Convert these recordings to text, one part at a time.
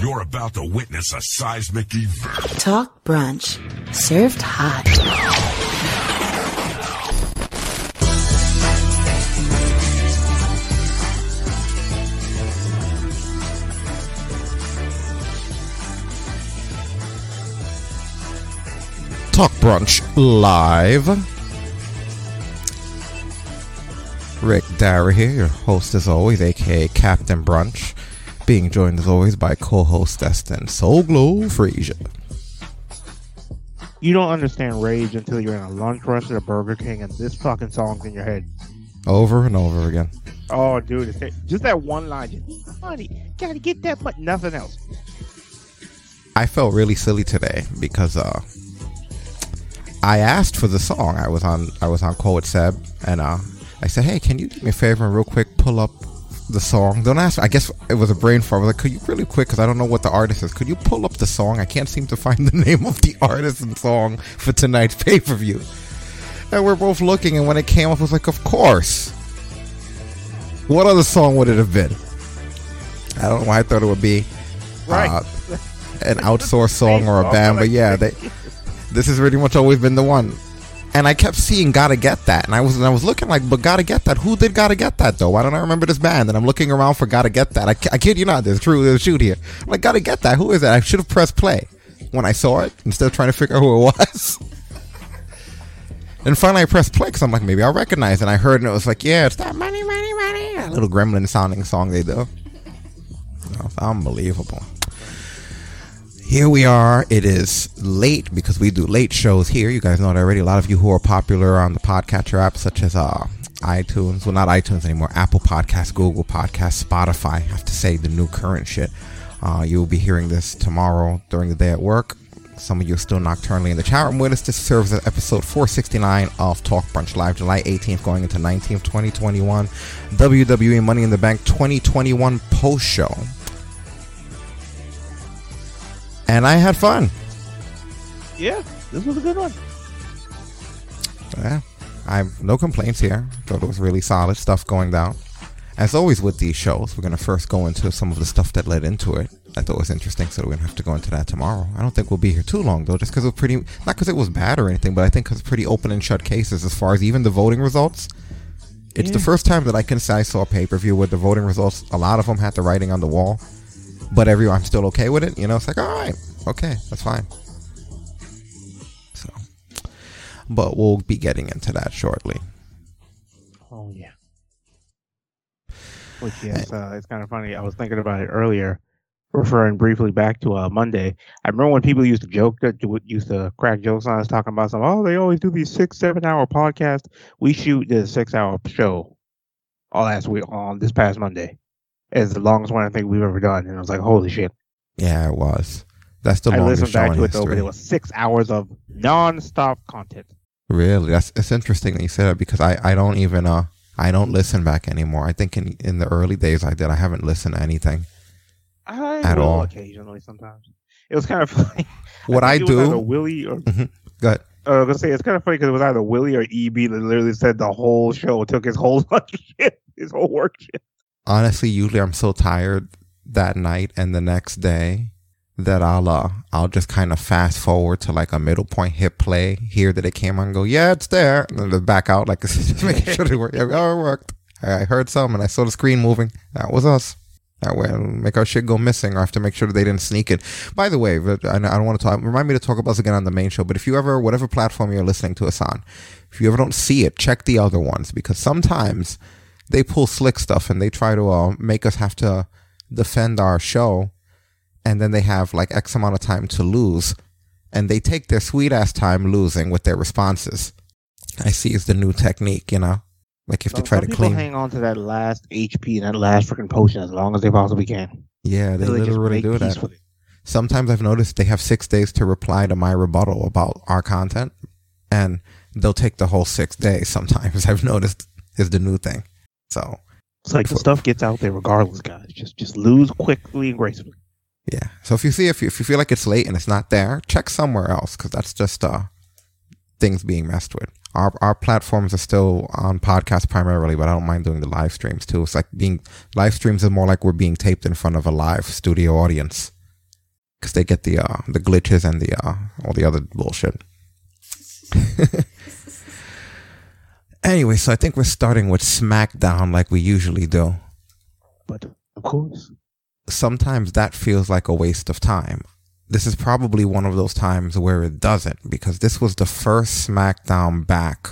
You're about to witness a seismic event. Talk brunch. Served hot. Talk Brunch Live. Rick Dara here, your host as always, aka Captain Brunch, being joined as always by co-host Destin Soul Glow Frazier. You don't understand rage until you're in a lunch rush at a Burger King and this fucking song's in your head. Over and over again. Oh, dude, it's, just that one line, just, honey, gotta get that, but nothing else. I felt really silly today because uh, I asked for the song. I was on I was on call with Seb, and uh, I said, "Hey, can you do me a favor and real quick pull up the song?" Don't ask. I guess it was a brain fart. I was like, "Could you really quick? Because I don't know what the artist is. Could you pull up the song? I can't seem to find the name of the artist and song for tonight's pay per view." And we're both looking, and when it came up, I was like, "Of course." What other song would it have been? I don't know why I thought it would be Right. uh, an outsourced song or a band, but yeah, they, this has pretty much always been the one. And I kept seeing "Gotta Get That," and I was and I was looking like, "But Gotta Get That? Who did Gotta Get That though? Why don't I remember this band?" And I'm looking around for "Gotta Get That." I, I kid you not, there's true, there's a shoot here. I'm like, "Gotta Get That? Who is that?" I should have pressed play when I saw it instead of trying to figure out who it was. And finally, I pressed play because I'm like, maybe I'll recognize. it. And I heard, and it was like, yeah, it's that money, money, money. That little gremlin sounding song they do. Unbelievable. Here we are. It is late because we do late shows here. You guys know it already. A lot of you who are popular on the podcatcher apps, such as uh, iTunes, well, not iTunes anymore, Apple Podcasts, Google Podcasts, Spotify. I have to say the new current shit. Uh, you will be hearing this tomorrow during the day at work. Some of you are still nocturnally in the chat room with us. This serves as episode 469 of Talk Brunch Live, July 18th, going into 19th, 2021. WWE Money in the Bank 2021 post show. And I had fun. Yeah, this was a good one. Yeah, I have no complaints here. Thought it was really solid stuff going down. As always with these shows, we're going to first go into some of the stuff that led into it. I thought it was interesting, so we're going to have to go into that tomorrow. I don't think we'll be here too long, though, just because it was pretty, not because it was bad or anything, but I think it's pretty open and shut cases as far as even the voting results. It's the first time that I can say I saw a pay per view where the voting results, a lot of them had the writing on the wall, but everyone, I'm still okay with it. You know, it's like, all right, okay, that's fine. So, but we'll be getting into that shortly. Oh, yeah. Which, yes, uh, it's kind of funny. I was thinking about it earlier, referring briefly back to uh, Monday. I remember when people used to joke that used to crack jokes on us talking about some, oh, they always do these six, seven hour podcasts. We shoot this six hour show all last week on this past Monday. It's the longest one I think we've ever done. And I was like, holy shit. Yeah, it was. That's the I longest listened show back to it though, but it was six hours of non stop content. Really, that's it's interesting that you said that because I I don't even uh I don't listen back anymore. I think in in the early days I did. I haven't listened to anything. I At all. occasionally sometimes. It was kind of funny. What I, think it was either do, Willie or go ahead. I was gonna say it's kind of funny because it was either Willie or EB that literally said the whole show took his whole shift, his whole work shift. Honestly, usually I'm so tired that night and the next day that I'll uh I'll just kind of fast forward to like a middle point, hit play, hear that it came on, go yeah, it's there, and then back out like just making sure it worked. Yeah, it worked. I heard some and I saw the screen moving. That was us. That way, it'll make our shit go missing. Or I have to make sure that they didn't sneak it. By the way, I don't want to talk. Remind me to talk about this again on the main show. But if you ever, whatever platform you're listening to us on, if you ever don't see it, check the other ones because sometimes they pull slick stuff and they try to uh, make us have to defend our show, and then they have like X amount of time to lose, and they take their sweet ass time losing with their responses. I see is the new technique, you know, like if Some, they try to clean. hang on to that last HP and that last freaking potion as long as they possibly can. Yeah, they just literally do that. sometimes I've noticed they have six days to reply to my rebuttal about our content, and they'll take the whole six days. Sometimes I've noticed is the new thing. So It's like the stuff gets out there regardless, guys. Just just lose quickly and gracefully. yeah. So if you see if you, if you feel like it's late and it's not there, check somewhere else because that's just uh things being messed with. Our our platforms are still on podcast primarily, but I don't mind doing the live streams too. It's like being live streams is more like we're being taped in front of a live studio audience. because they get the uh, the glitches and the uh, all the other bullshit. anyway, so I think we're starting with SmackDown like we usually do. But of course, Sometimes that feels like a waste of time. This is probably one of those times where it doesn't because this was the first SmackDown back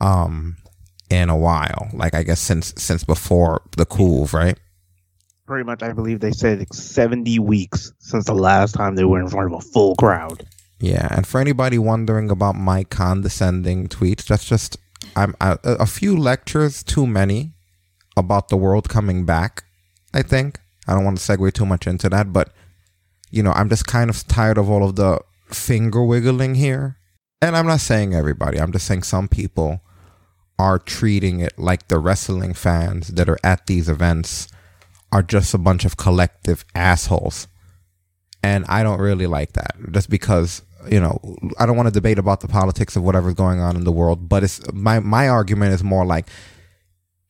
um in a while. Like I guess since since before the Cool, right? pretty much, I believe they said it's 70 weeks since the last time they were in front of a full crowd. Yeah, and for anybody wondering about my condescending tweets, that's just I'm a, a few lectures too many about the world coming back. I think I don't want to segue too much into that, but you know, I'm just kind of tired of all of the finger wiggling here. And I'm not saying everybody. I'm just saying some people are treating it like the wrestling fans that are at these events are just a bunch of collective assholes and I don't really like that. Just because you know, I don't want to debate about the politics of whatever's going on in the world, but it's my my argument is more like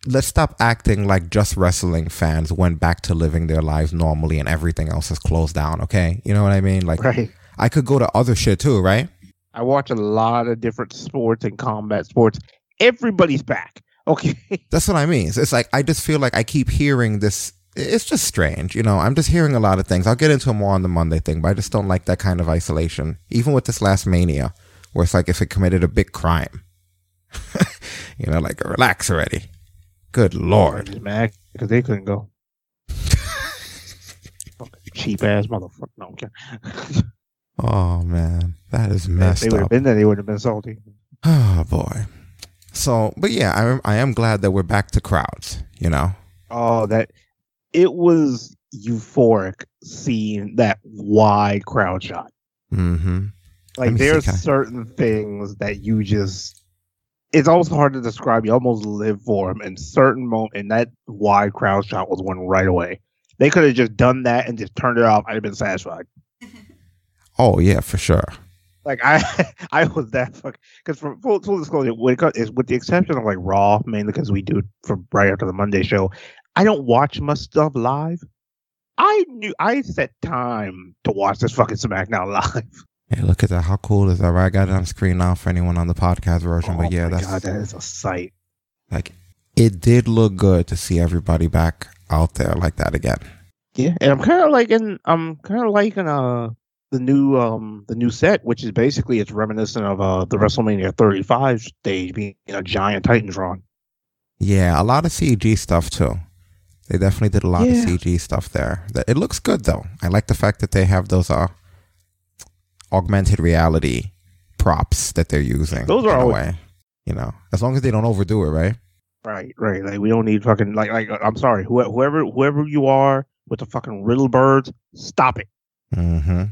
let's stop acting like just wrestling fans went back to living their lives normally and everything else is closed down. Okay, you know what I mean? Like Right. I could go to other shit too, right? I watch a lot of different sports and combat sports. Everybody's back. Okay. That's what I mean. It's like I just feel like I keep hearing this. It's just strange, you know. I'm just hearing a lot of things. I'll get into it more on the Monday thing, but I just don't like that kind of isolation. Even with this last mania, where it's like if it committed a big crime, you know, like relax already. Good lord. Mad because they couldn't go. Cheap ass motherfucker. No, I'm. Oh man, that is if messed they would have been there, they would have been salty. Oh boy. So, but yeah, I I am glad that we're back to crowds. You know. Oh, that it was euphoric seeing that wide crowd shot. Mm-hmm. Like there's certain things that you just it's almost hard to describe. You almost live for them. And certain moment, and that wide crowd shot was one right away. They could have just done that and just turned it off. I'd have been satisfied. Oh yeah, for sure. Like I, I was that fuck because for full, full disclosure, when it comes, is with the exception of like Raw, mainly because we do it for right after the Monday show. I don't watch much stuff live. I knew I set time to watch this fucking SmackDown live. Hey, look at that. How cool is that? Right? I got it on screen now for anyone on the podcast version. oh but yeah, my that's god, that is a sight. like it did look good to see everybody back out there like that again. Yeah, and I'm kind of liking, I'm kind of liking uh the new um the new set, which is basically it's reminiscent of uh the WrestleMania 35 stage being a giant Titantron. Yeah, a lot of CG stuff too. They definitely did a lot Yeah. of CG stuff there. That- It looks good though. I like the fact that they have those uh augmented reality props that they're using. Those are in always- way. You know, as long as they don't overdo it, right? Right, right. Like we don't need fucking like like I'm sorry, whoever whoever whoever you are with the fucking riddle birds, stop it. Mm-hmm.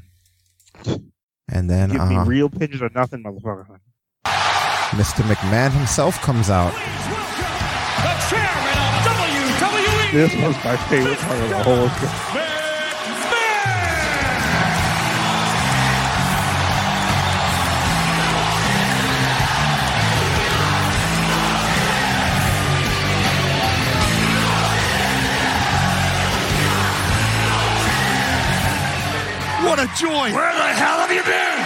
And then Give me uh, real pictures or nothing, motherfucker. Mr. McMahon himself comes out. This was my favorite part of the whole show. What a joy! Where the hell have you been?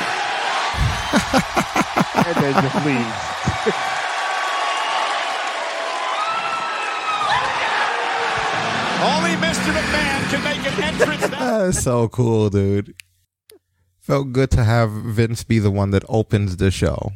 And then just leaves. Only Mr. McMahon can make an entrance that That's so cool, dude. Felt good to have Vince be the one that opens the show.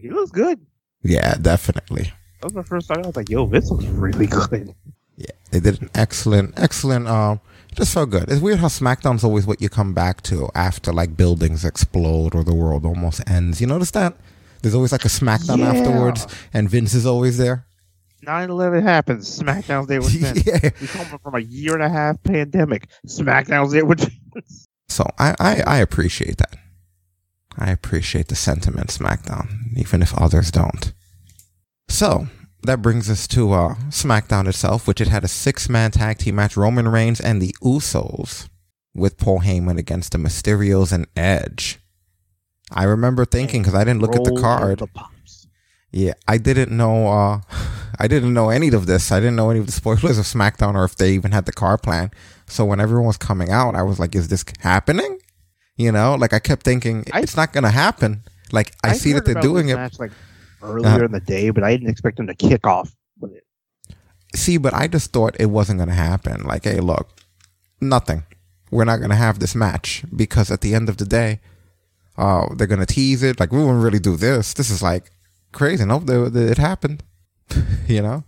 He looks good. Yeah, definitely. That was my first time. I was like, yo, this looks really good. Yeah, they did an excellent, excellent. Um, just felt good. It's weird how SmackDown's always what you come back to after like buildings explode or the world almost ends. You notice that? There's always like a SmackDown Yeah. afterwards, and Vince is always there. 9-11 happens. SmackDown's there with Vince. yeah. We come from a year and a half pandemic. SmackDown's there with Vince. So I, I, I appreciate that. I appreciate the sentiment, SmackDown, even if others don't. So that brings us to uh, SmackDown itself, which it had a six-man tag team match: Roman Reigns and the Usos, with Paul Heyman against the Mysterios and Edge. I remember thinking because I didn't look at the card. The. Yeah, I didn't know. Uh, I didn't know any of this. I didn't know any of the spoilers of SmackDown or if they even had the car plan. So when everyone was coming out, I was like, "Is this happening?" You know, like I kept thinking I- it's not gonna happen. Like I, see that they're doing it. Match, like earlier Uh-huh. in the day, but I didn't expect them to kick off with it. See, but I just thought it wasn't going to happen. Like, hey, look, nothing. We're not going to have this match because at the end of the day, uh, they're going to tease it. Like, we won't really do this. This is like crazy. Nope, it happened. you know?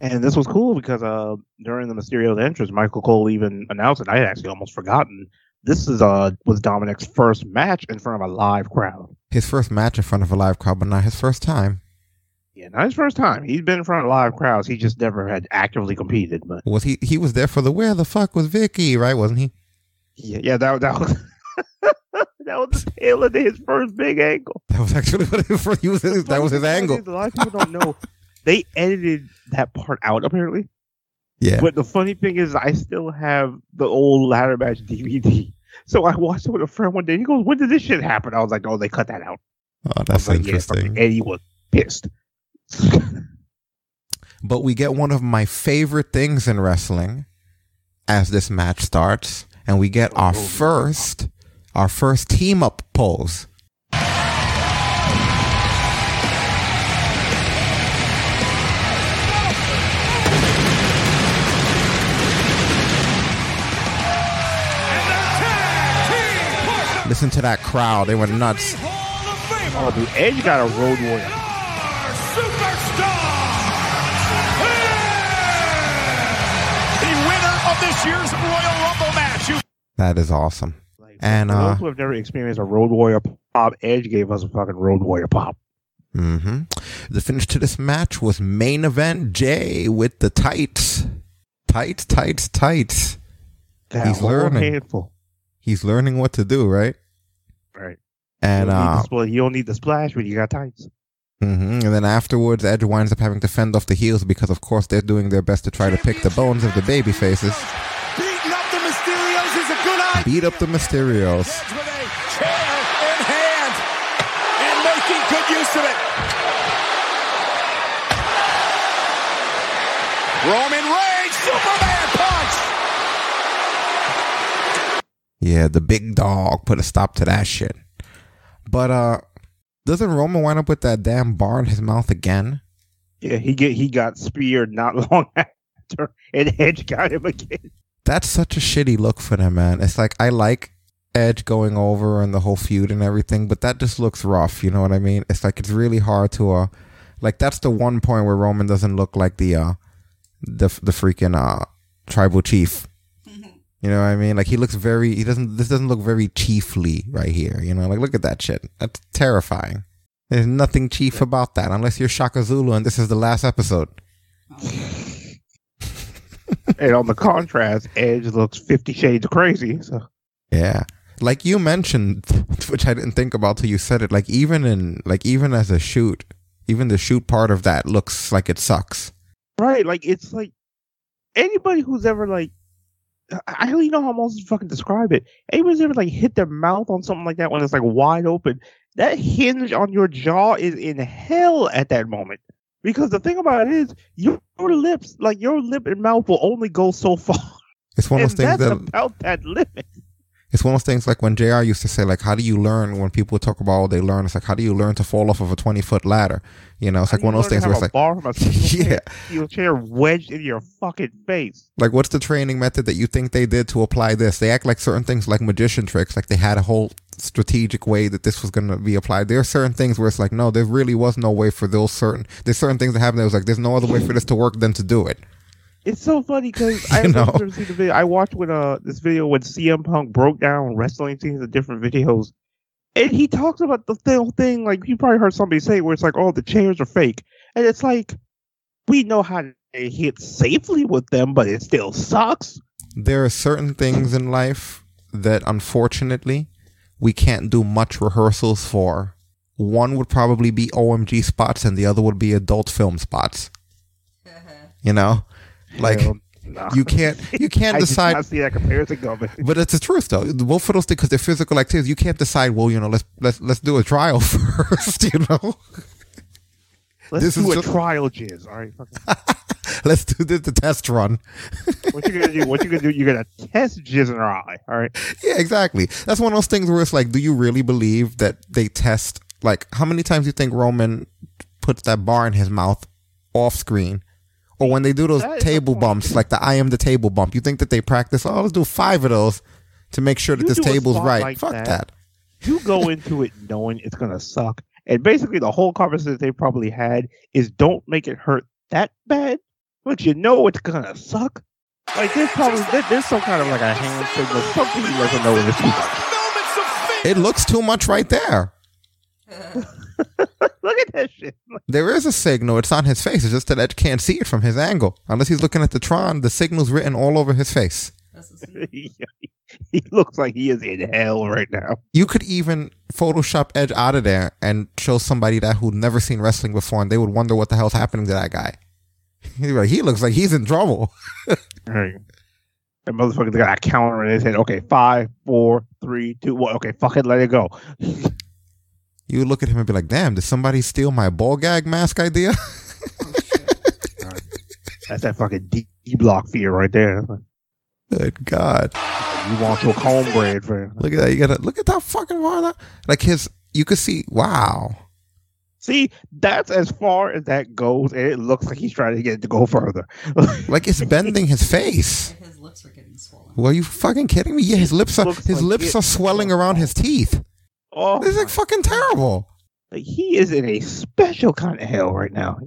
And this was cool because uh, during the Mysterio's entrance, Michael Cole even announced it. I had actually almost forgotten. This is uh was Dominic's first match in front of a live crowd. His first match in front of a live crowd, but not his first time. Yeah, not his first time. He's been in front of live crowds. He just never had actively competed. But Was he? He was there for the where the fuck was Vicky, right? Wasn't he? yeah, yeah that that was that was the tail end of his first big angle. That was actually what he was. He was that was his angle. A lot of people don't know. They edited that part out apparently. Yeah. But the funny thing is, I still have the old ladder match DVD. So I watched it with a friend one day. He goes, "When did this shit happen?" I was like, "Oh, they cut that out." Oh, that's like, yeah, interesting. Eddie was pissed. But we get one of my favorite things in wrestling as this match starts, and we get our oh, first, our first team up pose. Listen to that crowd; they went nuts. oh, dude, Edge got a road warrior. The winner of this year's Royal Rumble match. You That is awesome. Like, And, for uh, those who have never experienced a road warrior pop, Edge gave us a fucking road warrior pop. hmm The finish to this match was main event Jey with the tights, tights, tights, tights. That He's learning. handful. He's learning what to do, right? Right. And you, don't need uh, the spl- you don't need the splash when you got tights. mhm. and then afterwards, Edge winds up having to fend off the heels because, of course, they're doing their best to try to pick the bones of the baby faces, beat up the Mysterios. With a chair in hand and making good use of it. Roman Reigns, Superman punch. Yeah, the big dog put a stop to that shit. But uh, doesn't Roman wind up with that damn bar in his mouth again? Yeah, he get he got speared not long after, and Edge got him again. That's such a shitty look for them, man. It's like I like Edge going over and the whole feud and everything, but that just looks rough. You know what I mean? It's like it's really hard to uh, like that's the one point where Roman doesn't look like the uh, the the freaking uh tribal chief. You know what I mean? Like he looks very. He doesn't. This doesn't look very chiefly right here. You know, like look at that shit. That's terrifying. There's nothing chief about that, unless you're Shaka Zulu and this is the last episode. And on the contrast, Edge looks Fifty Shades of Crazy. So Yeah. Like you mentioned, which I didn't think about till you said it, like even in like even as a shoot, even the shoot part of that looks like it sucks. right, like it's like anybody who's ever like, I- don't even know how else to fucking describe it. Anybody's ever like hit their mouth on something like that when it's like wide open. That hinge on your jaw is in hell at that moment. Because the thing about it is, your lips, like your lip and mouth, will only go so far. It's one of those things that about that limit. it's one of those things like when JR used to say like how do you learn when people talk about all they learn, it's like how do you learn to fall off of a twenty foot ladder? You know, it's like one of those things where it's like bar from a Yeah. your chair wedged in your fucking face. like what's the training method that you think they did to apply this? They act like certain things like magician tricks, like they had a whole strategic way that this was going to be applied. There are certain things where it's like, no, there really was no way for those certain. There's certain things that happen. That was like, there's no other way for this to work than to do it. It's so funny because I never see the video. I watched with uh this video when CM Punk broke down wrestling scenes in different videos, and he talks about the whole thing. Like you probably heard somebody say where it's like, oh, the chairs are fake, and it's like we know how to hit safely with them, but it still sucks. There are certain things in life that unfortunately we can't do much rehearsals for. One would probably be OMG spots, and the other would be adult film spots. Uh-huh. You know, like Hell, nah. you can't you can't I decide. not see that comparison coming. But it's the truth though. Both of those things, because they're physical activities, you can't decide. Well, you know, let's let's let's do a trial first. You know, Let's This is do a just- trial jizz. All right. Let's do this the test run. What you gonna do? What you gonna do? You're gonna test jizz in her eye. All right. Yeah, exactly. That's one of those things where it's like, do you really believe that they test? Like, how many times do you think Roman puts that bar in his mouth off screen? Or when they do those is table bumps, like the I am the table bump, you think that they practice, oh, let's do five of those to make sure that You this table's right. like Fuck that. that. You go into it knowing it's gonna suck, and basically the whole conversation they probably had is don't make it hurt that bad, but you know it's gonna suck. Like there's probably there, there's some kind of like a hand signal, something he doesn't know when it's too much. Moments of fame. It looks too much right there. Look at that shit. There is a signal. It's on his face. It's just that Edge can't see it from his angle. Unless he's looking at the Tron, the signal's written all over his face. he looks like he is in hell right now. You could even Photoshop Edge out of there and show somebody that who'd never seen wrestling before, and they would wonder what the hell's happening to that guy. He'd be like, he looks like he's in trouble. Right. That motherfucker's got a counter in his head. Okay, five, four, three, two, one. Okay, fuck it, let it go. You would look at him and be like, damn, did somebody steal my ball gag mask idea? That's that fucking D block fear right there. Good God. You want your cornbread for Look at that. You gotta look at that fucking one. Like his, you could see, wow. See, that's as far as that goes, and it looks like he's trying to get it to go further. Like it's bending his face. His lips are getting swollen. Were you fucking kidding me? Yeah, his lips are Looks his like lips it. are swelling around his teeth. oh, This is like fucking terrible. like, he is in a special kind of hell right now.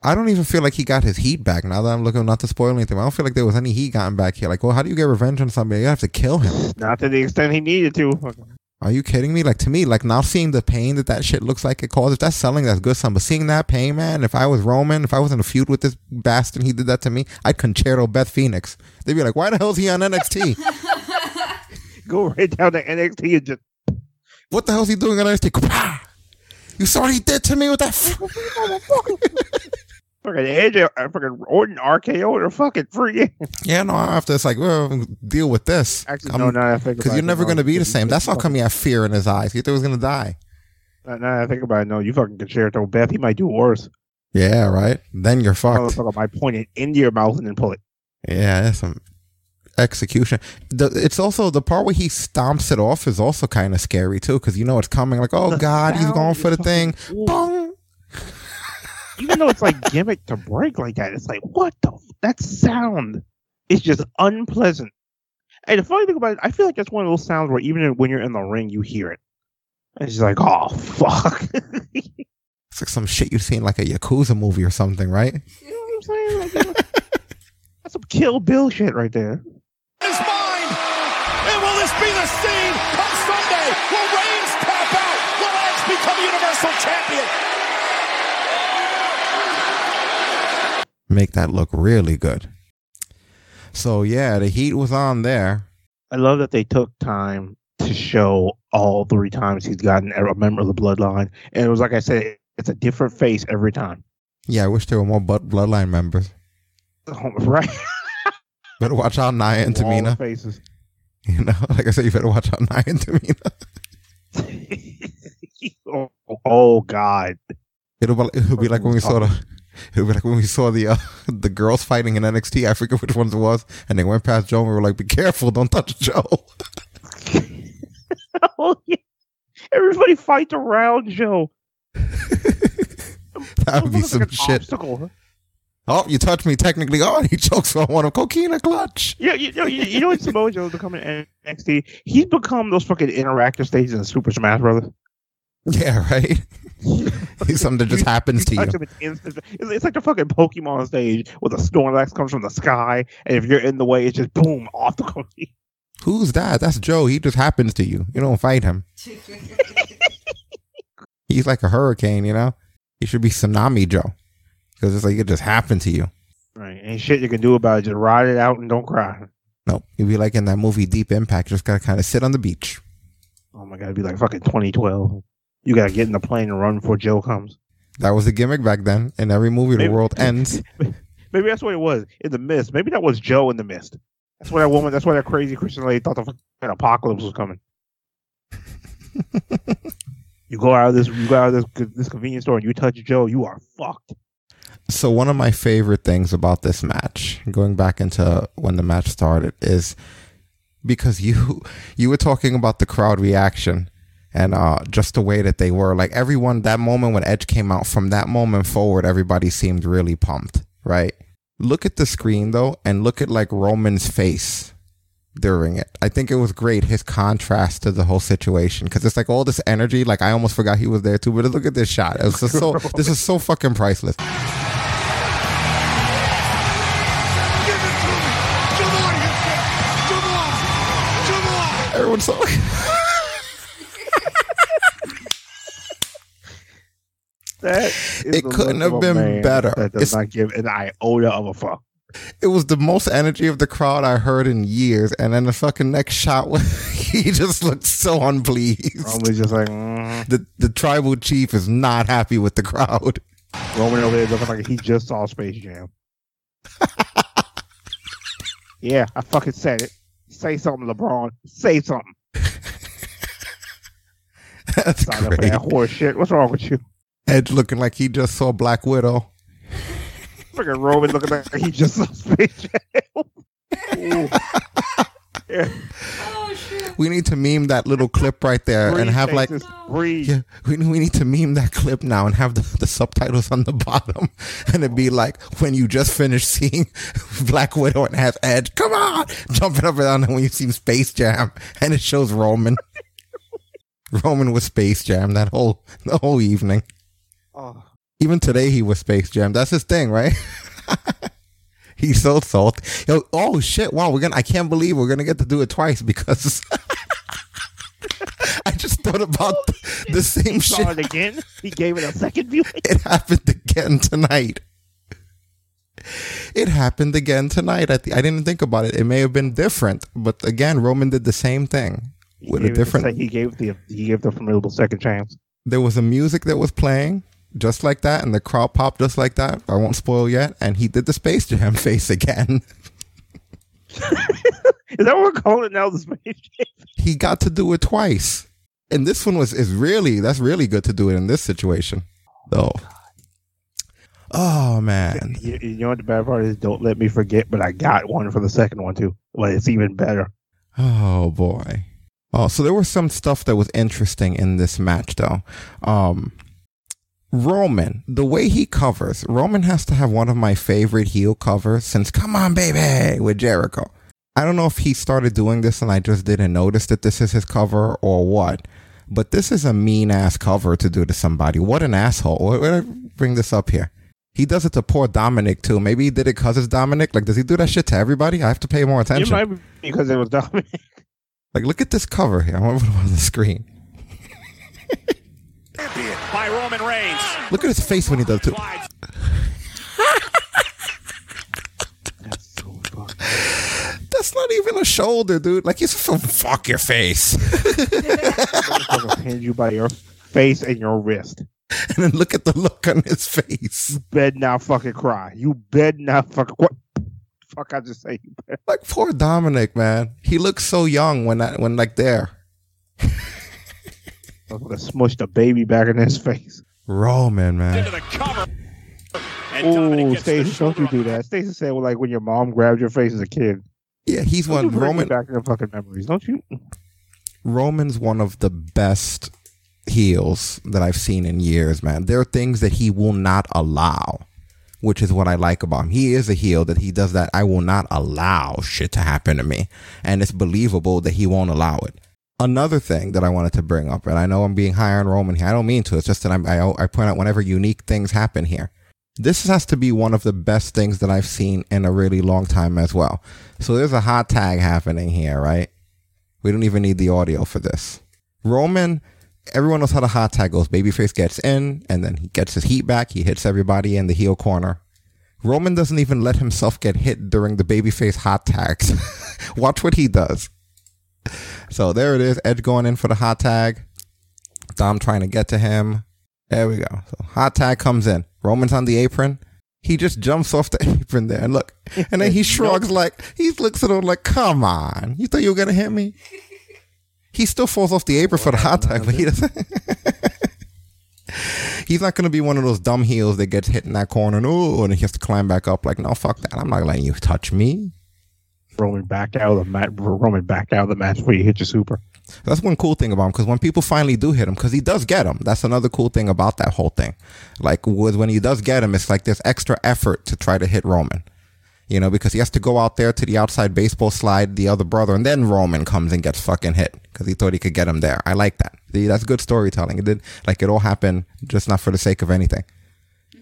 I don't even feel like he got his heat back. Now that I'm looking, not to spoil anything, I don't feel like there was any heat gotten back here. Like, well, how do you get revenge on somebody? You have to kill him. Not to the extent he needed to. Are you kidding me? Like to me, like now seeing the pain that that shit looks like it causes, if that's selling, that's good. Some, but seeing that pain, man. If I was Roman, if I was in a feud with this bastard, he did that to me. I'd conchairto Beth Phoenix. They'd be like, why the hell is he on NXT? Go right down to NXT and just what the hell is he doing on NXT? You saw what he did to me with that. Fucking Edge, uh, fucking Orton RKO or fucking free. yeah, no. After it's like, well, deal with this. Actually, I'm- no, now that I think Because you're never going to be the same. That's how come he had fear in his eyes. He thought he was going to die. Now now I think about it, no, you fucking conchairto Beth. He might do worse. Yeah, right. Then you're fucked. Motherfucker might point it into your mouth and then pull it. Yeah, that's some execution. The, it's also the part where he stomps it off is also kind of scary too, because you know it's coming. Like, oh god, he's going for the thing. Boom. Even though it's like gimmick to break like that, it's like what the f- that sound is just unpleasant. And the funny thing about it, I feel like that's one of those sounds where even when you're in the ring, you hear it. And it's just like, oh fuck. It's like some shit you've seen like a yakuza movie or something, right? You know what I'm saying? Like, you know, that's some Kill Bill shit right there. Is mine. And will this be the scene of Sunday? Will Reigns tap out? Will Edge become Universal Champion? Make that look really good. So yeah, the heat was on there. I love that they took time to show all three times he's gotten a member of the bloodline. And it was like I said, it's a different face every time. Yeah, I wish there were more bloodline members. Oh, right? Better watch out, Nia and All Tamina. faces. You know, like I said, you better watch out, Nia and Tamina. oh, oh, God. It'll be, it'll be like when we saw the it'll be like when we saw the uh, the girls fighting in NXT. I forget which ones it was, and they went past Joe and we were like, "Be careful, don't touch Joe." Oh, yeah. Everybody fights around Joe. that would be some like shit. Obstacle. Oh, you touched me technically. Oh, he chokes on one of coquina clutch. Yeah, you know, you, you know what Samoa Joe's becoming in NXT? He's become those fucking interactive stages in Super Smash Brothers. Yeah, right. Something that just happens to you. it's. It's, like the fucking Pokemon stage where the Snorlax comes from the sky, and if you're in the way, it's just boom off the corner. Who's that? That's Joe. He just happens to you. You don't fight him. He's like a hurricane, you know. He should be tsunami Joe, because it's like it just happened to you. Right, ain't shit you can do about it. Just ride it out and don't cry. Nope. You'd be like in that movie Deep Impact. Just gotta kind of sit on the beach. Oh my god, it'd be like fucking 2012. You gotta get in the plane and run before Joe comes. That was the gimmick back then. In every movie, the world ends. Maybe that's what it was in the mist. Maybe that was Joe in the mist. That's why that woman. That's why that crazy Christian lady thought the apocalypse was coming. You go out of this, you go out of this this convenience store, and you touch Joe, you are fucked. So one of my favorite things about this match, going back into when the match started, is because you you were talking about the crowd reaction and uh, just the way that they were. Like everyone, that moment when Edge came out, from that moment forward, everybody seemed really pumped, right? Look at the screen though, and look at like Roman's face during it. I think it was great his contrast to the whole situation because it's like all this energy. Like I almost forgot he was there too. But look at this shot. It was just so. this is so fucking priceless. Everyone's so. That It couldn't have been better. That does It's- not give an iota of a fuck. It was the most energy of the crowd I heard in years, and then the fucking next shot, he just looked so unpleased. Roman's just like mm. The the tribal chief is not happy with the crowd. Roman over there looking like he just saw Space Jam. yeah, I fucking said it. Say something, LeBron. Say something. That's Sign up for that horse shit. What's wrong with you? Edge looking like he just saw Black Widow. Freaking Roman looking like he just saw Space Jam. Ooh. yeah. We need to meme that little clip right there and have like breathe. yeah, we we need to meme that clip now and have the, the subtitles on the bottom and it'd be like when you just finished seeing Black Widow and have Edge, come on, jumping up and down and when you see Space Jam and it shows Roman. Roman with Space Jam that whole the whole evening. Oh, Even today he was Space Jam. That's his thing, right? He's so salty. Yo, oh shit! Wow, we're gonna. I can't believe we're gonna get to do it twice because I just thought about oh, the, the same saw shit. it again. He gave it a second viewing. It happened again tonight. It happened again tonight. I, th- I didn't think about it. It may have been different, but again, Roman did the same thing He with a different. sec- he gave the he gave the formidable second chance. there was a music that was playing just like that, and the crowd popped just like that. I won't spoil yet. And he did the Space Jam face again. Is that what we're calling it now? The Space Jam. he got to do it twice, and this one was is really that's really good to do it in this situation, though. Oh man, You, you know what the bad part is? Don't let me forget. But I got one for the second one too. Well, it's even better. oh boy. Oh, so there was some stuff that was interesting in this match, though. Um, Roman, the way he covers, Roman has to have one of my favorite heel covers since "Come On, Baby" with Jericho. I don't know if he started doing this and I just didn't notice that this is his cover or what, but this is a mean ass cover to do to somebody. What an asshole! Why would I bring this up here? He does it to poor Dominic too. Maybe he did it because it's Dominic. Like, does he do that shit to everybody? I have to pay more attention. It might be because it was Dominic. Like, look at this cover here. I want to put it on the screen. Champion by Roman Reigns. Look at his face when he does it. too. That's so fucked. That's not even a shoulder, dude. Like, he's so fuck your face. Motherfucker pinned you by your face and your wrist. and then look at the look on his face. You Bet not fucking cry. You bet not fucking what? Fuck! I just say you bet. Like poor Dominic, man. He looks so young when that when like there. Motherfucker smushed a baby back in his face. Roman, into man. the cover. Oh, gets Stacey, don't you do up. that. Stacey said, well, like when your mom grabbed your face as a kid. Yeah, he's Don't one you Roman. back in the fucking memories, don't you? Roman's one of the best heels that I've seen in years, man. There are things that he will not allow, which is what I like about him. He is a heel that he does that. I will not allow shit to happen to me. And it's believable that he won't allow it. Another thing that I wanted to bring up, and I know I'm being high on Roman here. I don't mean to. It's just that I'm, I, I point out whenever unique things happen here. This has to be one of the best things that I've seen in a really long time as well. So there's a hot tag happening here, right? We don't even need the audio for this. Roman, everyone knows how the hot tag goes. Babyface gets in, and then he gets his heat back. He hits everybody in the heel corner. Roman doesn't even let himself get hit during the babyface hot tags. Watch what he does. So there it is. Edge going in for the hot tag. Dom trying to get to him. There we go. So hot tag comes in. Roman's on the apron. He just jumps off the apron there and look. And then he shrugs like he looks at him like, come on. You thought you were gonna hit me? He still falls off the apron for the hot tag, but he doesn't He's not going to be one of those dumb heels that gets hit in that corner and oh, and he has to climb back up. Like, no, fuck that. I'm not letting you touch me. Roman back out of the match. Roman back out of the match before you hit your super. That's one cool thing about him because when people finally do hit him, because he does get him. That's another cool thing about that whole thing. Like with when he does get him, it's like there's extra effort to try to hit Roman. You know, because he has to go out there to the outside baseball slide, the other brother, and then Roman comes and gets fucking hit because he thought he could get him there. I like that. See, that's good storytelling. It did like it all happened just not for the sake of anything.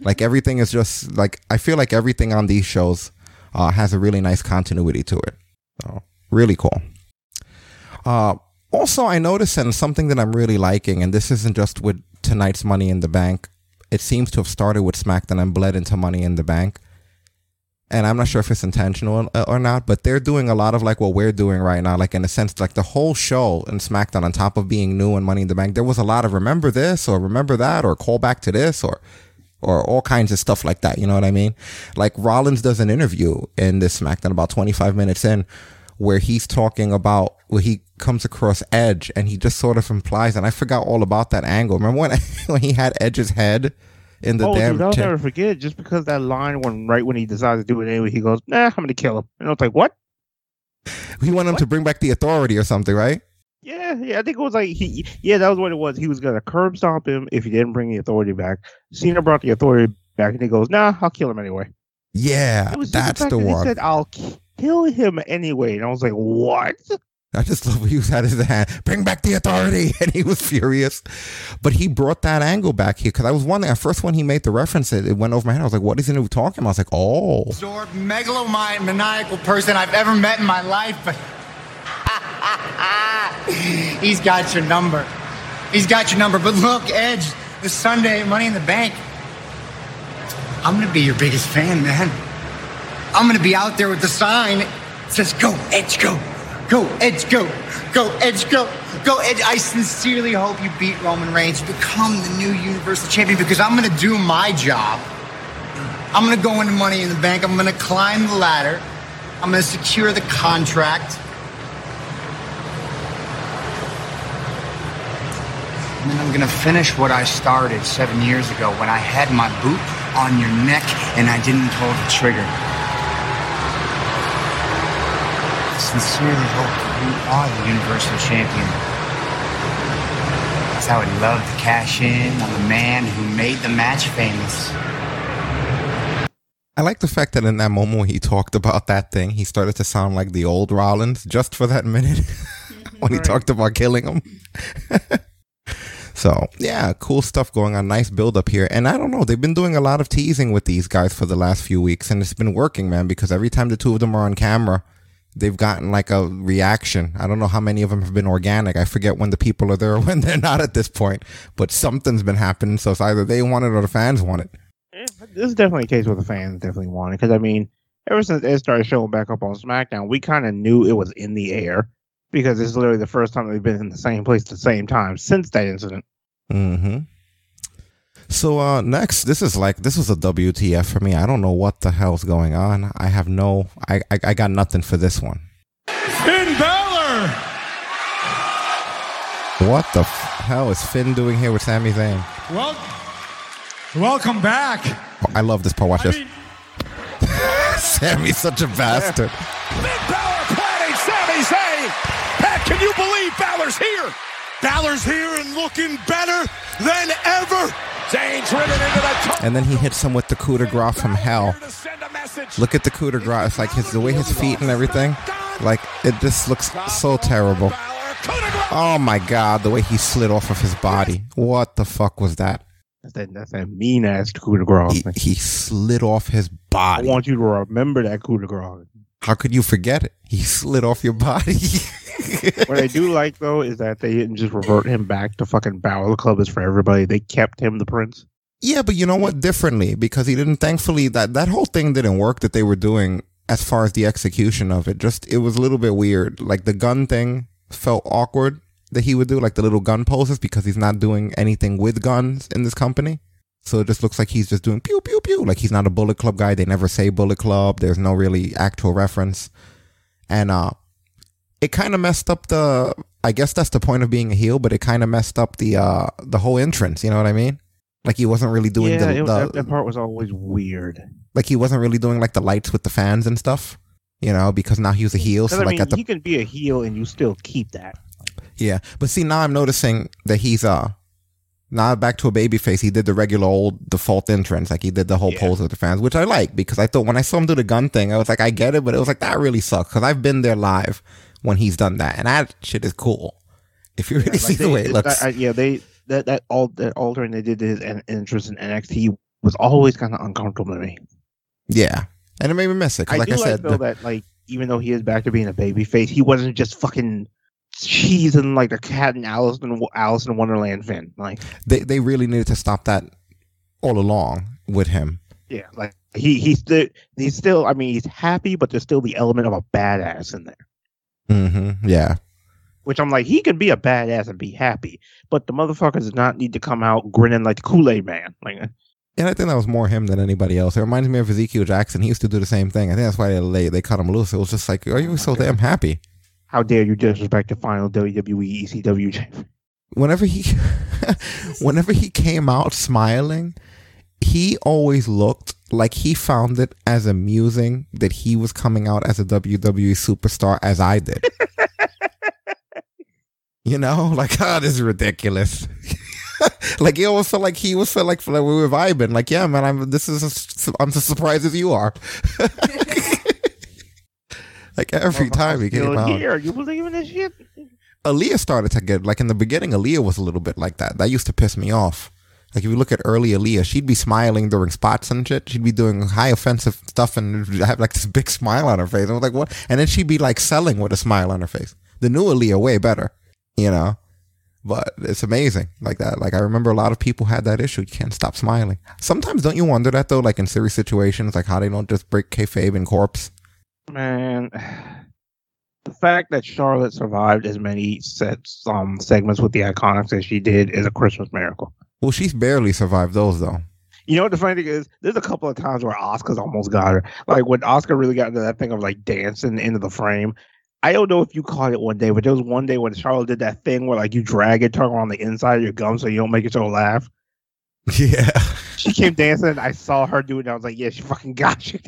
Like everything is just like I feel like everything on these shows uh, has a really nice continuity to it. So really cool. Uh, also, I noticed and something that I'm really liking, and this isn't just with tonight's Money in the Bank. It seems to have started with SmackDown and bled into Money in the Bank. And I'm not sure if it's intentional or not, but they're doing a lot of like what we're doing right now. Like in a sense, like the whole show in SmackDown, on top of being new and Money in the Bank, there was a lot of remember this or remember that or call back to this or or all kinds of stuff like that. You know what I mean? Like Rollins does an interview in this SmackDown about 25 minutes in where he's talking about where he comes across Edge and he just sort of implies, and I forgot all about that angle. Remember when when he had Edge's head in the oh, damn? dude, I'll cha- never forget. Just because that line when right when he decides to do it anyway, he goes, "Nah, I'm gonna kill him." And I was like, "What?" he wanted him to bring back the authority or something, right? Yeah, yeah. I think it was like he. Yeah, that was what it was. He was gonna curb stomp him if he didn't bring the authority back. Cena brought the authority back, and he goes, "Nah, I'll kill him anyway." Yeah, It was that's fact the that he said, "I'll kill him anyway," and I was like, "What?" I just love he was had his hand, bring back the authority, and he was furious. But he brought that angle back here because I was wondering at first when he made the reference, it, it went over my head. I was like, "What is he talking about?" I was like, "Oh, absorbed megalomaniac maniacal person I've ever met in my life, but he's got your number. He's got your number. But look, Edge, this Sunday, Money in the Bank. I'm gonna be your biggest fan, man. I'm gonna be out there with the sign that says "Go Edge, go, go Edge, go, go Edge, go, go Edge." I sincerely hope you beat Roman Reigns, become the new Universal Champion, because I'm gonna do my job. I'm gonna go into Money in the Bank. I'm gonna climb the ladder. I'm gonna secure the contract. And then I'm gonna finish what I started seven years ago when I had my boot on your neck and I didn't pull the trigger. I sincerely hope that you are the Universal Champion. Because I would love to cash in on the man who made the match famous. I like the fact that in that moment when he talked about that thing, he started to sound like the old Rollins just for that minute when he talked about killing him. so, yeah, cool stuff going on. Nice build up here. And I don't know, they've been doing a lot of teasing with these guys for the last few weeks, and it's been working, man, because every time the two of them are on camera, they've gotten like a reaction. I don't know how many of them have been organic. I forget when the people are there or when they're not at this point, but something's been happening. So it's either they want it or the fans want it. Eh, this is definitely a case where the fans definitely want it because I mean, ever since Ed started showing back up on SmackDown, we kind of knew it was in the air because it's literally the first time they've been in the same place at the same time since that incident. hmm So uh next, this is like this was a WTF for me. I don't know what the hell's going on. I have no I I, I got nothing for this one. Finn Balor. What the f- hell is Finn doing here with Sami Zayn? Well, welcome back. Oh, I love this part. Watch I this. mean, Sami's such a bastard. Finn Balor planning Sami Zayn. Pat, can you believe Balor's here? Balor's here and looking better than ever. Zayn's driven into the top. And then he hits him with the coup de grace from hell. Here to send a message. Look at the coup de grace. It's like his the way his feet and everything. Like it just looks so terrible. Balor, coup de grace. Oh my god, the way he slid off of his body. What the fuck was that? That's that, that's that mean ass coup de grace. He, he slid off his body. I want you to remember that coup de grace. How could you forget it? He slid off your body. what I do like though is that they didn't just revert him back to fucking Balor Club is for everybody. They kept him the prince. yeah, but you know what? Differently because he didn't. Thankfully, that that whole thing didn't work that they were doing as far as the execution of it. Just it was a little bit weird. Like the gun thing felt awkward that he would do, like the little gun poses, because he's not doing anything with guns in this company. So it just looks like he's just doing pew pew pew. Like he's not a Bullet Club guy. They never say Bullet Club. There's no really actual reference, and uh, it kind of messed up the. I guess that's the point of being a heel, but it kind of messed up the uh the whole entrance. You know what I mean? Like he wasn't really doing yeah, the, it- the that, that part was always weird. like he wasn't really doing like the lights with the fans and stuff. You know, because now he was a heel. So I like mean, at the he can be a heel and you still keep that. Yeah, but see now I'm noticing that he's uh now back to a baby face. He did the regular old default entrance, like he did the whole Yeah. pose with the fans, which I like because I thought when I saw him do the gun thing, I was like, I get it, but it was like that really sucks because I've been there live when he's done that, and that shit is cool. If you really see Like, the they- way it looks, that- yeah, they that that all that altering they did his en- entrance in NXT was always kind of uncomfortable to me. yeah, and it made me miss it I like do I like said, though the- that like even though he is back to being a baby face, he wasn't just fucking cheesing like the cat and Alice in Alice in Wonderland Finn. Like they they really needed to stop that all along with him. yeah, like he he's still he's still I mean he's happy, but there's still the element of a badass in there. hmm Yeah, Which I'm like, he can be a badass and be happy, but the motherfucker does not need to come out grinning like the Kool Aid Man. Like, And I think that was more him than anybody else. It reminds me of Ezekiel Jackson. He used to do the same thing. I think that's why they they cut him loose. It was just like, are you so damn happy? How dare you disrespect the final WWE ECW champion? Whenever he, whenever he came out smiling, he always looked like he found it as amusing that he was coming out as a WWE superstar as I did. you know, like, oh, this is ridiculous. like he almost felt like he was felt like, like we were vibing. Like, yeah, man, I'm this is a, I'm as surprised as you are. Like every time he came out, here, you believe in this shit? Aliyah started to get like in the beginning. Aliyah was a little bit like that. That used to piss me off. Like if you look at early Aliyah, she'd be smiling during spots and shit. She'd be doing high offensive stuff and have like this big smile on her face. I was like, what? And then she'd be like selling with a smile on her face. The new Aliyah way better, you know. But it's amazing like that. Like I remember a lot of people had that issue. You can't stop smiling. Sometimes don't you wonder that though? Like in serious situations, like how they don't just break kayfabe and corpse. Man, the fact that Charlotte survived as many sets, um, segments with the Iconics as she did is a Christmas miracle. Well, she's barely survived those though. You know what the funny thing is? There's a couple of times where Oscar's almost got her. Like when Oscar really got into that thing of like dancing into the frame. I don't know if you caught it one day, but there was one day when Charlotte did that thing where like you drag it, turn on the inside of your gum so you don't make it so laugh. Yeah. She came dancing. I saw her do it. And I was like, yeah, she fucking got you.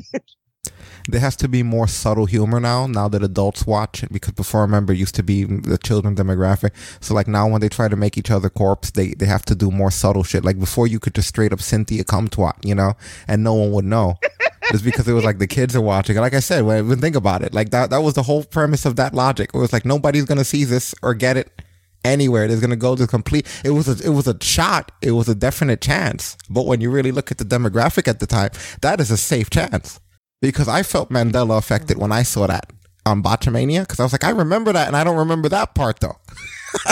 There has to be more subtle humor now now that adults watch it because before I remember it used to be the children demographic. So like now when they try to make each other corpse they they have to do more subtle shit. Like before you could just straight up cynthia come twat you know? And no one would know. Just because it was like the kids are watching. And like i said when, when think about it. Like that that was the whole premise of that logic. It was like nobody's gonna see this or get it anywhere. It's gonna go to complete. It was a it was a shot. It was a definite chance. But when you really look at the demographic at the time that is a safe chance because I felt Mandela affected when I saw that on Botchamania because I was like, I remember that and I don't remember that part though.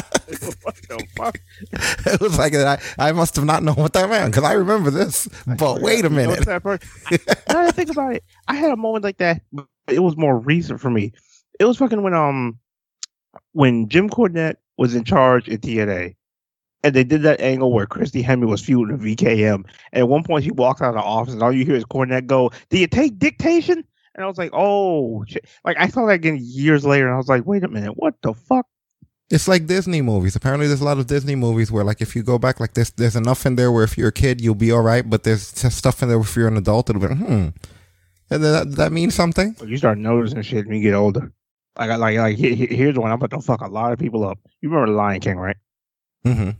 what the fuck? it was like I, I must have not known what that meant because I remember this. But wait a You know minute. what's that part? now that I think about it, I had a moment like that. It was more recent for me. It was fucking when um when Jim Cornette was in charge at TNA. And they did that angle where Christy Hemme was feuding with VKM. And at one point, she walks out of the office, and all you hear is Cornette go, "Do you take dictation?" And I was like, "Oh, shit!" Like I saw that again years later, and I was like, "Wait a minute, what the fuck?" It's like Disney movies. Apparently, there's a lot of Disney movies where, like, if you go back, like, there's there's enough in there where if you're a kid, you'll be all right. But there's just stuff in there where if you're an adult, it'll be hmm. And that that means something. You start noticing shit when you get older. Like, like, like, he- he- here's one I'm about to fuck a lot of people up. You remember Lion King, right? hmm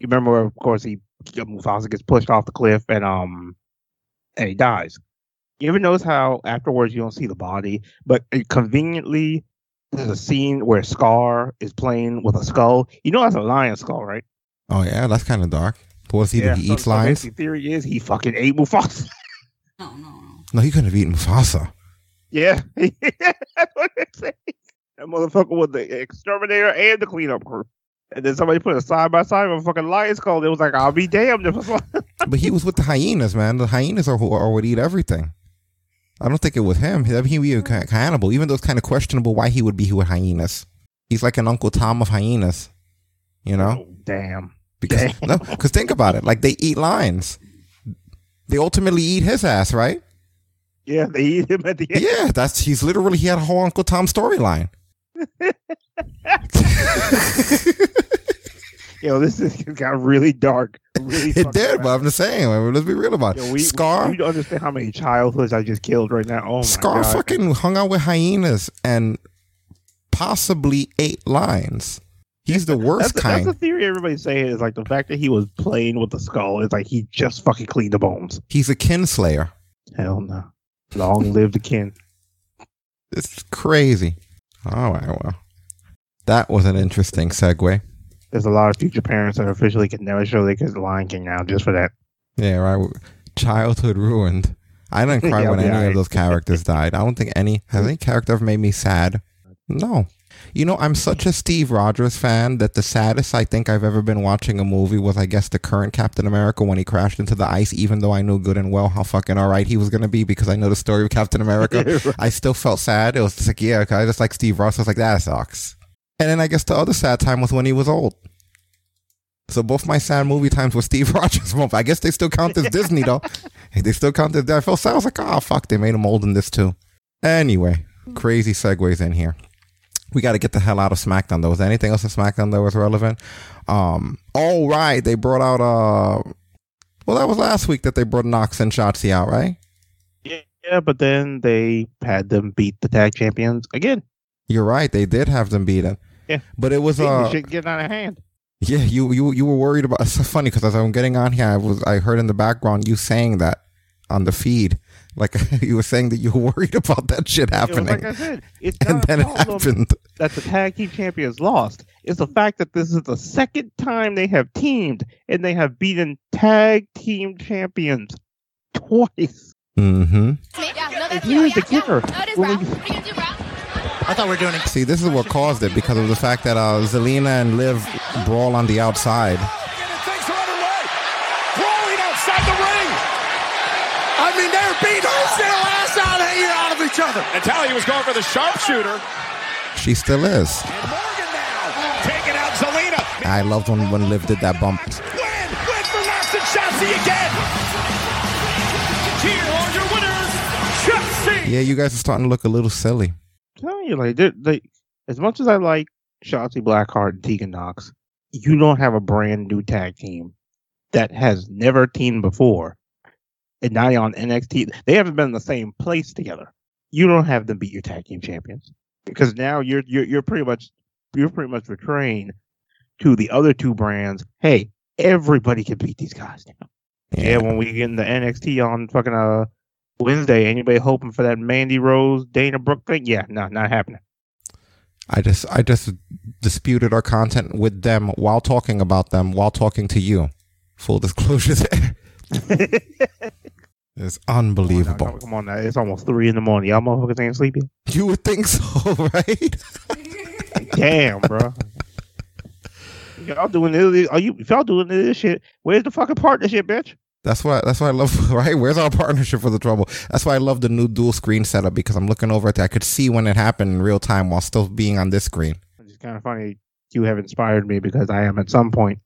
You remember, where, of course, he Mufasa gets pushed off the cliff and um, and he dies. You ever notice how afterwards you don't see the body, but it conveniently there's a scene where Scar is playing with a skull. You know that's a lion skull, right? Oh yeah, that's kind of dark. What does he? He so- eats so lions. basically theory is he fucking ate Mufasa. No, no, no. No, he couldn't have eaten Mufasa. yeah, that's what they're saying. That motherfucker was the exterminator and the cleanup crew. And then somebody put a side by side with a fucking lion's skull. It was like, I'll be damned if it's But he was with the hyenas, man. The hyenas are who are would eat everything. I don't think it was him. I mean, he would be a cannibal, even though it's kind of questionable why he would be with hyenas. He's like an Uncle Tom of hyenas, you know? Oh, damn. Because no, because think about it, like they eat lions. They ultimately eat his ass, right? Yeah, they eat him at the end. Yeah, that's he's literally he had a whole Uncle Tom storyline. Yo, this is got really dark. Really It did, but I'm just saying. I mean, let's be real about it. Yo, we, Scar, We, don't understand how many childhoods I just killed right now. Oh my Scar god! fucking hung out with hyenas and possibly ate lions. He's the worst that's, kind. that's the theory everybody's saying is like the fact that he was playing with the skull is like he just fucking cleaned the bones. He's a kinslayer. Hell no. Long live the kin. It's crazy. Oh, right, well, that was an interesting segue. There's a lot of future parents that officially can never show their kids the Lion King now just for that. Yeah, right. Childhood ruined. I didn't cry Yeah, when any alright. of those characters died. I don't think any has any character ever made me sad. No. You know, I'm such a Steve Rogers fan that the saddest I think I've ever been watching a movie was, I guess, the current Captain America when he crashed into the ice. Even though I knew good and well how fucking alright he was gonna be because I know the story of Captain America, I still felt sad. It was just like, yeah, I just like Steve Rogers. I was like, that sucks. And then I guess the other sad time was when he was old. So both my sad movie times were Steve Rogers. Well, I guess they still count as Disney though. They still count as I felt sad. I was like, oh fuck, they made him old in this too. Anyway, hmm. crazy segues in here. We got to get the hell out of SmackDown though. Was there anything else in SmackDown that was relevant? Um, all right, they brought out uh, well that was last week that they brought Nox and Shotzi out, right? Yeah, but then they had them beat the tag champions again. You're right, they did have them beaten. Yeah. but it was uh, shit getting out of hand. Yeah, you you you were worried about. It's so funny because as I'm getting on here, I was I heard in the background you saying that on the feed, like you were saying that you were worried about that shit It was happening, like I said, it's and then it a problem happened. that the tag team champions lost. It's the fact that this is the second time they have teamed and they have beaten tag team champions twice. Mm-hmm. And here's the kicker. When we- I thought we were doing it. See, this is what caused it because of the fact that uh, Zelina and Liv brawl on the outside. And things are underway. Brawling outside the ring. I mean, they're beating their ass out hanging out of each other. Natalya was going for the sharpshooter. She still is. And Morgan now taking out Zelina. I loved when when Liv did that bump. Win! Win for Nox and Shotzi again! Here are your winners, Shotzi! Yeah, you guys are starting to look a little silly. telling you, like, they, they, as much as I like Shotzi Blackheart and Tegan Nox, you don't have a brand new tag team that has never teamed before, and now you're on NXT. They haven't been in the same place together. You don't have them beat your tag team champions because now you're you're you're pretty much you're pretty much betraying to the other two brands. Hey, everybody can beat these guys now. Yeah, when we get in the NXT on fucking uh Wednesday, anybody hoping for that Mandy Rose Dana Brooke thing? Yeah, no, not happening. I just I just disputed our content with them while talking about them while talking to you. Full disclosure there. It's Come on, now, unbelievable. come- on now, it's almost three in the morning. Y'all motherfuckers ain't sleeping. You would think so, right? Damn, bro. Y'all doing this? Are you? If y'all doing this shit, where's the fucking partnership, bitch? That's why. That's why I love. Right? Where's our partnership for the trouble? That's why I love the new dual screen setup because I'm looking over at it. I could see when it happened in real time while still being on this screen. It's kind of funny. You have inspired me because I am at some point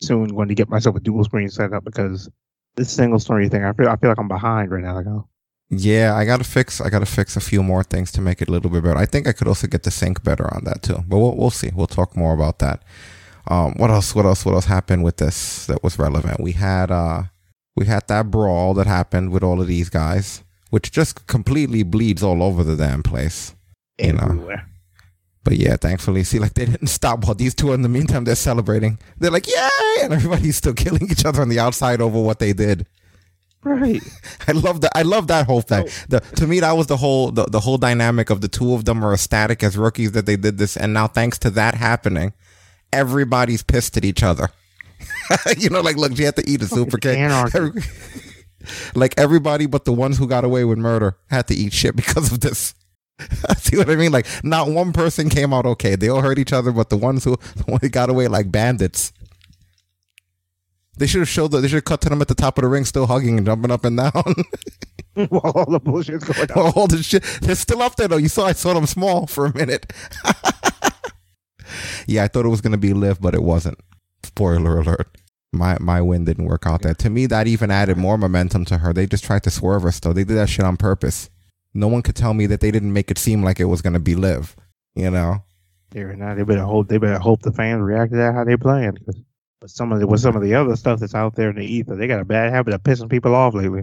soon going to get myself a dual screen setup because this single story thing. I feel. I feel like I'm behind right now. Like, oh, Yeah, I gotta fix. I gotta fix a few more things to make it a little bit better. I think I could also get the sync better on that too. But we'll we'll see. We'll talk more about that. Um, what else? What else? What else happened with this that was relevant? We had uh, we had that brawl that happened with all of these guys, which just completely bleeds all over the damn place. You know. But yeah, thankfully, see, like they didn't stop while these two in the meantime they're celebrating. They're like, yay! And everybody's still killing each other on the outside over what they did. Right. I love that. I love that whole thing. The, to me, that was the whole the, the whole dynamic of the two of them are ecstatic as rookies that they did this, and now thanks to that happening, everybody's pissed at each other. you know, like look, she had to eat a super cake. Every- like everybody but the ones who got away with murder had to eat shit because of this. See what I mean? Like not one person came out okay. They all hurt each other, but the ones who the got away like bandits. They should have showed that. They should have cut to them at the top of the ring, still hugging and jumping up and down. While all the bullshit's going on. all the shit. They're still up there though. You saw I saw them small for a minute. yeah, I thought it was gonna be Liv, but it wasn't. Spoiler alert. My my win didn't work out there. To me, that even added more momentum to her. They just tried to swerve her still. They did that shit on purpose. No one could tell me that they didn't make it seem like it was gonna be live. You know? Here now, they better hope. They better hope the fans react to that how they playing. 'cause But some of the with some of the other stuff that's out there in the ether, they got a bad habit of pissing people off lately.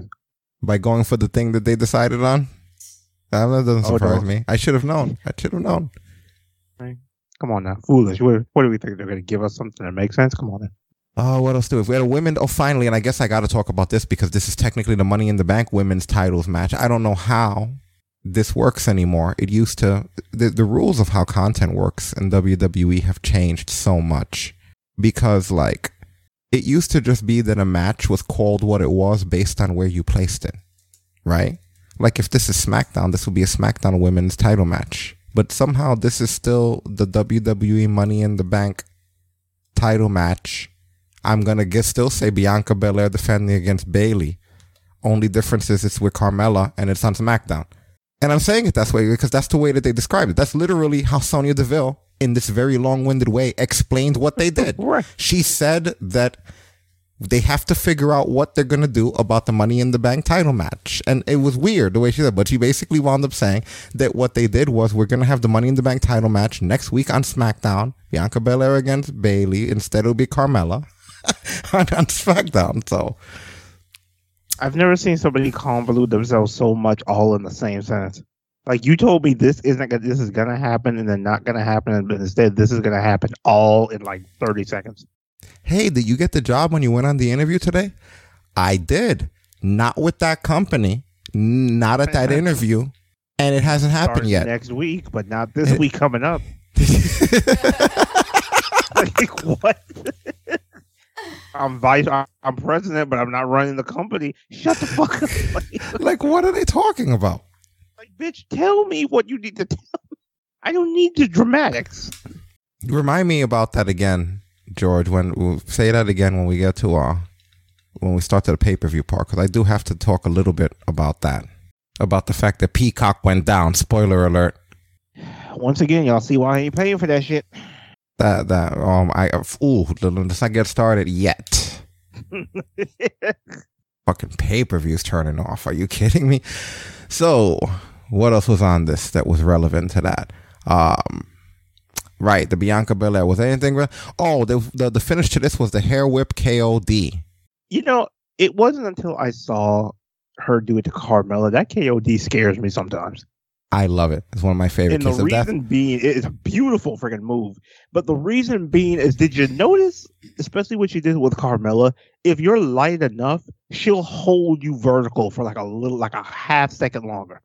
By going for the thing that they decided on? That doesn't Oh, surprise no. me. I should have known. I should have known. Come on now, foolish. What, what do we think they're going to give us something that makes sense? Come on. Now. Oh, what else do we? If we had a women, oh, finally, and I guess I got to talk about this because this is technically the Money in the Bank women's titles match. I don't know how this works anymore. It used to, the, the rules of how content works in WWE have changed so much because, like, it used to just be that a match was called what it was based on where you placed it, right? Like, if this is SmackDown, this would be a SmackDown women's title match. But somehow this is still the WWE Money in the Bank title match. I'm gonna get, still say Bianca Belair defending against Bayley. Only difference is it's with Carmella and it's on SmackDown. And I'm saying it that way because that's the way that they described it. That's literally how Sonya Deville, in this very long-winded way, explained what they did. Right. She said that they have to figure out what they're gonna do about the Money in the Bank title match, and it was weird the way she said. But she basically wound up saying that what they did was we're gonna have the Money in the Bank title match next week on SmackDown. Bianca Belair against Bayley. Instead, it'll be Carmella on, on SmackDown. So I've never seen somebody convolute themselves so much all in the same sentence. Like you told me this isn't gonna, this is gonna happen and then not gonna happen, but instead this is gonna happen all in like thirty seconds. hey, did you get the job when you went on the interview today? I did. Not with that company. Not at that interview. And it hasn't happened Starting yet. next week, but not this week coming up. like what? I'm vice. I'm president, but I'm not running the company. Shut the fuck up. Like, like, what are they talking about? like, bitch, tell me what you need to tell. Me. I don't need the dramatics. Remind me about that again, George. When we'll say that again when we get to uh when we start to the pay per view part, because I do have to talk a little bit about that, about the fact that Peacock went down. Spoiler alert. Once again, y'all see why I ain't paying for that shit. That that um I ooh let's not get started yet. Fucking pay per views turning off. Are you kidding me? So what else was on this that was relevant to that? Um. Right, the Bianca Belair was anything? Re- oh, the, the the finish to this was the hair whip KOD. you know, it wasn't until I saw her do it to Carmella that KOD scares me sometimes. I love it. It's one of my favorite And the kicks of death. reason being, it's a beautiful freaking move. But the reason being is, did you notice, especially what she did with Carmella? If you're light enough, she'll hold you vertical for like a little, like a half second longer.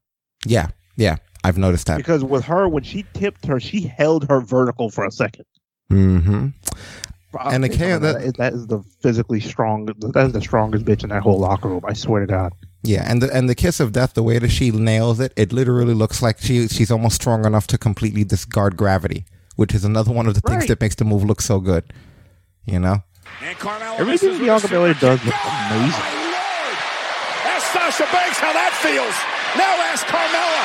Yeah, yeah, I've noticed that. Because with her, when she tipped her, she held her vertical for a second. hmm And the that, is- that is the physically strong. That is the strongest bitch in that whole locker room. I swear to God. Yeah, and the and the kiss of death, the way that she nails it, it literally looks like she she's almost strong enough to completely discard gravity, which is another one of the things Right. that makes the move look so good. You know? And Carmella Everything Bianca Belair does looks kick. Oh, amazing. my Lord. Ask Sasha Banks how that feels. Now ask Carmella.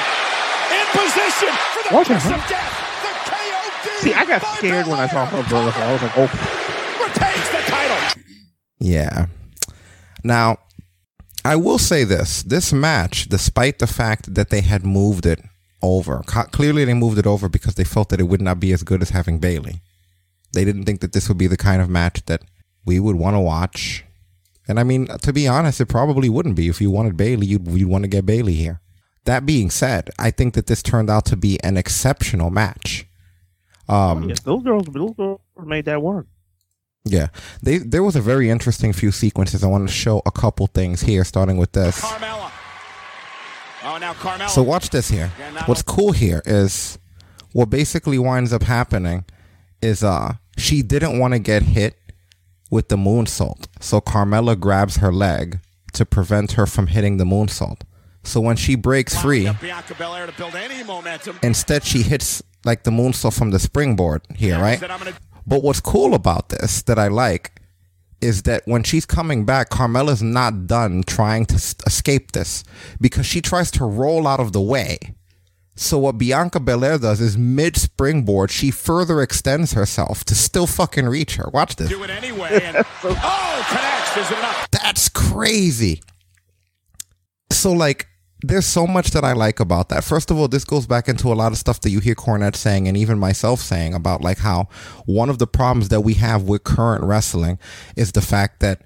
In position for the What kiss of death. The KOD. See, I got scared when I saw her vertical. I was like, oh. Retains the title. Yeah. Now, I will say this: this match, despite the fact that they had moved it over, clearly they moved it over because they felt that it would not be as good as having Bayley. They didn't think that this would be the kind of match that we would want to watch. And I mean, to be honest, it probably wouldn't be. If you wanted Bayley, you'd, you'd want to get Bayley here. That being said, I think that this turned out to be an exceptional match. Um, Yes, those girls, those girls made that work. Yeah, they there was a very interesting few sequences. I want to show a couple things here, starting with this. Carmella. Oh, now Carmella. So watch this here. Yeah, What's cool here is what basically winds up happening is uh she didn't want to get hit with the moonsault. So Carmella grabs her leg to prevent her from hitting the moonsault. So when she breaks free, Bianca Belair to build any momentum. instead she hits like the moonsault from the springboard here, right? Said, I'm gonna But what's cool about this that I like is that when she's coming back, Carmella's not done trying to s- escape this because she tries to roll out of the way. So what Bianca Belair does is mid springboard, she further extends herself to still fucking reach her. Watch this. do it anyway. And, oh, connects. Is it enough? That's crazy. So like there's so much that I like about that. First of all, this goes back into a lot of stuff that you hear Cornette saying and even myself saying about like how one of the problems that we have with current wrestling is the fact that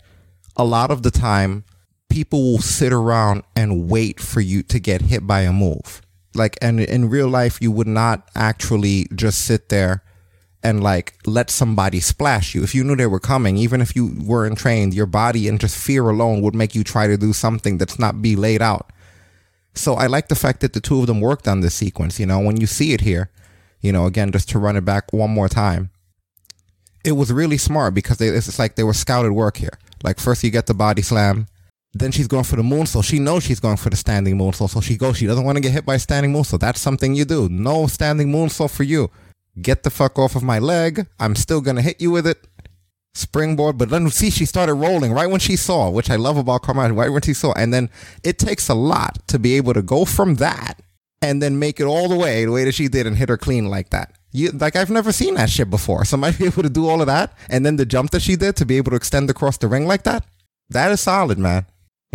a lot of the time people will sit around and wait for you to get hit by a move. Like and in real life you would not actually just sit there and like let somebody splash you. If you knew they were coming, even if you weren't trained, your body and just fear alone would make you try to do something that's not be laid out. So I like the fact that the two of them worked on this sequence. You know, when you see it here, you know, again, just to run it back one more time, it was really smart because they, it's like they were scouted work here. Like first you get the body slam, then she's going for the moonsault. She knows she's going for the standing moonsault, so she goes. She doesn't want to get hit by standing moonsault. That's something you do. No standing moonsault for you. Get the fuck off of my leg. I'm still gonna hit you with it springboard, but then see she started rolling right when she saw, which I love about Carmella, right when she saw, and then it takes a lot to be able to go from that and then make it all the way the way that she did and hit her clean like that. You, like I've never seen that shit before. Somebody be able to do all of that, and then the jump that she did to be able to extend across the ring like that. That is solid, man.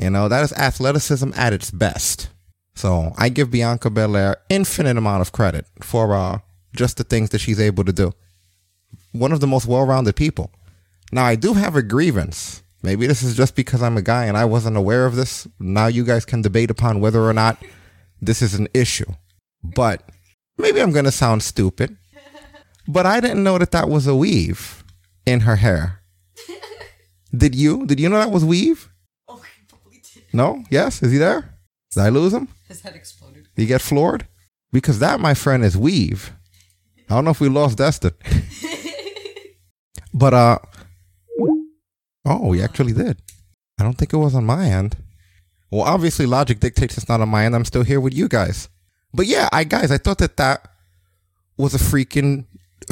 You know that is athleticism at its best. So I give Bianca Belair infinite amount of credit for uh, just the things that she's able to do. One of the most well-rounded people. Now, I do have a grievance. Maybe this is just because I'm a guy and I wasn't aware of this. Now you guys can debate upon whether or not this is an issue. But maybe I'm going to sound stupid. But I didn't know that that was a weave in her hair. Did you? Did you know that was weave? Oh, I probably did. No? Yes? Is he there? Did I lose him? His head exploded. Did he get floored? Because that, my friend, is weave. I don't know if we lost Destin. but uh Oh, we actually did. I don't think it was on my end. Well, obviously, logic dictates it's not on my end. I'm still here with you guys. But yeah, I guys, I thought that that was a freaking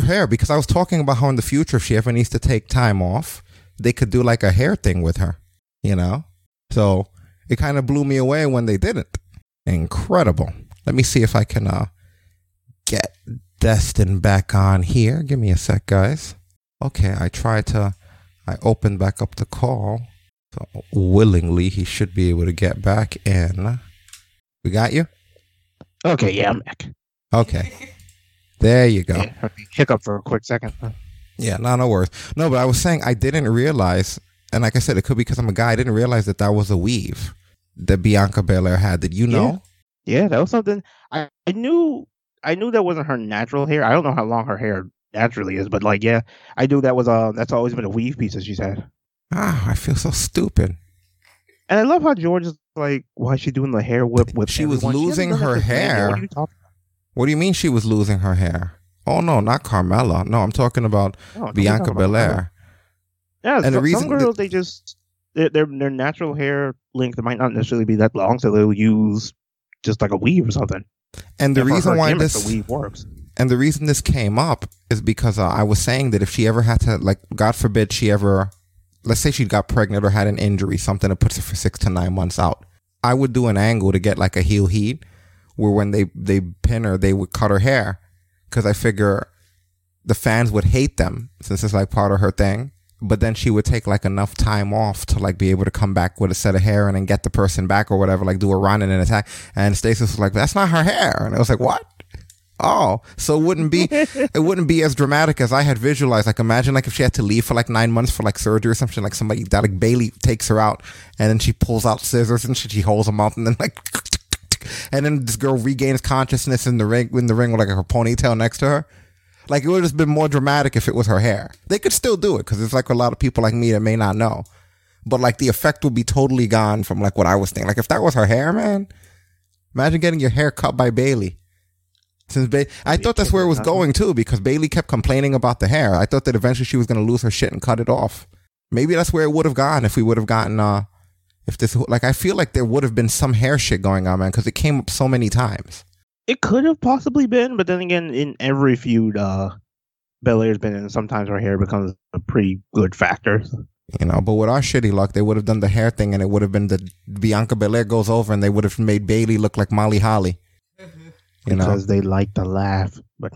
hair because I was talking about how in the future, if she ever needs to take time off, they could do like a hair thing with her, you know? So it kind of blew me away when they didn't. Incredible. Let me see if I can uh, get Destin back on here. Give me a sec, guys. Okay, I tried to I opened back up the call. So willingly, he should be able to get back in. We got you? Okay, yeah, I'm back. Okay. There you go. Yeah, hiccup for a quick second. Yeah, no, no worries. No, but I was saying I didn't realize, and like I said, it could be because I'm a guy. I didn't realize that that was a weave that Bianca Belair had. Did you know? Yeah, yeah that was something I, I knew. I knew that wasn't her natural hair. I don't know how long her hair naturally is, but like, yeah, I knew that was uh that's always been a weave piece that she's had. Ah, I feel so stupid. And I love how George is like, why is she doing the hair whip with? She was losing hasn't her that hair. What are you talking What do you mean she was losing her hair? Oh no, not Carmella. No, I'm talking about? No, Bianca talking Belair. Yeah, And the reason some that- girls they just their, their their natural hair length might not necessarily be that long, so they'll use just like a weave or something. And the And reason why this the weave works. And the reason this came up is because uh, I was saying that if she ever had to, like, God forbid, she ever, let's say she got pregnant or had an injury, something that puts her for six to nine months out, I would do an angle to get like a heel heat, where when they they pin her, they would cut her hair, because I figure the fans would hate them since it's like part of her thing. But then she would take like enough time off to like be able to come back with a set of hair and then get the person back or whatever, like do a run and an attack. And Stasis was like, "That's not her hair," and I was like, "What?" Oh, so it wouldn't be it wouldn't be as dramatic as I had visualized. Like imagine like if she had to leave for like nine months for like surgery or something, like somebody that like Bayley takes her out and then she pulls out scissors and she, she holds them up and then like and then this girl regains consciousness in the ring in the ring with like her ponytail next to her. Like it would have just been more dramatic if it was her hair. They could still do it because it's like a lot of people like me that may not know. But like the effect would be totally gone from like what I was thinking. Like if that was her hair, man, imagine getting your hair cut by Bayley. Since ba- I thought that's where it was going too, because Bayley kept complaining about the hair. I thought that eventually she was going to lose her shit and cut it off. Maybe that's where it would have gone if we would have gotten uh, if this like I feel like there would have been some hair shit going on, man, because it came up so many times. It could have possibly been, but then again, in every feud, uh, Belair's been in, sometimes her hair becomes a pretty good factor. You know, but with our shitty luck, they would have done the hair thing, and it would have been the Bianca Belair goes over, and they would have made Bayley look like Molly Holly. You know, because they like to laugh. But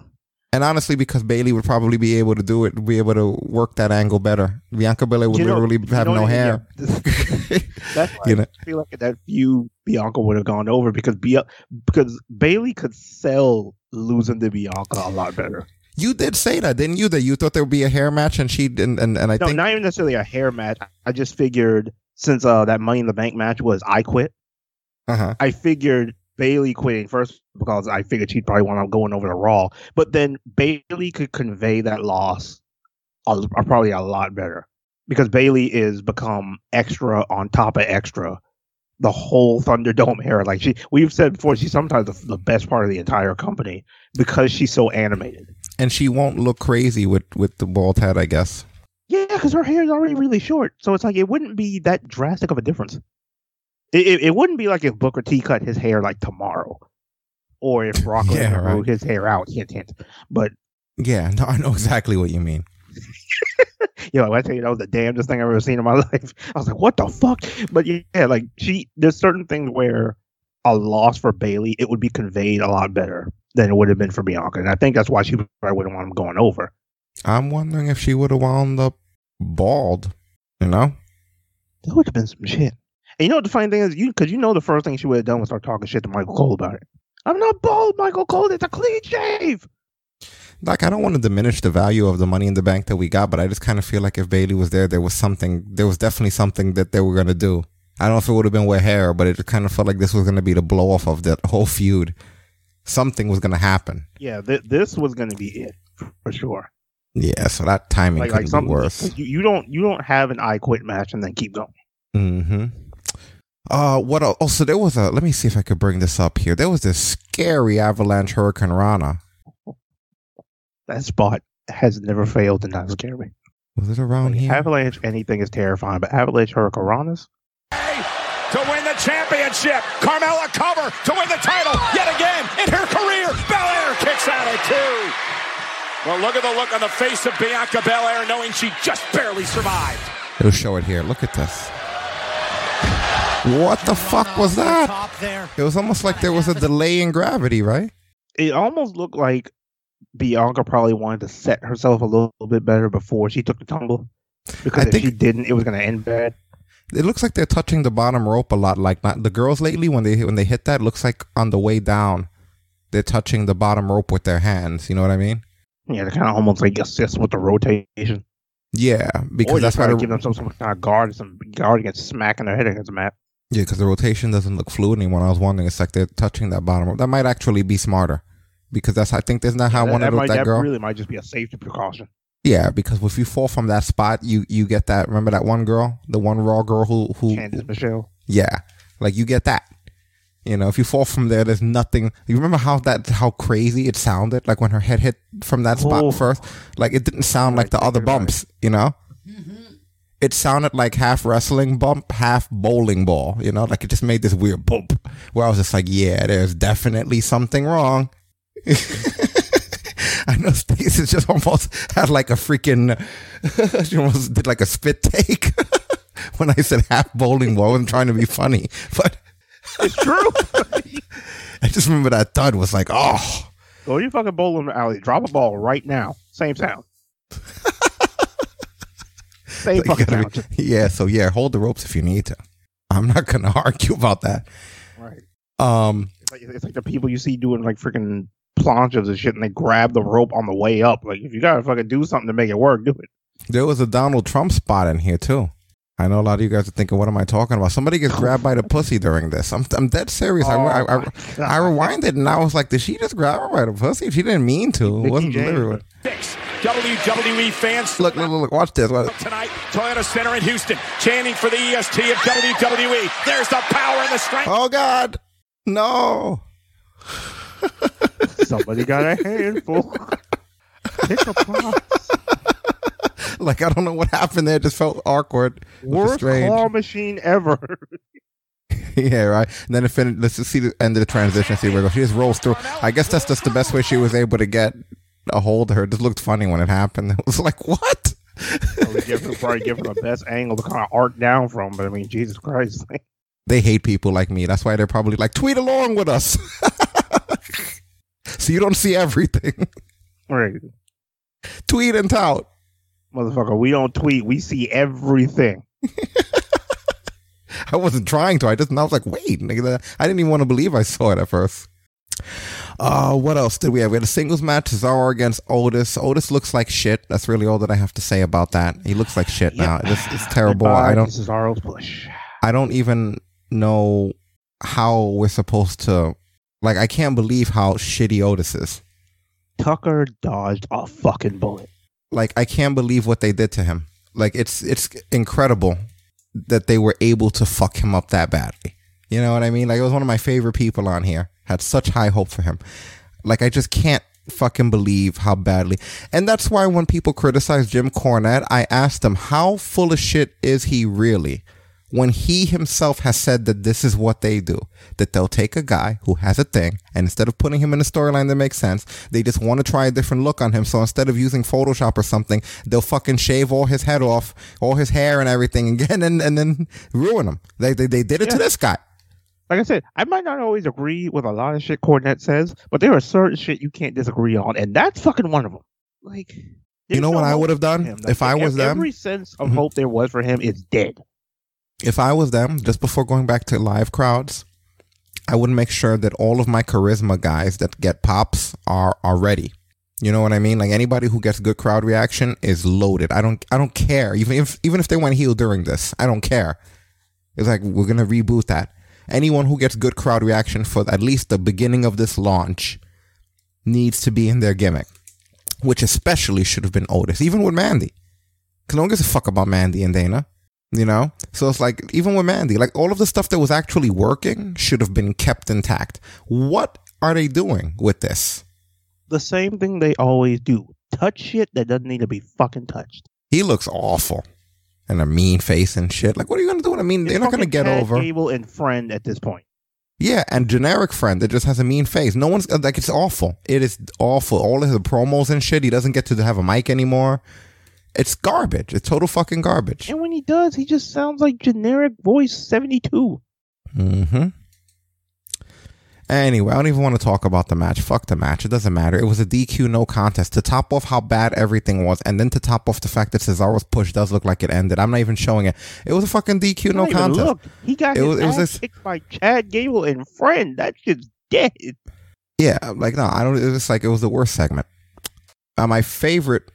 And honestly, because Bayley would probably be able to do it, be able to work that angle better. Bianca Belair would You know- literally have no hair. yeah, That's why You know? I feel like that feud Bianca would have gone over because Bia- because Bayley could sell losing to Bianca a lot better. You did say that, didn't you? That you thought there would be a hair match, and she and and, and I No, think not even necessarily a hair match. I just figured since uh that Money in the Bank match was I quit, uh-huh. I figured Bayley quitting first because I figured she'd probably want to going over to Raw, but then Bayley could convey that loss a, a- probably a lot better because Bayley is become extra on top of extra the whole Thunderdome era. Like she, we've said before, she's sometimes the, the best part of the entire company because she's so animated. and she won't look crazy with with the bald head, I guess. Yeah, because her hair is already really short, so it's like it wouldn't be that drastic of a difference. It, it, it wouldn't be like if Booker T cut his hair like tomorrow, or if Brock Yeah, Lesnar grew his hair out. Hint, hint. But Yeah, no, I know exactly what you mean. you know, I tell you, that was the damnedest thing I've ever seen in my life. I was like, what the fuck? But yeah, like she, there's certain things where a loss for Bayley, it would be conveyed a lot better than it would have been for Bianca, and I think that's why she probably wouldn't want him going over. I'm wondering if she would have wound up bald. You know? That would have been some shit. And you know what the funny thing is, you because you know the first thing she would have done was start talking shit to Michael Cole about it. I'm not bald, Michael Cole. It's a clean shave. Like I don't want to diminish the value of the money in the bank that we got, but I just kind of feel like if Bayley was there, there was something. There was definitely something that they were gonna do. I don't know if it would have been with hair, but it kind of felt like this was gonna be the blow off of that whole feud. Something was gonna happen. Yeah, th- this was going to be it for sure. Yeah, so that timing Like, could like be something worse. You, you don't you don't have an I quit match and then keep going. Mm-hmm. Uh, what else? Oh, so there was a. Let me see if I could bring this up here. There was this scary Avalanche Hurricanrana. That spot has never failed to not scare me. Was it around Like, here? Avalanche, anything is terrifying, but Avalanche Hurricanranas. to win the championship. Carmella cover to win the title yet again in her career. Belair kicks out at two. Well, look at the look on the face of Bianca Belair knowing she just barely survived. It'll show it here. Look at this. What the fuck was that? It was almost like there was a delay in gravity, right? it almost looked like Bianca probably wanted to set herself a little, bit better before she took the tumble. Because I if think- she didn't, it was going to end bad. It looks like they're touching the bottom rope a lot. Like not, the girls lately, when they when they hit that, looks like on the way down, they're touching the bottom rope with their hands. You know what I mean? Yeah, they're kind of almost like assist with the rotation. Yeah, because or that's just why try to the, give them some, some kind of guard, some guard against smacking their head against the mat. Yeah, because the rotation doesn't look fluid anymore. I was wondering, it's like they're touching that bottom. That might actually be smarter, because that's I think isn't that how that, one that of those might, that that girl. really might just be a safety precaution. Yeah, because if you fall from that spot, you you get that. Remember that one girl, the one raw girl who who Candice Michelle. Yeah, like you get that. You know, if you fall from there, there's nothing. You remember how that how crazy it sounded, like when her head hit from that spot Oh. first. Like it didn't sound like the other about it. bumps. You know, mm-hmm. It sounded like half wrestling bump, half bowling ball. You know, like it just made this weird bump. Where I was just like, yeah, there's definitely something wrong. I know Stacey just almost had like a freaking, she almost did like a spit take when I said half bowling ball. I wasn't trying to be funny, but It's true. I just remember that thud was like, oh, Go to your fucking bowling alley. Drop a ball right now. Same sound. Same fucking be- yeah. So yeah, hold the ropes if you need to. I'm not gonna argue about that. Right. Um, It's like, it's like the people you see doing like freaking planches and shit, and they grab the rope on the way up. Like, if you gotta fucking do something to make it work, do it. there was a Donald Trump spot in here too. I know a lot of you guys are thinking, what am I talking about? Somebody gets grabbed by the pussy during this. I'm, I'm dead serious. I, oh I, I, Oh I rewinded and I was like, did she just grab her by the pussy? She didn't mean to. It wasn't James. deliberate. Six WWE fans Look, look, look, look, watch this. Watch- tonight, Toyota Center in Houston, chanting for the EST of WWE. There's the power and the strength. Oh God, no. Somebody got a handful. Pick a box. Like I don't know what happened there. It just felt awkward. Worst claw machine ever. yeah, right. And then it fin- let's just see the end of the transition. See where it goes. She just rolls through. I guess that's just the best way she was able to get a hold of her. It just looked funny when it happened. It was like, what? give her, probably give her the best angle to kind of arc down from. But I mean, Jesus Christ. They hate people like me. That's why they're probably like, tweet along with us. so you don't see everything. Right. Tweet and tout. Motherfucker, we don't tweet. We see everything. I wasn't trying to. I just I was like, wait, nigga, I didn't even want to believe I saw it at first. Uh, what else did we have? We had a singles match, Cesaro against Otis. Otis looks like shit. That's really all that I have to say about that. He looks like shit now. This is terrible. Goodbye I don't. Cesaro's push. I don't even know how we're supposed to. Like, I can't believe how shitty Otis is. Tucker dodged a fucking bullet. Like, I can't believe what they did to him. Like, it's it's incredible that they were able to fuck him up that badly. You know what I mean? Like, it was one of my favorite people on here. Had such high hope for him. Like, I just can't fucking believe how badly. And that's why when people criticize Jim Cornette, I ask them, how full of shit is he really? When he himself has said that this is what they do, that they'll take a guy who has a thing, and instead of putting him in a storyline that makes sense, they just want to try a different look on him. So instead of using Photoshop or something, they'll fucking shave all his head off, all his hair and everything again, and, and then ruin him. They, they, they did it to this guy. Like I said, I might not always agree with a lot of shit Cornette says, but there are certain shit you can't disagree on, and that's fucking one of them. Like, You know no what I would have done if I was them? Every sense of Mhm. hope there was for him is dead. If I was them, just before going back to live crowds, I would make sure that all of my charisma guys that get pops are are ready. You know what I mean? Like anybody who gets good crowd reaction is loaded. I don't I don't care. Even if even if they went heel during this, I don't care. It's like we're gonna reboot that. Anyone who gets good crowd reaction for at least the beginning of this launch needs to be in their gimmick. Which especially should have been Otis, even with Mandy. Cause no one gives a fuck about Mandy and Dana. You know? So it's like, even with Mandy, like all of the stuff that was actually working should have been kept intact. What are they doing with this? The same thing they always do. Touch shit that doesn't need to be fucking touched. He looks awful. And a mean face and shit. Like, what are you gonna do? with I mean, It's they're not gonna get Chad over. Gable and friend at this point. Yeah, and generic friend that just has a mean face. No one's like it's awful. It is awful. All of the promos and shit. He doesn't get to have a mic anymore. It's garbage. It's total fucking garbage. And when he does, he just sounds like generic voice 72. Mm-hmm. Anyway, I don't even want to talk about the match. Fuck the match. It doesn't matter. It was a DQ no contest. To top off how bad everything was, and then to top off the fact that Cesaro's push does look like it ended. I'm not even showing it. It was a fucking DQ no contest. Look, he got It his was- it was ass this- kicked by Chad Gable and friend. That shit's dead. Yeah, like no, I don't. It's like it was the worst segment. Uh, my favorite.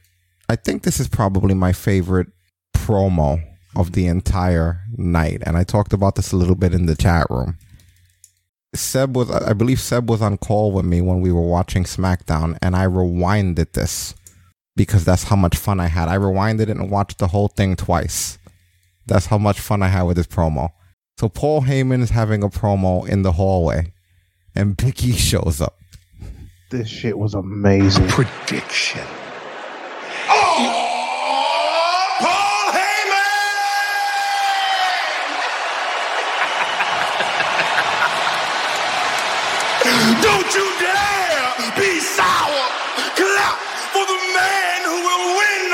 I think this is probably my favorite promo of the entire night, and I talked about this a little bit in the chat room. Seb was, I believe Seb was on call with me when we were watching SmackDown, and I rewinded this because that's how much fun I had. I rewinded it and watched the whole thing twice. That's how much fun I had with this promo. So Paul Heyman is having a promo in the hallway, and Big E shows up. This shit was amazing. Prediction. Oh, Paul Heyman! Don't you dare be sour. Clap for the man who will win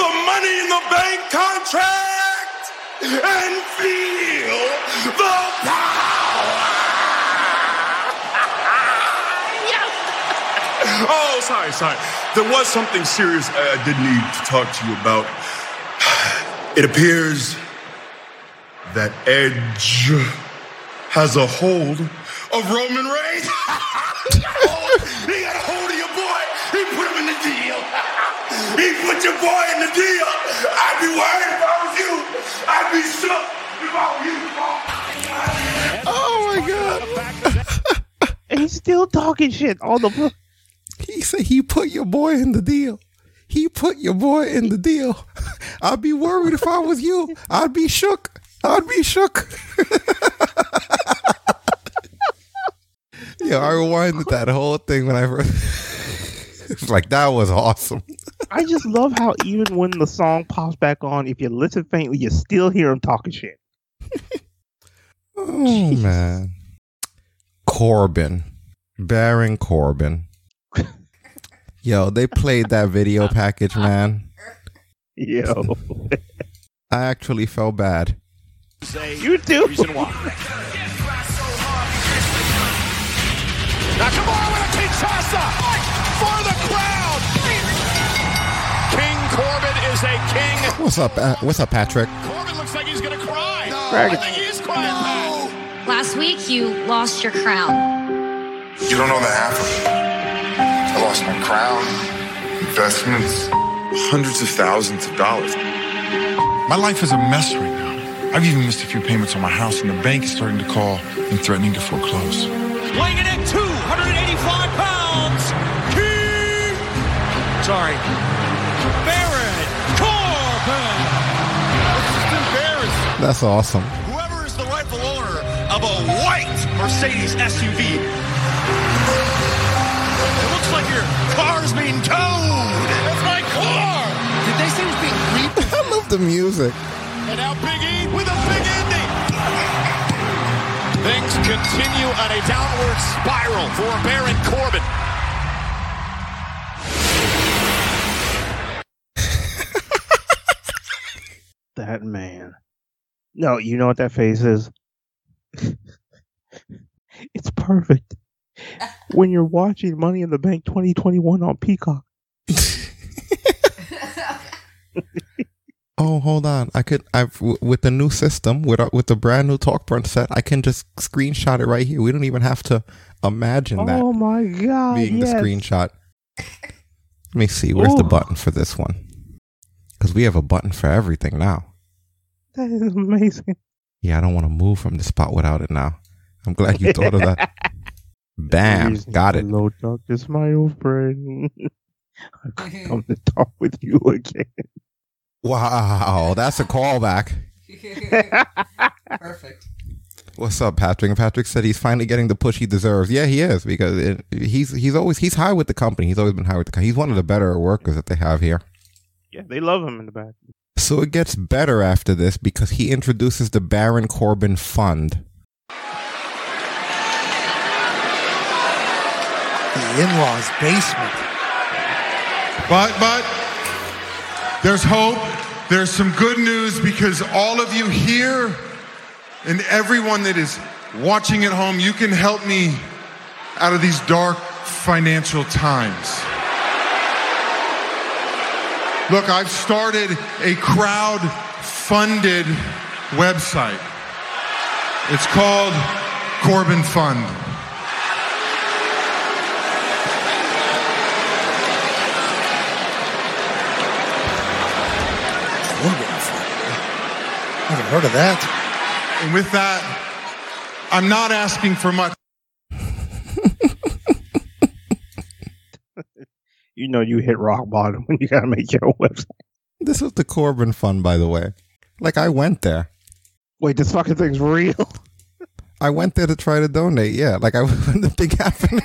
the Money in the Bank contract and feel the power. Oh, sorry, sorry. There was something serious I did need to talk to you about. It appears that Edge has a hold of Roman Reigns. he, got a hold, he got a hold of your boy. He put him in the deal. he put your boy in the deal. I'd be worried if I was you. I'd be shook if I were you, Oh my god! And he's still talking shit on the. He said he put your boy in the deal. He put your boy in the deal. I'd be worried if I was you. I'd be shook. I'd be shook. Yeah, I rewinded that whole thing when I first. like that was awesome. I just love how even when the song pops back on, if you listen faintly, you still hear him talking shit. Oh man, Corbin, Baron Corbin. Yo, they played that video package, man. Yo, I actually felt bad. you too. Reason why. Nakamura with a Kinshasa for the crowd. say king. What's up? Uh, what's up, Patrick? Corbin looks like he's going to cry. Craig. I think he is crying, Pat. Last week, you lost your crown. You don't know the half of it. I lost my crown, investments, hundreds of thousands of dollars. My life is a mess right now. I've even missed a few payments on my house, and the bank is starting to call and threatening to foreclose. Weighing in at 285 pounds. King. Sorry. Baron Corbin. It's embarrassing. That's awesome. Whoever is the rightful owner of a white Mercedes SUV. It looks like your car's being towed. That's my car. Did they say it was being creepy? I love the music. And now Big E with a big ending. Things continue on a downward spiral for Baron Corbin. That man. No, you know what that face is? it's perfect. When you're watching Money in the Bank 2021 on Peacock. Oh, hold on. I could. I've w- with the new system with our, with the brand new Talk Brunch set. I can just screenshot it right here. We don't even have to imagine that Oh my god. being yes. the screenshot. Let me see. Where's the button for this one? Because we have a button for everything now. That is amazing. Yeah, I don't want to move from the spot without it now. I'm glad you thought of that. Bam, got it. Low talk is my old friend. I come to talk with you again. Wow, that's a callback. Perfect. What's up, Patrick? Patrick said he's finally getting the push he deserves. Yeah, he is because it, he's he's always he's high with the company. He's always been high with the company. He's one of the better workers that they have here. Yeah, they love him in the back. So it gets better after this because he introduces the Baron Corbin Fund. The in-laws basement. But, but, there's hope. There's some good news because all of you here and everyone that is watching at home, you can help me out of these dark financial times. Look, I've started a crowd funded website. It's called Corbin Fund. Never heard of that. And with that, I'm not asking for much. You know you hit rock bottom when you gotta make your own website. This was the Corbin Fund, by the way. Like I went there. Wait, this fucking thing's real. I went there to try to donate. Yeah, like I when the thing happened.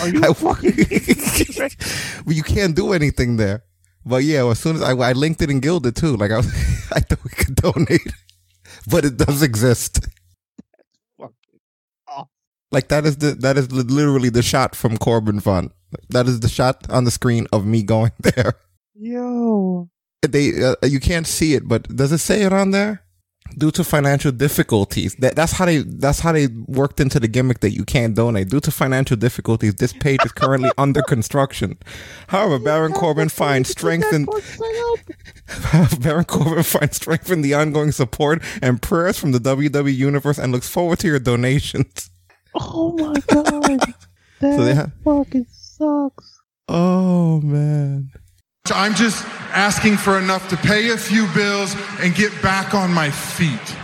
Are you I- fucking well, you can't do anything there. But yeah, as soon as I, I linked it in Gilded too, like I, was, I thought we could donate, but it does exist. Like that is the that is literally the shot from Corbin Fund. That is the shot on the screen of me going there. Yo. They uh, you can't see it, but does it say it on there? Due to financial difficulties, that, that's how they that's how they worked into the gimmick that you can't donate. Due to financial difficulties, this page is currently under construction. However, Baron Corbin finds strength in Baron Corbin finds strength in the ongoing support and prayers from the WWE universe and looks forward to your donations. Oh my god. That So fucking sucks. Oh man. I'm just asking for enough to pay a few bills and get back on my feet.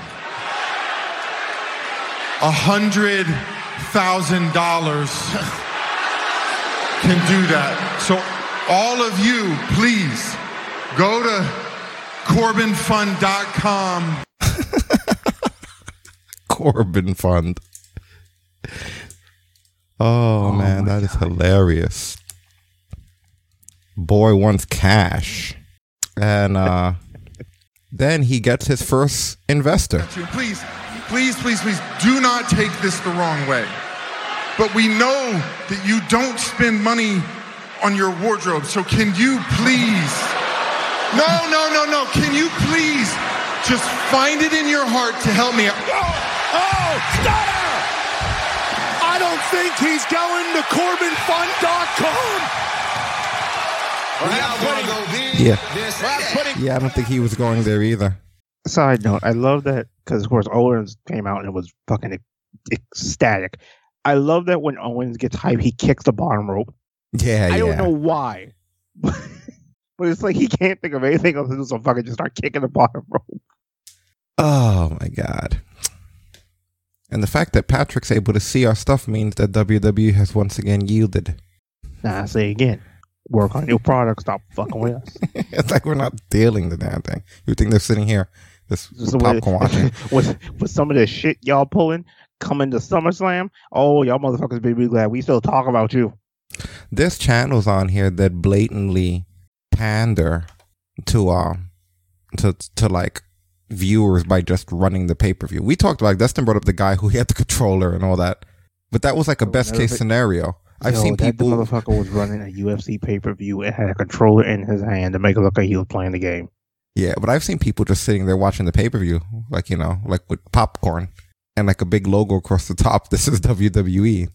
A hundred thousand dollars can do that. So all of you, please go to corbinfund.com. Corbin Fund. Oh, oh, man, that is hilarious. Boy wants cash. And uh then he gets his first investor. Please, please, please, please do not take this the wrong way. But we know that you don't spend money on your wardrobe. So can you please? No, no, no, no. Can you please just find it in your heart to help me out? Oh, stunner! I don't think he's going to CorbinFund.com. We're now putting Yeah. Yeah, I don't think he was going there either. Side note: I love that because of course Owens came out and it was fucking ecstatic. I love that when Owens gets hype, he kicks the bottom rope. Yeah, I yeah. don't know why, but it's like he can't think of anything else to do, so fucking just start kicking the bottom rope. Oh my god. And the fact that Patrick's able to see our stuff means that WWE has once again yielded. Nah, I say again, work on your product. Stop fucking with us. it's like we're not dealing the damn thing. You think they're sitting here, this popcorn watching? with with some of the shit y'all pulling coming to SummerSlam. Oh, y'all motherfuckers be be glad we still talk about you. There's channels on here that blatantly pander to um to to like viewers by just running the pay per view. We talked about Dustin brought up the guy who had the controller and all that, but that was like a best case scenario. I've Yo, seen that people. motherfucker was running a UFC pay per view and had a controller in his hand to make it look like he was playing the game. Yeah, but I've seen people just sitting there watching the pay per view, like you know, like with popcorn and like a big logo across the top. This is WWE,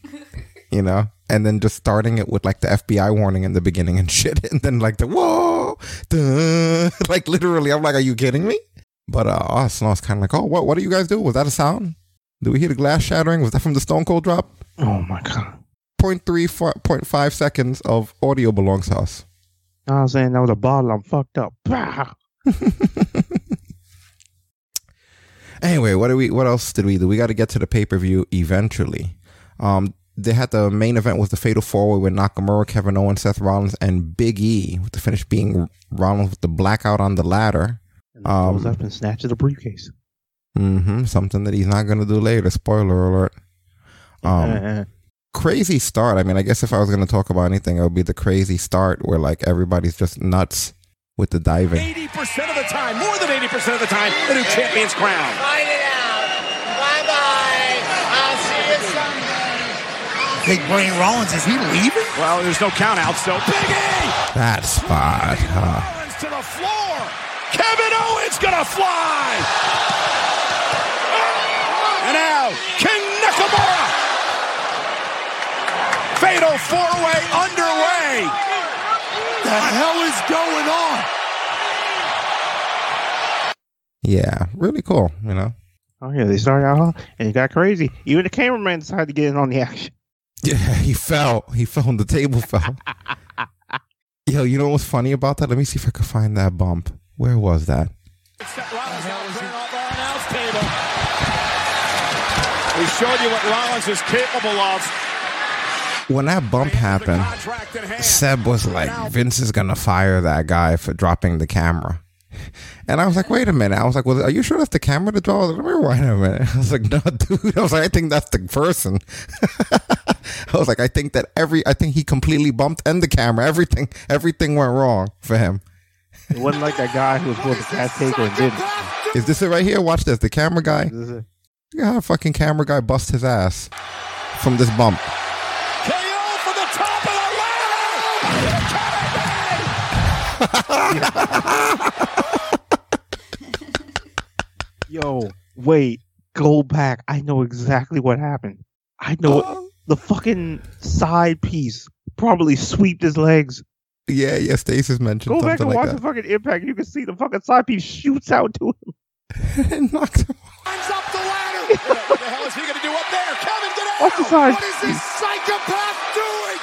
you know, and then just starting it with like the FBI warning in the beginning and shit, and then like the whoa, duh, like literally, I'm like, are you kidding me? But uh, us, and I was kind of like, oh, what, what do you guys do? Was that a sound? Did we hear the glass shattering? Was that from the Stone Cold drop? Oh my god! 0.3, 0.5 seconds of audio belongs to us. I was saying that was a bottle. I'm fucked up. Anyway, what do we? What else did we do? We got to get to the pay per view eventually. Um, they had the main event was the Fatal Four Way with Nakamura, Kevin Owens, Seth Rollins, and Big E. With the finish being Rollins with the blackout on the ladder. Goes Um, up and snatches the briefcase. Mm-hmm. something that he's not going to do later. Spoiler alert. Um. crazy start. I mean, I guess if I was going to talk about anything, it would be the crazy start where like everybody's just nuts with the diving. 80% of the time, more than 80% of the time, the new champion's crown. Fight it out. Bye bye. I'll see you Sunday. Big Brain Rollins, is he leaving? Well, there's no count out, so Big E That spot. huh. Owens to the floor. Kevin Owens gonna fly. And now, King Nakamura. Fatal four-way underway. The hell is going on? Yeah, really cool. You know. Oh yeah, they started out huh? and it got crazy. Even the cameraman decided to get in on the action. Yeah, he fell. He fell on the table. Fell. Yo, you know what's funny about that? Let me see if I can find that bump. Where was that? We showed you what Rollins is capable of. When that bump happened, Seb was like, "Vince is gonna fire that guy for dropping the camera." And I was like, "Wait a minute!" I was like, "Well, are you sure that's the camera that draw?" Let me rewind a minute. I was like, "No, dude." I was like, "I think that's the person." I was like, "I think that every, I think he completely bumped and the camera, everything, everything went wrong for him." It wasn't like that guy who was supposed to cast taker and didn't. Is this it right here? Watch this. The camera guy. This. Look at how fucking camera guy bust his ass from this bump. Yo, wait, go back. I know exactly what happened. I know it. the fucking side piece probably sweeped his legs. Yeah, yeah. Stasis mentioned Go back and like watch that. the fucking impact. You can see the fucking side piece shoots out to him. Knocked him. Climbs up the ladder. what the hell is he going to do up there? Kevin, get Off the out. side. What is this psychopath doing?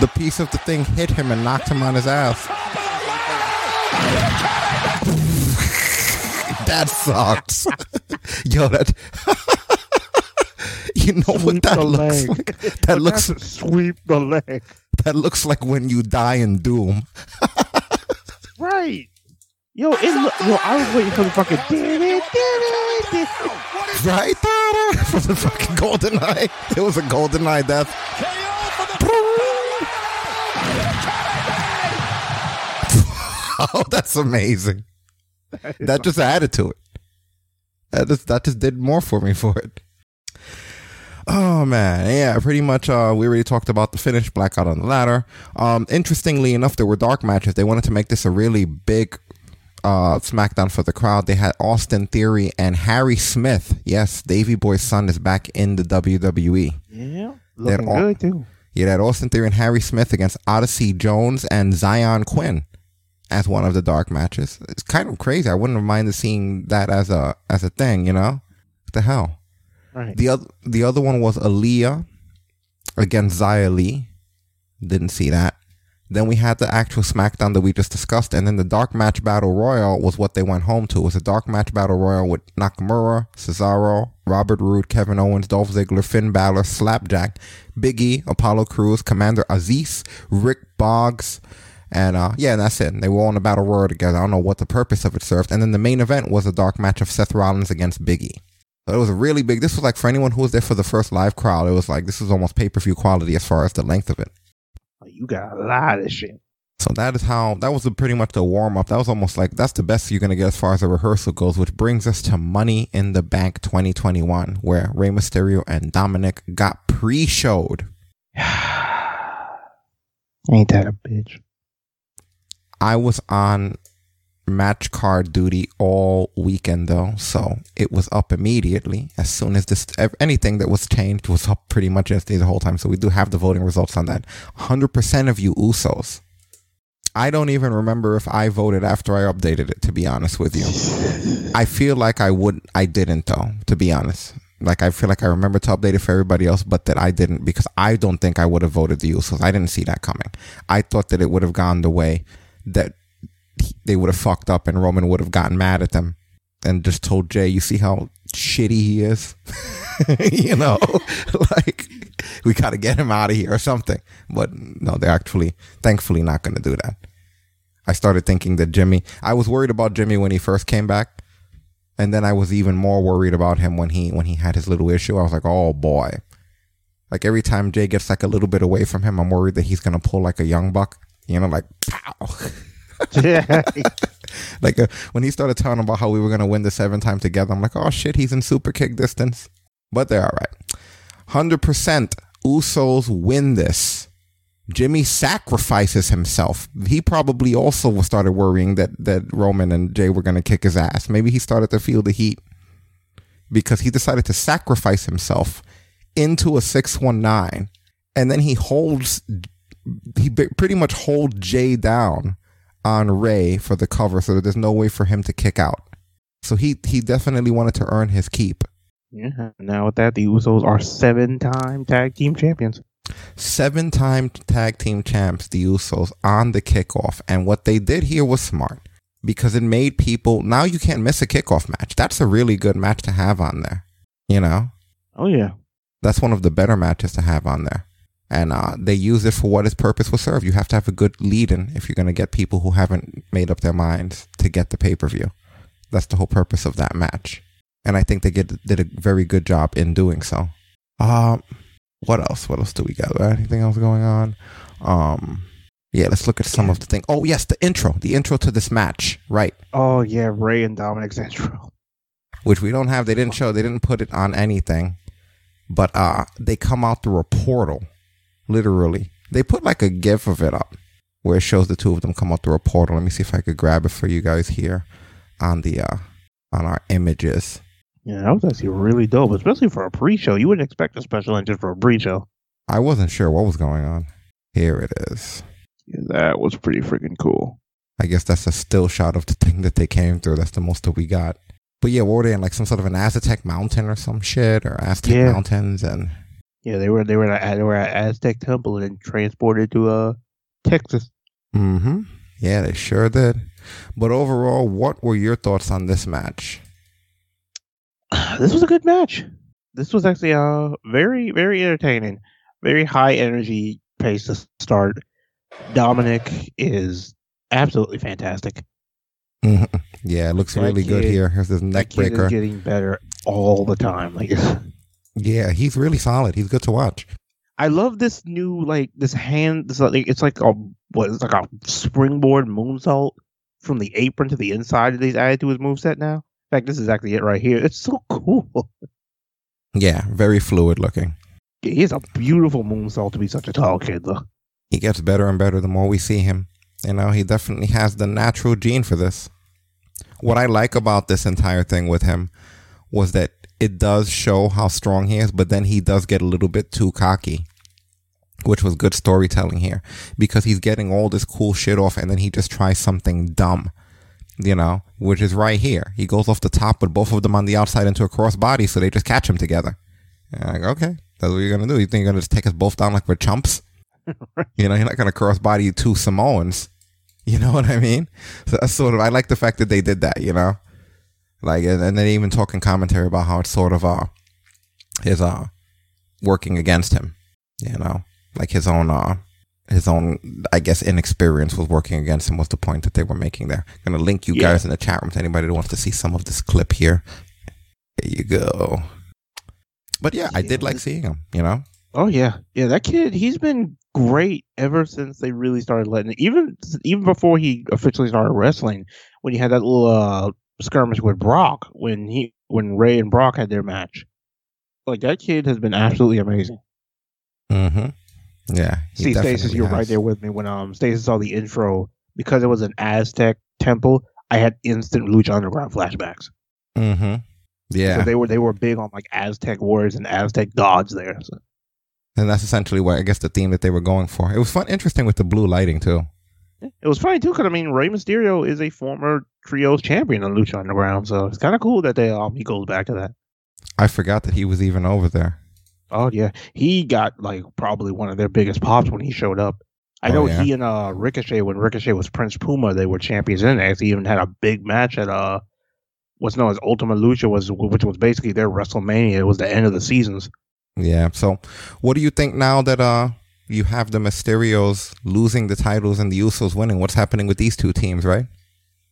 The piece of the thing hit him and knocked him on his ass. That sucks. Yo, that. you know what that looks leg. like? That But looks. sweep the leg. That looks like when you die in Doom. Right. Yo, it look, yo, I was waiting for the fucking did it, did it. Right? For the fucking GoldenEye. It was a GoldenEye death. Oh, that's amazing. That just added to it. That just that just did more for me for it. Oh man, yeah, pretty much. Uh, we already talked about the finish, blackout on the ladder. Um, interestingly enough, there were dark matches. They wanted to make this a really big uh, SmackDown for the crowd. They had Austin Theory and Harry Smith. Yes, Davy Boy's son is back in the WWE. Yeah, looking good too. You had Austin Theory and Harry Smith against Odyssey Jones and Zion Quinn. As one of the dark matches. It's kind of crazy. I wouldn't have minded seeing that as a as a thing. You know, what the hell. Right. The other the other one was Aliyah against Xia Li. Didn't see that. Then we had the actual SmackDown that we just discussed, and then the Dark Match Battle Royal was what they went home to. It was a Dark Match Battle Royal with Nakamura, Cesaro, Robert Roode, Kevin Owens, Dolph Ziggler, Finn Balor, Slapjack, Big E, Apollo Crews, Commander Azeez, Rick Boogs, and uh, yeah, that's it. They were on in a battle royal together. I don't know what the purpose of it served. And then the main event was a dark match of Seth Rollins against Big E. So it was a really big. This was like for anyone who was there for the first live crowd, it was like this was almost pay per view quality as far as the length of it. You got a lot of shit. So that is how that was pretty much the warm up. That was almost like that's the best you're gonna get as far as the rehearsal goes, which brings us to Money in the Bank 2021, where Rey Mysterio and Dominic got pre-showed. Ain't that a bitch? I was on match card duty all weekend though, so it was up immediately as soon as this anything that was changed was up pretty much yesterday the whole time. So we do have the voting results on that. Hundred percent of you Usos. I don't even remember if I voted after I updated it. To be honest with you, I feel like I would. I didn't though. To be honest, like I feel like I remember to update it for everybody else, but that I didn't because I don't think I would have voted the Usos. I didn't see that coming. I thought that it would have gone the way that they would have fucked up and Roman would have gotten mad at them and just told Jey, you see how shitty he is? you know, like we got to get him out of here or something. But no, they're actually, thankfully, not going to do that. I started thinking that Jimmy, I was worried about Jimmy when he first came back. And then I was even more worried about him when he when he had his little issue. I was like, oh boy. Like every time Jey gets like a little bit away from him, I'm worried that he's gonna pull like a young buck. You know, like pow. Yeah. like uh, when he started telling about how we were going to win the seven time together, I'm like, oh shit, he's in super kick distance. But they're all right. 100% Usos win this. Jimmy sacrifices himself. He probably also started worrying that, that Roman and Jey were going to kick his ass. Maybe he started to feel the heat because he decided to sacrifice himself into a 619 and then he holds he pretty much holds Jey down on Rey for the cover so that there's no way for him to kick out. So he he definitely wanted to earn his keep. Yeah. Now with that, the Usos are seven-time tag team champions. Seven time tag team champs, the Usos, on the kickoff. And what they did here was smart because it made people now you can't miss a kickoff match. That's a really good match to have on there. You know? Oh yeah. That's one of the better matches to have on there and uh, they use it for what its purpose will serve. You have to have a good lead in if you're going to get people who haven't made up their minds to get the pay per view. That's the whole purpose of that match, and I think they get did a very good job in doing so. Um, what else? What else do we got? Anything else going on? Um, yeah, let's look at some of the thing. Oh yes, the intro, the intro to this match, right? Oh yeah, Rey and Dominic's intro, which we don't have. They didn't show. They didn't put it on anything, but uh, they come out through a portal literally. They put like a gif of it up where it shows the two of them come out through a portal. Let me see if I could grab it for you guys here on the uh on our images. Yeah, that was actually really dope, especially for a pre-show. You wouldn't expect a special engine for a pre-show. I wasn't sure what was going on. Here it is. Yeah, that was pretty freaking cool. I guess that's a still shot of the thing that they came through. That's the most that we got. But yeah, what were they in like some sort of an Aztec mountain or some shit or Aztec yeah. mountains and yeah, they were they were at they were at Aztec Temple and then transported to uh Texas. Mm-hmm. Yeah, they sure did. But overall, what were your thoughts on this match? This was a good match. This was actually uh very very entertaining, very high energy pace to start. Dominic is absolutely fantastic. Mm-hmm. Yeah, it looks that really kid, good here. Here's this neck breaker. getting better all the time. Like yeah, he's really solid. He's good to watch. I love this new like this hand. This like it's like a what? It's like a springboard moonsault from the apron to the inside that he's added to his moveset now. In fact, this is exactly it right here. It's so cool. Yeah, very fluid looking. He has a beautiful moonsault to be such a tall kid, though. He gets better and better the more we see him. You know, he definitely has the natural gene for this. What I like about this entire thing with him was that it does show how strong he is, but then he does get a little bit too cocky. which was good storytelling here because he's getting all this cool shit off and then he just tries something dumb, you know, which is right here. He goes off the top with both of them on the outside into a crossbody so they just catch him together. Like, okay, that's what you're going to do. You think you're going to just take us both down like we're chumps? you know, you're not going to crossbody two Samoans. You know what I mean? So that's sort of, I like the fact that they did that, you know? Like, and, and then even talking commentary about how it's sort of, uh, his, uh, working against him, you know? Like his own, uh, his own, I guess, inexperience was working against him was the point that they were making there. I'm gonna link you Yeah. guys in the chat room to anybody that wants to see some of this clip here. There you go. But yeah, I did like seeing him, you know? Oh yeah, yeah. That kid, he's been great ever since they really started letting. Even even before he officially started wrestling, when he had that little uh, skirmish with Brock, when he when Rey and Brock had their match, like that kid has been absolutely amazing. Mm-hmm. Yeah. See, Stasis, you're right there with me when um Stasis saw the intro because it was an Aztec temple. I had instant Lucha Underground flashbacks. Mm-hmm. Yeah. So they were they were big on like Aztec warriors and Aztec gods there. So. and that's essentially what I guess the theme that they were going for. It was fun, interesting with the blue lighting too. It was funny too, because I mean, Rey Mysterio is a former trios champion on Lucha Underground, so it's kind of cool that they um he goes back to that. I forgot that he was even over there. Oh yeah, he got like probably one of their biggest pops when he showed up. I Oh, know yeah? he and uh Ricochet when Ricochet was Prince Puma, they were champions in. He even had a big match at uh what's known as Ultima Lucha, was which was basically their WrestleMania. It was the end of the seasons. Yeah. So, what do you think now that uh you have the Mysterios losing the titles and the Usos winning? What's happening with these two teams, right?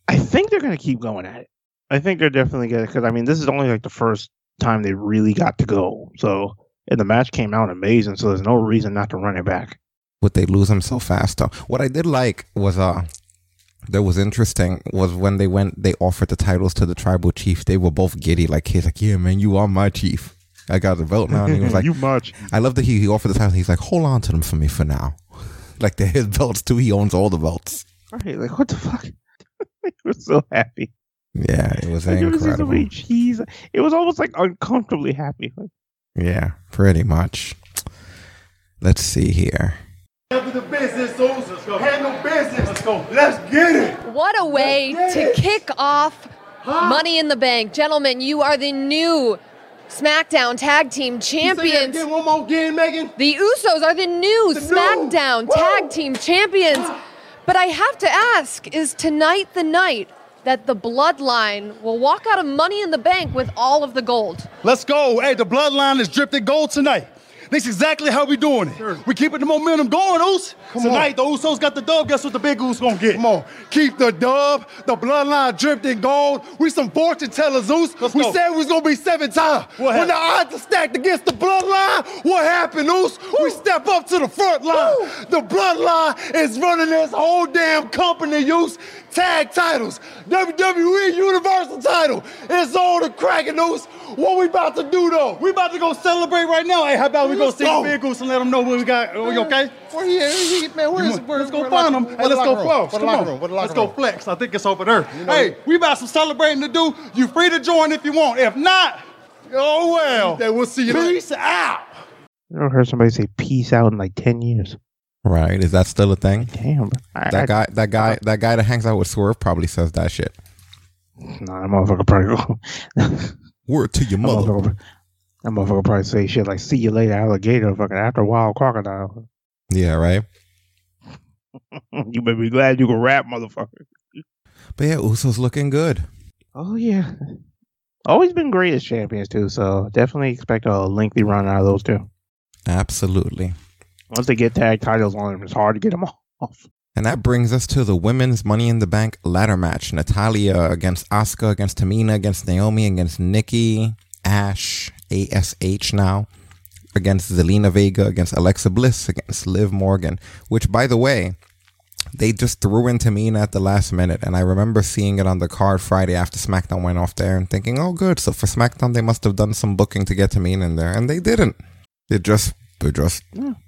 I think they're gonna keep going at it. I think they're definitely gonna because I mean this is only like the first time they really got to go. So and the match came out amazing, so there's no reason not to run it back. Would they lose them so fast though? What I did like was uh that was interesting was when they went they offered the titles to the tribal chief. They were both giddy, like he's like, Yeah, man, you are my chief. I got the belt now. And he was like you much. I love that he, he offered the titles. He's like, hold on to them for me for now. Like they're his belts too. He owns all the belts. Right, like what the fuck? I was so happy. Yeah, it was Like, it was incredible. many cheese. It was almost like uncomfortably happy. Like, Yeah, pretty much. Let's see here. Handle the business, Let's go. Handle business. Let's go. Let's get it. What a way to kick off Money in the Bank. Gentlemen, you are the new SmackDown Tag Team Champions. Again, one more again, Megan. The Usos are the new SmackDown Tag Team Champions. But I have to ask is tonight the night that the Bloodline will walk out of Money in the Bank with all of the gold? Let's go. Hey, the bloodline is dripped in gold tonight. This is exactly how we doing it. We keeping the momentum going, Oos. tonight, the Usos got the dub. Guess what the big Oos gonna get? Come on, keep the dub. The bloodline dripped in gold. We some fortune tellers, Zeus. we go. said we was gonna be seven times. What when the odds are stacked against the bloodline, what happened, Oos? We step up to the front line. The bloodline is running this whole damn company, Oos. Tag titles, WWE Universal title. It's on the cracking, Oos. What we about to do though? We about to go celebrate right now. Hey, how about we go see go. the big Oos and let them know what we got? Are we okay? Where he at? Man, where You where- let's go where the find locker- them. where Hey, the let's go locker room? flex. The Come locker on. room? Let's go flex. I think it's over there. know- hey, we got some celebrating to do. You free to join if you want. If not, oh well. Then we'll see you later. Peace out. I don't heard somebody say peace out in like ten years. Right? Is that still a thing? Damn, I, That guy, that guy, uh, that guy that hangs out with Swerve probably says that shit. Nah, that motherfucker probably. Word to your that, mother. motherfucker, that motherfucker probably say shit like "See you later, alligator." Fucking after a while, crocodile. Yeah, right. you better be glad you can rap, motherfucker. But yeah, Usos looking good. Oh yeah, always been great as champions too. So definitely expect a lengthy run out of those two. Absolutely. Once they get tag titles on them, it's hard to get them off. And that brings us to the women's Money in the Bank ladder match. Natalya against Asuka, against Tamina, against Naomi, against Nikki, Ash, ASH now, against Zelina Vega, against Alexa Bliss, against Liv Morgan, which, by the way, they just threw in Tamina at the last minute. And I remember seeing it on the card Friday after SmackDown went off there and thinking, oh, good. So for SmackDown, they must have done some booking to get Tamina in there. And they didn't. They just, they just Just,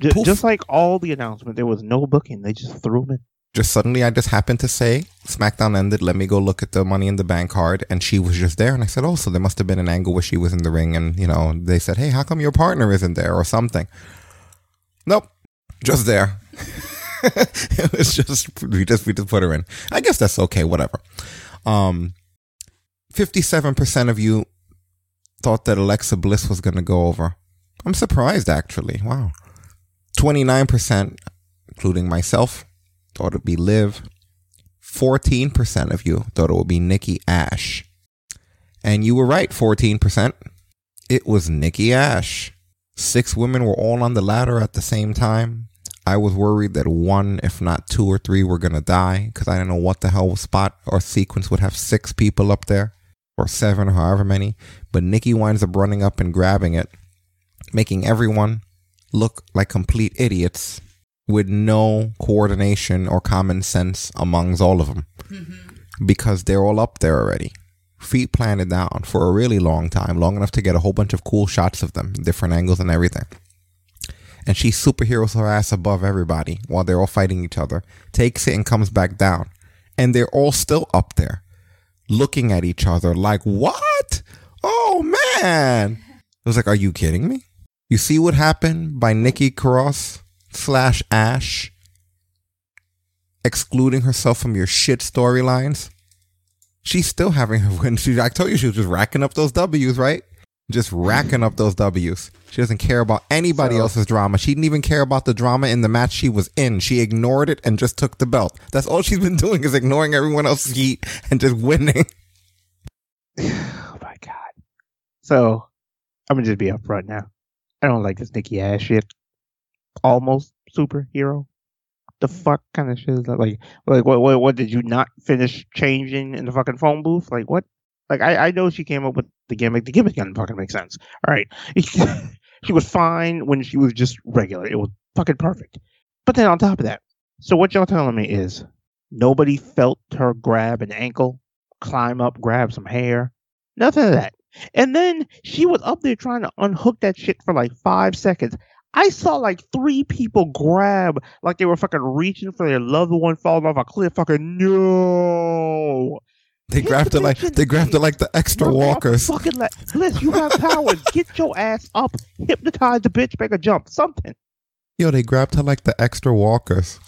Poof. just like all the announcement, there was no booking. They just threw them in. just suddenly I just happened to say SmackDown ended. Let me go look at the Money in the Bank card, and she was just there. And I said, "Oh, so there must have been an angle where she was in the ring." And you know, they said, "Hey, how come your partner isn't there?" or something. Nope. Just there. it was just we just we just put her in. I guess that's okay, whatever. Um 57% of you thought that Alexa Bliss was going to go over. I'm surprised actually. Wow. 29%, including myself, thought it'd be Liv. 14% of you thought it would be Nikki Ash. And you were right, 14%. It was Nikki Ash. Six women were all on the ladder at the same time. I was worried that one, if not two or three, were going to die because I didn't know what the hell spot or sequence would have six people up there or seven or however many. But Nikki winds up running up and grabbing it, making everyone look like complete idiots with no coordination or common sense amongst all of them mm-hmm. because they're all up there already. Feet planted down for a really long time, long enough to get a whole bunch of cool shots of them, different angles and everything. And she superheroes her ass above everybody while they're all fighting each other, takes it and comes back down. And they're all still up there looking at each other like, what? Oh man. It was like, are you kidding me? You see what happened by Nikki Cross slash Ash excluding herself from your shit storylines? She's still having her win. She, I told you she was just racking up those W's, right? Just racking up those W's. She doesn't care about anybody So- else's drama. She didn't even care about the drama in the match she was in. She ignored it and just took the belt. That's all she's been doing is ignoring everyone else's heat and just winning. oh my god. So I'm gonna just be upfront now. I don't like this Nikki Ash shit. Almost superhero. The fuck kind of shit is that? Like, like what, what? What did you not finish changing in the fucking phone booth? Like what? Like I, I know she came up with the gimmick. The gimmick doesn't fucking make sense. All right, she was fine when she was just regular. It was fucking perfect. But then on top of that, so what y'all telling me is nobody felt her grab an ankle, climb up, grab some hair, nothing of that. And then she was up there trying to unhook that shit for like five seconds. I saw like three people grab like they were fucking reaching for their loved one falling off a cliff. Fucking no. They grabbed it like they grabbed it like the extra walkers. Fucking let Bliss, you have power. Get your ass up. Hypnotize the bitch, make a jump. Something. Yo, they grabbed her like the extra walkers.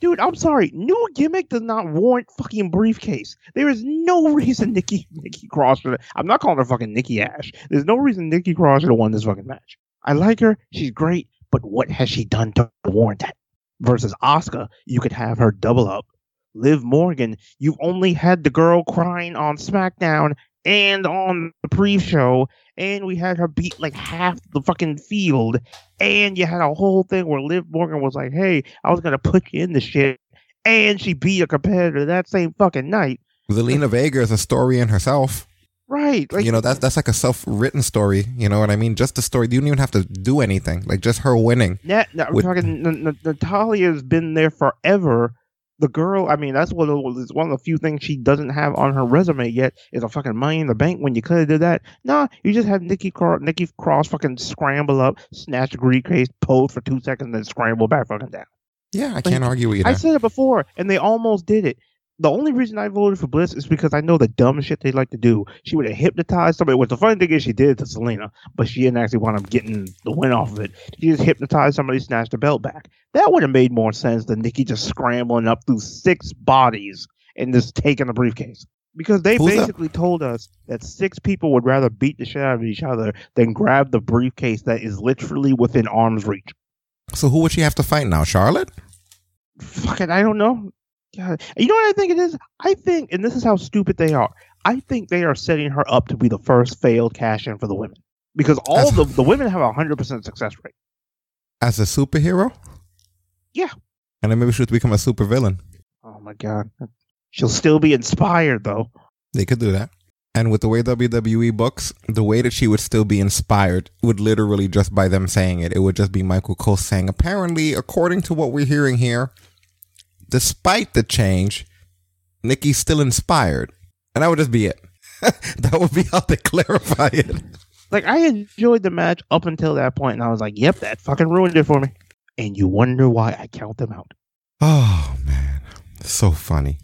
Dude, I'm sorry. New gimmick does not warrant fucking briefcase. There is no reason Nikki Nikki Cross. I'm not calling her fucking Nikki Ash. There's no reason Nikki Cross should have won this fucking match. I like her. She's great. But what has she done to warrant that? Versus Asuka, you could have her double up. Liv Morgan, you've only had the girl crying on SmackDown and on the pre-show, and we had her beat like half the fucking field, and you had a whole thing where Liv Morgan was like, "Hey, I was gonna put you in the shit," and she beat a competitor that same fucking night. Zelina Vega is a story in herself. Right. Like, you know, that's that's like a self-written story. You know what I mean? Just the story. You don't even have to do anything. Like just her winning. Nat, With- fucking N- N- Natalya's been there forever. The girl, I mean, that's one of the, it's one of the few things she doesn't have on her resume yet is a fucking money in the bank. When you could have did that, nah, you just have Nikki Cross, Nikki Cross fucking scramble up, snatch a the case, pose for two seconds, then scramble back fucking down. Yeah, I can't argue with you I said it before, and they almost did it. The only reason I voted for Bliss is because I know the dumb shit they like to do. She would have hypnotized somebody. What the funny thing is, she did it to Zelina, but she didn't actually want up getting the win off of it. She just hypnotized somebody, snatched the belt back. That would have made more sense than Nikki just scrambling up through six bodies and just taking the briefcase. Because they Who's that? basically told us that six people would rather beat the shit out of each other than grab the briefcase that is literally within arm's reach. So who would she have to fight now? Charlotte? fucking I don't know. God. You know what I think it is? I think, and this is how stupid they are. I think they are setting her up to be the first failed cash in for the women because all the the women have a hundred percent success rate. As a superhero? Yeah. And then maybe she would become a supervillain. Oh my god, she'll still be inspired though. They could do that. And with the way WWE books, the way that she would still be inspired would literally just by them saying it. It would just be Michael Cole saying, apparently, according to what we're hearing here, despite the change, Nikki's still inspired. And that would just be it. that would be how they clarify it. Like I enjoyed the match up until that point, and I was like, "Yep, that fucking ruined it for me." And you wonder why I count them out. Oh man, so funny.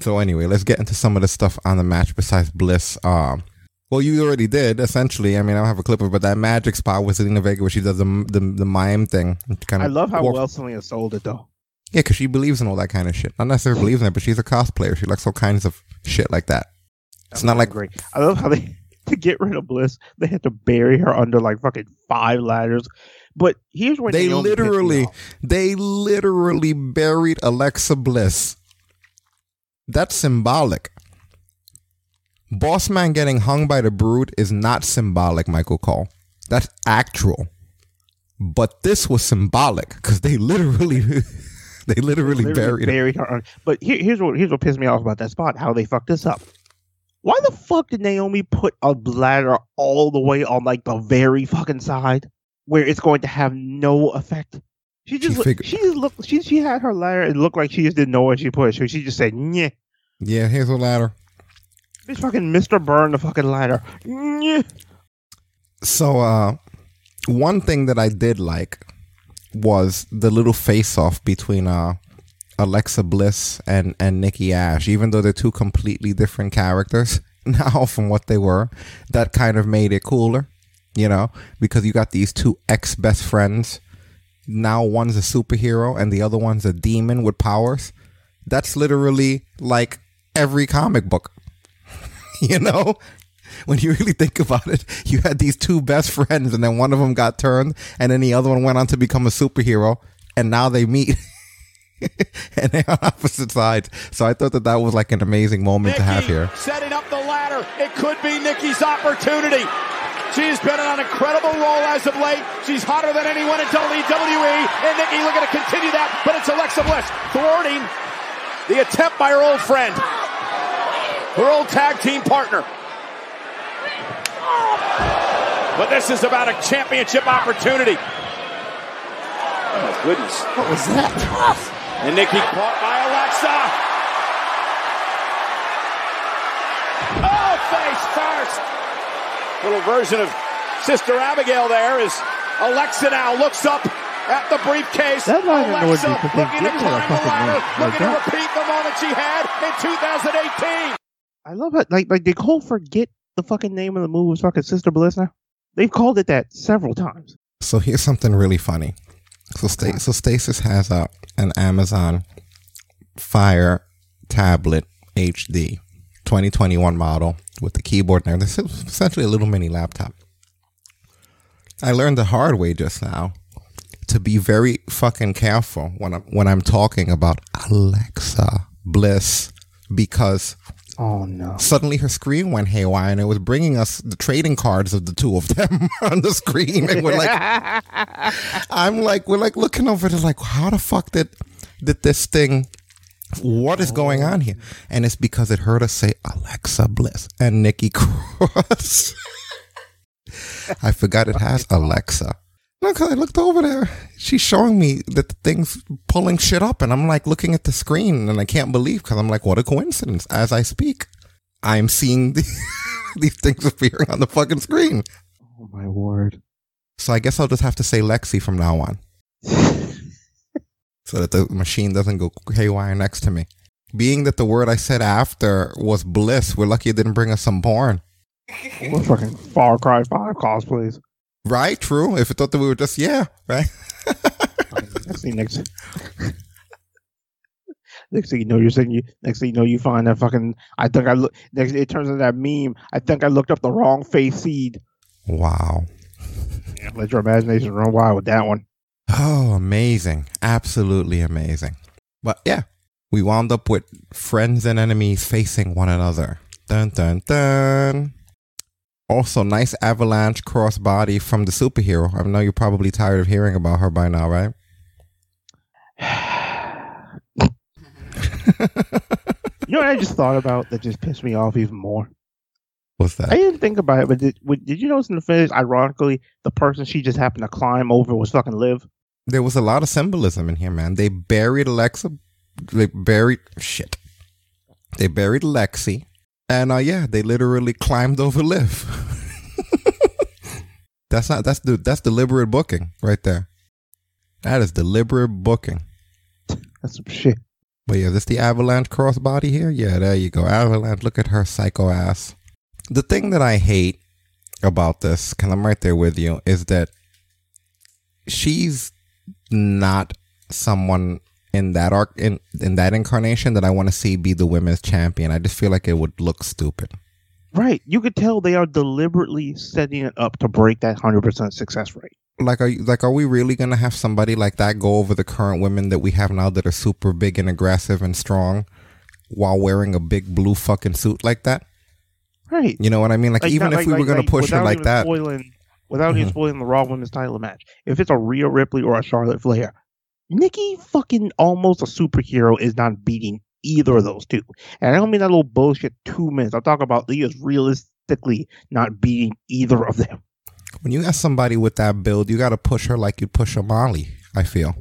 So anyway, let's get into some of the stuff on the match besides Bliss. Um, Well, you already did essentially. I mean, I don't have a clip of, it, but that magic spot with Zelina Vega where she does the the, the mime thing. Kind of I love how warp- well Zelina sold it though. Yeah, because she believes in all that kind of shit. Not necessarily believes in it, but she's a cosplayer. She likes all kinds of shit like that. It's not like great. I love how they to get rid of Bliss, they had to bury her under like fucking five ladders. But here's where they Naomi literally, they literally buried Alexa Bliss. That's symbolic. Boss man getting hung by the brood is not symbolic, Michael Cole. That's actual. But this was symbolic because they literally, they literally, Literally buried. her. her. But here, here's what here's what pissed me off about that spot. How they fucked this up. Why the fuck did Naomi put a ladder all the way on like the very fucking side where it's going to have no effect? She just look, figured- she just looked she she had her ladder. It looked like she just didn't know what she pushed. So she just said, "Yeah, Yeah, here's a ladder. this fucking Mister Burn the fucking ladder." Nyeh. So, uh, one thing that I did like was the little face off between uh, Alexa Bliss and, and Nikki Ash, even though they're two completely different characters now from what they were. That kind of made it cooler, you know, because you got these two ex best friends. Now one's a superhero and the other one's a demon with powers. That's literally like every comic book you know when you really think about it you had these two best friends and then one of them got turned and then the other one went on to become a superhero and now they meet and they're on opposite sides so i thought that that was like an amazing moment to have here Setting up the ladder. It could be Nikki's opportunity. She's been on an incredible roll as of late. She's hotter than anyone in WWE. And Nikki looking to continue that, but it's Alexa Bliss thwarting the attempt by her old friend, her old tag team partner. But this is about a championship opportunity. Oh my goodness. What was that? And Nikki caught by Alexa. Oh, face first. Little version of Sister Abigail there is Alexa now looks up at the briefcase. That might have annoyed me Alexa because looking to did climb the fucking ladder. Like looking to repeat the moment she had in 2018. I love it. Like like they call forget the fucking name of the movie was fucking Sister Bliss now. They've called it that several times. so here's something really funny so Sta- so stasis has a an amazon fire tablet hd 2021 model with the keyboard and everything. This is essentially a little mini laptop. I learned the hard way just now to be very fucking careful when I'm when I'm talking about Alexa Bliss because Oh no. suddenly her screen went haywire and it was bringing us the trading cards of the two of them on the screen. And we're like I'm like we're like looking over it like how the fuck did did this thing what is going on here? And it's because it heard us say Alexa Bliss and Nikki Cross. I forgot it has Alexa no, cause I looked over there. She's showing me that the thing's pulling shit up, and I'm like looking at the screen, and I can't believe because I'm like, what a coincidence. As I speak, I'm seeing the, these things appearing on the fucking screen. Oh my word. So I guess I'll just have to say Lexi from now on, so that the machine doesn't go haywire next to me. Being that the word I said after was bliss, we're lucky it didn't bring us some porn. What fucking Far Cry 5 cosplays. Right? True. If I thought that we were just yeah, right. Next thing next Next thing you know, you're saying you. Next thing you know, you find that fucking. I think I look. Next, it turns into that meme. I think I looked up the wrong face seed. Wow. Yeah, let your imagination run wild with that one. Oh, amazing. Absolutely amazing. But yeah, we wound up with friends and enemies facing one another. Dun dun dun. Also, nice avalanche crossbody from the superhero. I know you're probably tired of hearing about her by now, right? You know what I just thought about that just pissed me off even more. What's that? I didn't think about it, but did, what- did you notice in the finish? Ironically, the person she just happened to climb over was fucking Liv. There was a lot of symbolism in here, man. They buried Alexa. They buried shit. They buried Lexi, and uh, yeah, they literally climbed over Liv. that's not that's the that's deliberate booking right there. That is deliberate booking. That's some shit. But yeah, this the avalanche crossbody here. Yeah, there you go. Avalanche. Look at her psycho ass. the thing that I hate about this, because I'm right there with you, is that she's not someone in that arc in in that incarnation that I want to see be the women's champion. I just feel like it would look stupid. Right. You could tell they are deliberately setting it up to break that 100% success rate. Like, are you, like, are we really gonna have somebody like that go over the current women that we have now that are super big and aggressive and strong, while wearing a big blue fucking suit like that? Right. You know what I mean? Like, even not- if we were gonna push her like that, Spoiling, without even Mhm. spoiling the Raw Women's title match. If it's a Rhea Ripley or a Charlotte Flair, Nikki fucking almost a superhero is not beating either of those two. And I don't mean that little bullshit two minutes. I'm talking about Leah's realistically not beating either of them. when you got somebody with that build, you got to push her like you push a Molly. I feel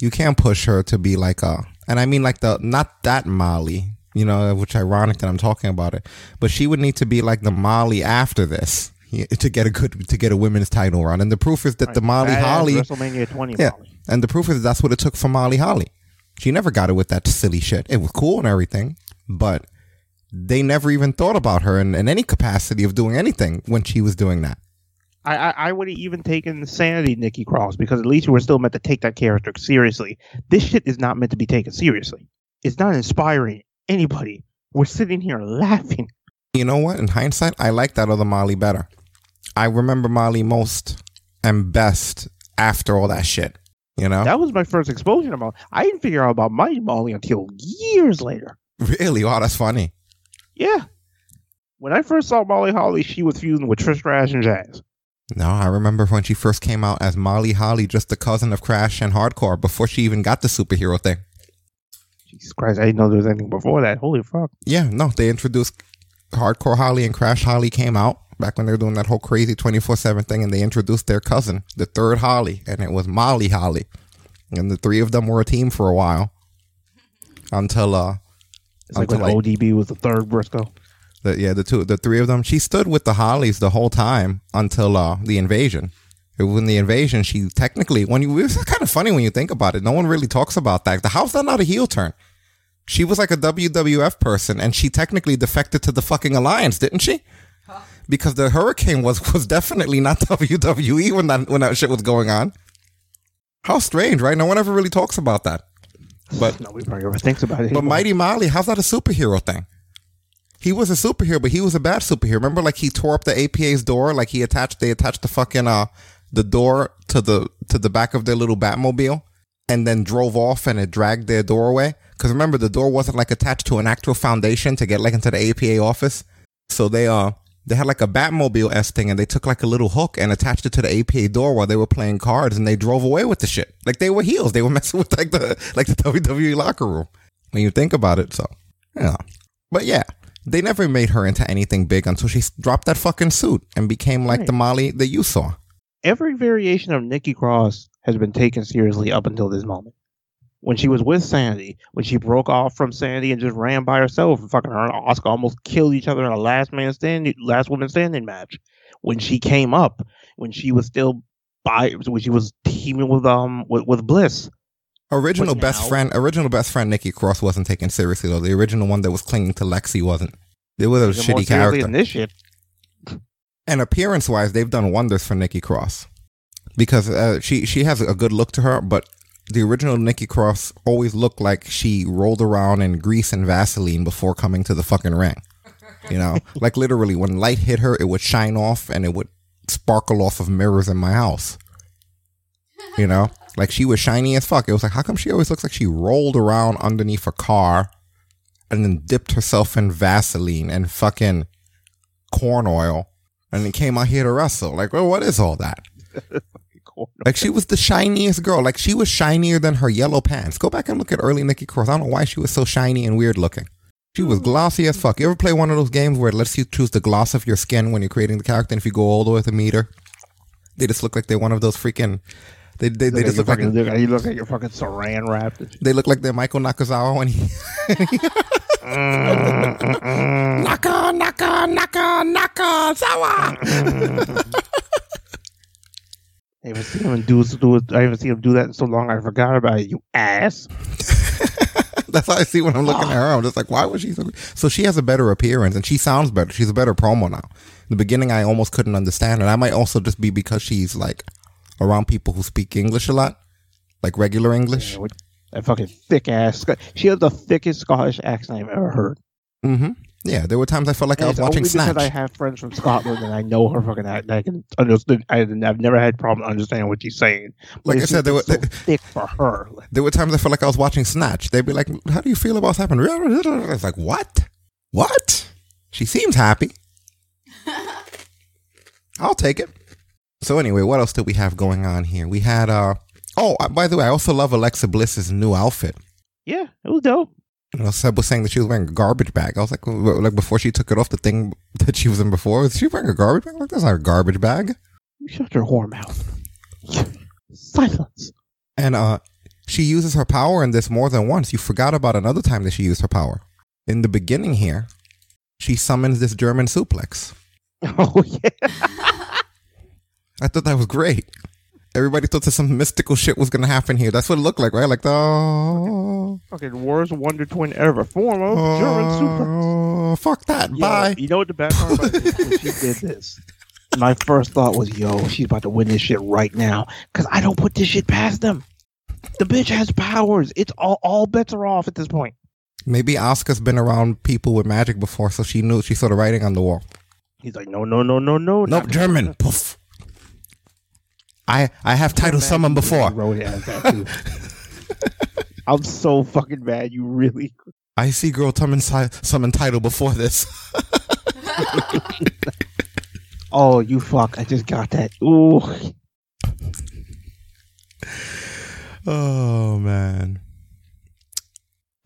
you can't push her to be like a, and I mean like the not that Molly, you know, which ironic that I'm talking about it, but she would need to be like the Molly after this to get a good to get a women's title run. And the proof is that the Molly Holly, WrestleMania 20 yeah, Molly. And the proof is that's what it took for Molly Holly. She never got it with that silly shit. It was cool and everything, but they never even thought about her in, in any capacity of doing anything when she was doing that. I, I, I would have even taken Sanity Nikki Cross because at least you were still meant to take that character seriously. This shit is not meant to be taken seriously. It's not inspiring anybody. We're sitting here laughing. You know what? In hindsight, I like that other Molly better. I remember Molly most and best after all that shit. You know? That was my first exposure to Molly. I didn't figure out about Mighty Molly until years later. Really? Wow, that's funny. Yeah. When I first saw Molly Holly, she was fusing with Trish Stratus and Jazz. No, I remember when she first came out as Molly Holly, just the cousin of Crash and Hardcore, before she even got the superhero thing. Jesus Christ, I didn't know there was anything before that. Holy fuck. Yeah, no, they introduced Hardcore Holly and Crash Holly came out back when they were doing that whole crazy 24 7 thing, and they introduced their cousin, the third Holly, and it was Molly Holly. And the three of them were a team for a while until, uh, It's like when ODB was the third Briscoe. The, yeah, the two, the three of them. She stood with the Hollies the whole time until uh, the invasion. It was in the invasion, she technically, when you, it's kind of funny when you think about it. No one really talks about that. The how's that not a heel turn? She was like a WWF person, and she technically defected to the fucking alliance, didn't she? Because the Hurricane was was definitely not WWE when that when that shit was going on. How strange, right? No one ever really talks about that. But nobody ever thinks about it. But anymore. Mighty Molly, how's that a superhero thing? He was a superhero, but he was a bad superhero. Remember, like he tore up the APA's door, like he attached they attached the fucking uh the door to the to the back of their little Batmobile, and then drove off and it dragged their doorway. Because remember, the door wasn't like attached to an actual foundation to get like into the APA office. So they uh they had like a Batmobile s thing, and they took like a little hook and attached it to the APA door while they were playing cards, and they drove away with the shit. Like they were heels. They were messing with like the like the WWE locker room. When you think about it, so yeah. But yeah, they never made her into anything big until she dropped that fucking suit and became like Right. the Molly that you saw. Every variation of Nikki Cross has been taken seriously up until this moment. When she was with Sandy, when she broke off from Sandy and just ran by herself, and fucking her and Asuka almost killed each other in a last man standing, last woman standing match. When she came up, when she was still by, when she was teaming with um with, with Bliss. Original But best now- friend, original best friend Nikki Cross wasn't taken seriously though. The original one that was clinging to Lexi wasn't. It was a shitty seriously character. than this shit. And appearance wise, they've done wonders for Nikki Cross because uh, she she has a good look to her, but the original Nikki Cross always looked like she rolled around in grease and Vaseline before coming to the fucking ring. You know, like literally, when light hit her, it would shine off and it would sparkle off of mirrors in my house. You know, like she was shiny as fuck. It was like, how come she always looks like she rolled around underneath a car and then dipped herself in Vaseline and fucking corn oil and then came out here to wrestle? Like, well, what is all that? Like she was the shiniest girl. Like she was shinier than her yellow pants. Go back and look at early Nikki Cross. I don't know why she was so shiny and weird looking. She was hmm. glossy as fuck. You ever play one of those games where it lets you choose the gloss of your skin when you're creating the character? And if you go all the way with a meter, they just look like they're one of those freaking. They they, they Look just look like fucking- look at- you look like you're fucking saran wrapped. they look like they're Michael Nakazawa when he. Naka Naka Naka Nakazawa. I haven't seen him do, do. I haven't seen him do that in so long. I forgot about it. You ass. That's how I see when I'm looking at her. I'm just like, why was she so? So she has a better appearance and she sounds better. She's a better promo now. In the beginning, I almost couldn't understand her. That might also just be because she's like around people who speak English a lot, like regular English. with that fucking thick ass. She has the thickest Scottish accent I've ever heard. Mm-hmm. Yeah, there were times I felt like I was it's watching only Snatch. because I have friends from Scotland and I know her fucking act. I can understand. I, I've never had problem understanding what she's saying. But Like I said, there were- so thick for her. There were times I felt like I was watching Snatch. They'd be like, "How do you feel about what's happened?" It's like, "What? What?" She seems happy. I'll take it. So anyway, what else did we have going on here? We had uh oh, uh, by the way, I also love Alexa Bliss's new outfit. Yeah, it was dope. You know, Seb was saying that she was wearing a garbage bag. I was like, like before she took it off, the thing that she was in before, was she wearing a garbage bag? Like that's not a garbage bag. You shut your whore mouth. Silence. And uh, she uses her power in this more than once. You forgot about another time that she used her power. In the beginning here, she summons this German suplex. Oh yeah. I thought that was great. Everybody thought that some mystical shit was gonna happen here. That's what it looked like, right? Like the oh, Fucking worst Wonder Twin ever. Form of German suplex. oh, fuck that. Yo, Bye. You know what the best part about this? When she did this, my first thought was, "Yo, she's about to win this shit right now." Because I don't put this shit past them. The bitch has powers. It's all all bets are off at this point. Maybe Asuka's been around people with magic before, so she knew she saw the writing on the wall. He's like, "No, no, no, no, no, Nope, German. Poof. I I have titled someone before. Wrote it as that too. I'm so fucking mad. You really. I see girl summon summon title before this. Oh, you fuck! I just got that. Ooh. Oh man.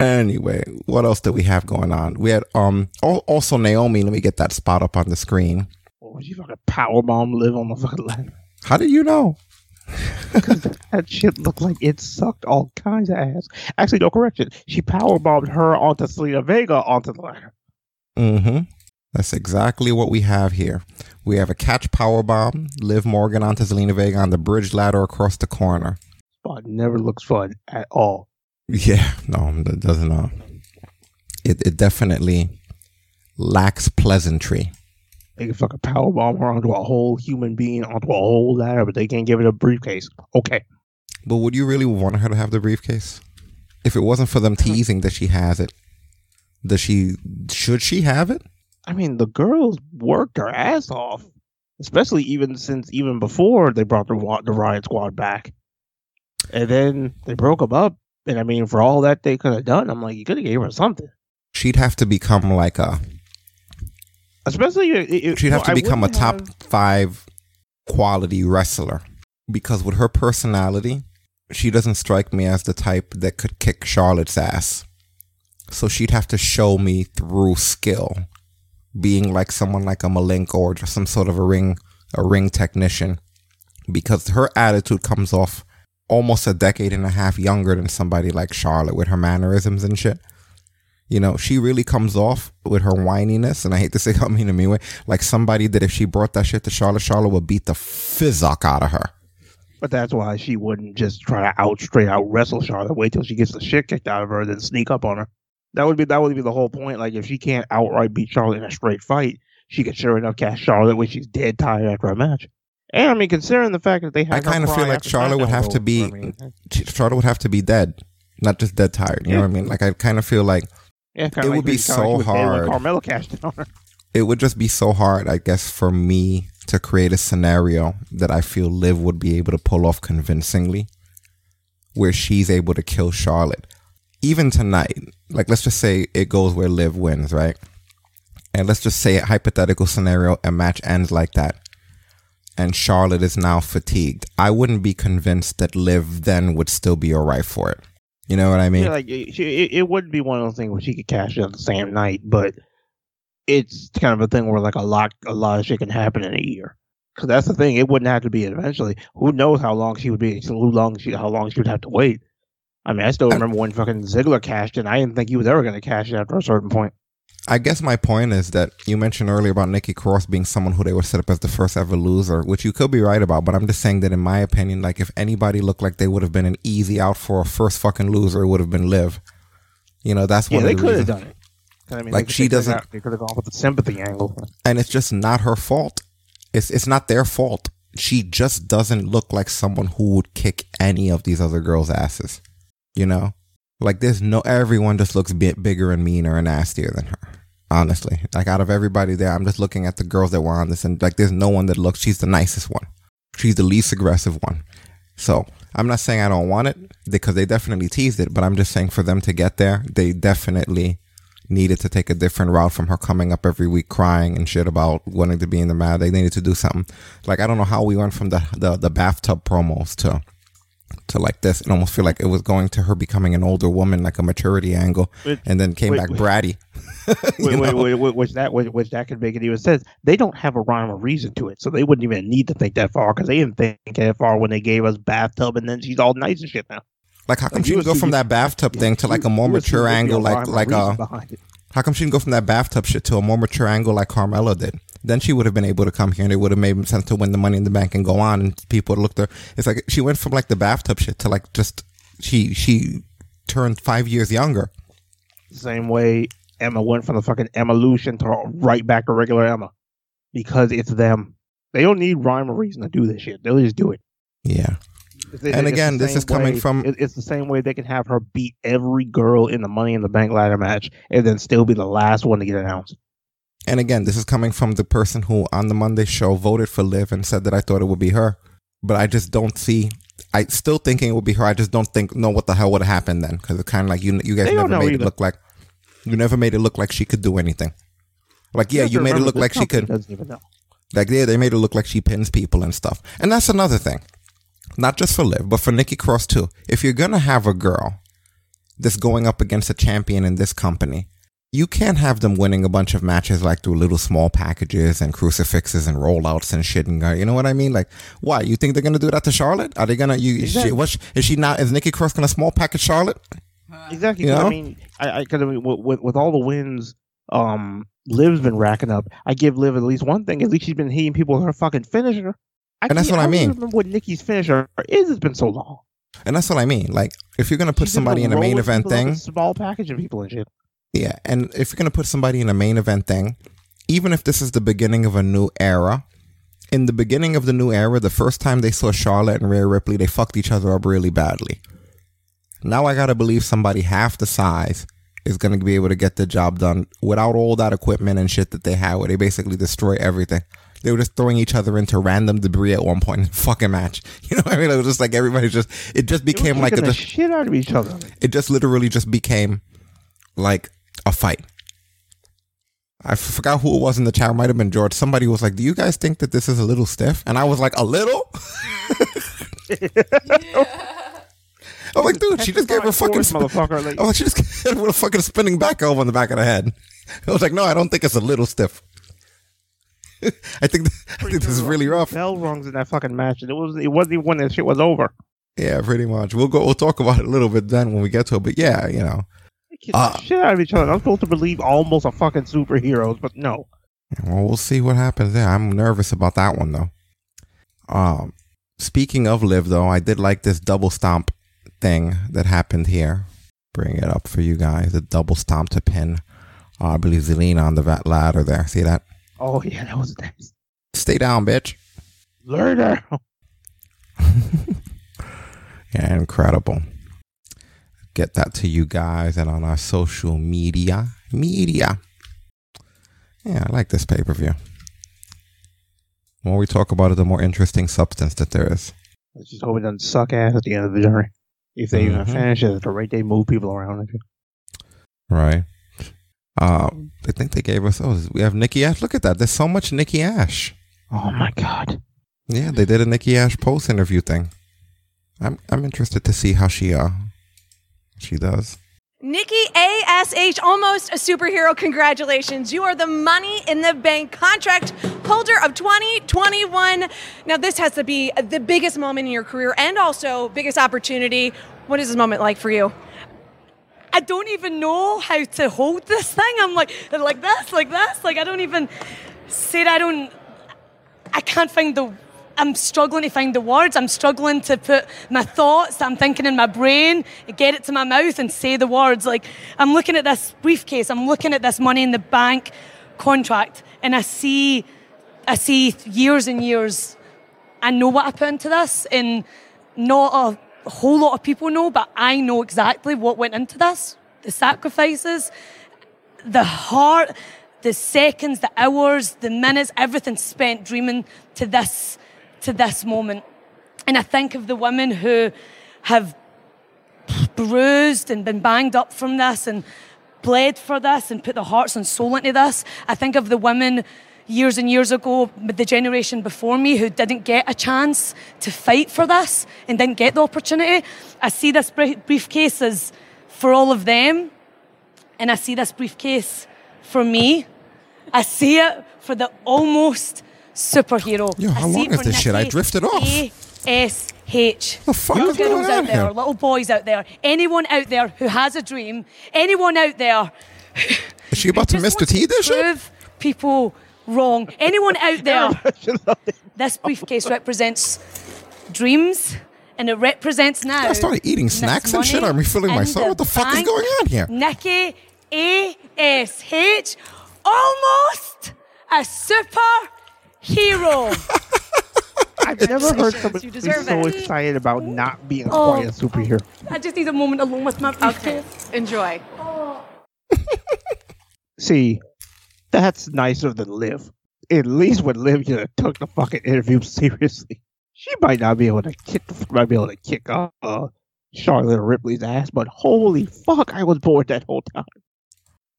Anyway, what else did we have going on? We had um also Naomi. Let me get that spot up on the screen. Oh, you fucking power bomb live on the fucking line. How did you know? That shit looked like it sucked all kinds of ass. Actually, no correction. She powerbombed her onto Zelina Vega onto the ladder. Mm-hmm. That's exactly what we have here. We have a catch power bomb, Liv Morgan onto Zelina Vega on the bridge ladder across the corner. Spot never looks fun at all. Yeah, no, it doesn't. Uh, it it definitely lacks pleasantry. They can fuck fucking powerbomb her onto a whole human being onto a whole ladder, but they can't give it a briefcase. Okay. But would you really want her to have the briefcase? If it wasn't for them teasing that she has it, does she? Should she have it? I mean, the girls worked her ass off, especially even since even before they brought the the Riot Squad back, and then they broke them up. And I mean, for all that they could have done, I'm like, you could have gave her something. She'd have to become like a. Especially, She'd have well, to become a top have- five quality wrestler because with her personality, she doesn't strike me as the type that could kick Charlotte's ass. So she'd have to show me through skill, being like someone like a Malenko or just some sort of a ring a ring technician, because her attitude comes off almost a decade and a half younger than somebody like Charlotte with her mannerisms and shit. You know, she really comes off with her whininess, and I hate to say how mean to me way, like somebody that if she brought that shit to Charlotte, Charlotte would beat the fizzock out of her. But that's why she wouldn't just try to out straight out wrestle Charlotte. Wait till she gets the shit kicked out of her, then sneak up on her. That would be that would be the whole point. Like if she can't outright beat Charlotte in a straight fight, she could sure enough catch Charlotte when she's dead tired after a match. And I mean, considering the fact that they have I kind of feel like Charlotte would have to be I mean, Charlotte would have to be dead, not just dead tired. You know what I mean? Like I kind of feel like yeah, it like would be kinda like she so was dead when hard. Carmella cashed in on her. it would just be so hard, I guess, for me to create a scenario that I feel Liv would be able to pull off convincingly, where she's able to kill Charlotte. Even tonight, like let's just say it goes where Liv wins, right? And let's just say a hypothetical scenario, a match ends like that, and Charlotte is now fatigued. I wouldn't be convinced that Liv then would still be alright for it. You know what I mean? yeah, like it, it, it wouldn't be one of those things where she could cash in the same night, but it's kind of a thing where like a lot, a lot of shit can happen in a year. Because that's the thing; it wouldn't have to be eventually. Who knows how long she would be? How long she, how long she would have to wait? I mean, I still remember when fucking Ziggler cashed in. I didn't think he was ever going to cash in after a certain point. I guess my point is that you mentioned earlier about Nikki Cross being someone who they would set up as the first ever loser, which you could be right about, but I'm just saying that in my opinion, like if anybody looked like they would have been an easy out for a first fucking loser, it would have been Liv. You know, that's Yeah, one they the could have done it. I mean, Like, she doesn't- They could have gone with the sympathy angle. and it's just not her fault. It's it's not their fault. She just doesn't look like someone who would kick any of these other girls' asses. You know, like there's no everyone just looks bit bigger and meaner and nastier than her. Honestly, like out of everybody there, I'm just looking at the girls that were on this, and like there's no one that looks. She's the nicest one. She's the least aggressive one. So I'm not saying I don't want it because they definitely teased it, but I'm just saying for them to get there, they definitely needed to take a different route from her coming up every week crying and shit about wanting to be in the mad. They needed to do something. Like I don't know how we went from the the, the bathtub promos to to like this. It almost feel like it was going to her becoming an older woman, like a maturity angle, Wait, and then came wait, back wait. bratty. Wait, wait, wait, wait, which that which, which that could make it even sense. They don't have a rhyme or reason to it, so they wouldn't even need to think that far because they didn't think that far when they gave us bathtub, and then she's all nice and shit now. Like how come Like, she can go from that bathtub thing to like a more mature there'd be a angle, like like uh, how come she didn't go from that bathtub shit to a more mature angle like Carmella did? Then she would have been able to come here and it would have made sense to win the money in the bank and go on and people would look there. It's like she went from like the bathtub shit to like just she she turned five years younger. Same way Emma went from the fucking Evolution to right back to regular Emma because it's them. They don't need rhyme or reason to do this shit. They'll just do it. Yeah. It's- And it's again, this is coming way- from- it- It's the same way they can have her beat every girl in the Money in the Bank ladder match and then still be the last one to get announced. And again, this is coming from the person who on the Monday show voted for Liv and said that I thought it would be her. But I just don't see. I still thinking it would be her. I just don't think know what the hell would have happened then because it's kind of like you you guys They never made it look like you never made it look like she could do anything. Like yeah, have you made it look like she could. Doesn't even know. Like yeah, they made it look like she pins people and stuff. And that's another thing. Not just for Liv, but for Nikki Cross too. If you're gonna have a girl that's going up against a champion in this company, you can't have them winning a bunch of matches like through little small packages and crucifixes and rollouts and shit. And you know what I mean? Like, why? You think they're gonna do that to Charlotte? Are they gonna? You? Exactly. She, what, is she not? Is Nikki Cross gonna small package Charlotte? Exactly. You know? I mean, I, I, cause I mean, with, with, all the wins, um, Liv's been racking up. I give Liv at least one thing. At least she's been hitting people with her fucking finisher. I And that's what I don't mean. remember what Nikki's finisher is. It's been so long. And that's what I mean. Like, if you're gonna put She's somebody in a main event thing, small package of people and shit. Yeah, and if you're gonna put somebody in a main event thing, even if this is the beginning of a new era, in the beginning of the new era, the first time they saw Charlotte and Rhea Ripley, they fucked each other up really badly. Now I gotta believe somebody half the size is gonna be able to get the job done without all that equipment and shit that they had, where they basically destroy everything. They were just throwing each other into random debris at one point in the fucking match. You know what I mean? It was just like everybody just it just became like a shit out of each other. it just literally just became like a fight. I forgot who it was in the chat. It might have been George. Somebody was like, "Do you guys think that this is a little stiff?" And I was like, "A little." I'm like, dude, she just gave her fucking Force, motherfucker. Like, Oh, she just hit her with a fucking spinning back elbow on the back of the head. I was like, no, I don't think it's a little stiff. I think I think this is really rough. bell rungs in that fucking match, and it was it wasn't even when that shit was over. Yeah, pretty much. We'll go. We'll talk about it a little bit then when we get to it. But yeah, you know, Kicking the shit out of each other. I'm supposed to believe almost a fucking superheroes, but no. Well, we'll see what happens there. I'm nervous about that one though. Um, speaking of live though, I did like this double stomp thing that happened here. Bring it up for you guys. The double stomp to pin. Uh, I believe Zelina on the ladder there. See that? Oh yeah, that was nice. Stay down, bitch. Learner. Yeah, incredible. Get that to you guys and on our social media. Media. Yeah, I like this pay per view. The more we talk about it, the more interesting substance that there is. Let's just hope it doesn't suck ass at the end of the journey. If they even Mhm. finish it at the rate they move people around. Right. Uh, I think they gave us. Oh, we have Nikki Ash. Look at that. There's so much Nikki Ash. Oh my god. Yeah, they did a Nikki Ash post interview thing. I'm I'm interested to see how she uh she does. Nikki ASH, almost a superhero. Congratulations. You are the money in the bank contract holder of 2021. Now, this has to be the biggest moment in your career and also biggest opportunity. What is this moment like for you? I don't even know how to hold this thing. I'm like, like this, like this. Like I don't even say I don't. I can't find the I'm struggling to find the words. I'm struggling to put my thoughts that I'm thinking in my brain, get it to my mouth and say the words. Like I'm looking at this briefcase, I'm looking at this money in the bank contract, and I see I see years and years. I know what I put into this, and not a whole lot of people know, but I know exactly what went into this. The sacrifices, the heart, the seconds, the hours, the minutes, everything spent dreaming to this to this moment. And I think of the women who have bruised and been banged up from this and bled for this and put their hearts and soul into this. I think of the women years and years ago, the generation before me who didn't get a chance to fight for this and didn't get the opportunity. I see this briefcase as for all of them, and I see this briefcase for me. I see it for the almost superhero. Yo, how long is for this shit? I drifted off. A-S-H. The fuck little is going girls on out there, here? little boys out there, anyone out there who has a dream, anyone out there Is she about to miss the tea dish? prove people wrong. Anyone out there, this briefcase represents dreams. And it represents now. I started eating snacks and shit. I'm refilling in myself. What the fuck is going on here? Nikki A S H, almost a superhero. I've never heard somebody You be deserve so it. excited about not being Oh. quite a superhero. I just need a moment alone with my briefcase. Enjoy. See, that's nicer than Liv. At least when Liv you know, took the fucking interview seriously, she might not be able to kick, might be able to kick uh, Charlotte Ripley's ass. But holy fuck, I was bored that whole time.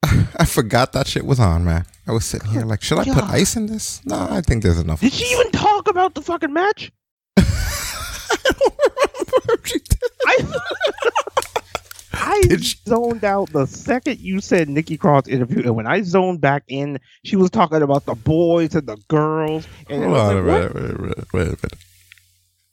I forgot that shit was on, man. I was sitting here like, should I put God. ice in this? No, I think there's enough. Did she even talk about the fucking match? I, I zoned out the second you said Nikki Cross interview, and when I zoned back in, she was talking about the boys and the girls. And Hold on like, wait, wait, wait a minute.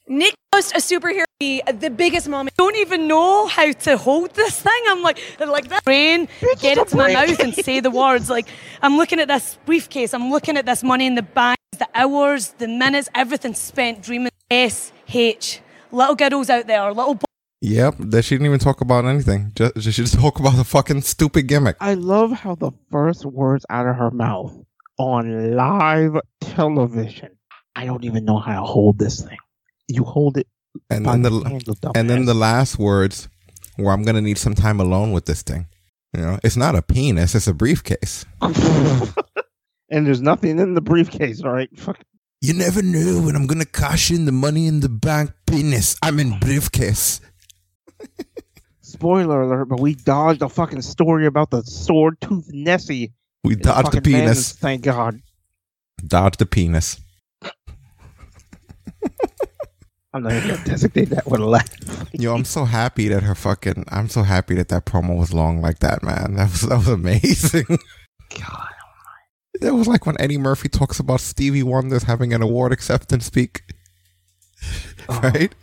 Nick was a superhero. The, the biggest moment. don't even know how to hold this thing. I'm like, like that brain, get it to my mouth and say the words. Like, I'm looking at this briefcase, I'm looking at this money in the bank, the hours, the minutes, everything spent dreaming. S H. Little girls out there, little boys. Yep, that she didn't even talk about anything. Just, she just talk about the fucking stupid gimmick. I love how the first words out of her mouth on live television. I don't even know how to hold this thing. You hold it, And then the the and then the last words where I'm gonna need some time alone with this thing. You know, it's not a penis; it's a briefcase. and there's nothing in the briefcase. All right, fuck. You never knew when I'm gonna cash in the money in the bank penis. I'm in briefcase. Spoiler alert! But we dodged a fucking story about the sword tooth Nessie. We dodged the fucking Madness, penis. Thank God. Dodged the penis. I'm not even gonna designate that with a laugh. Yo, I'm so happy that her fucking. I'm so happy that that promo was long like that, man. That was that was amazing. God, it was like when Eddie Murphy talks about Stevie Wonder's having an award acceptance speak, right?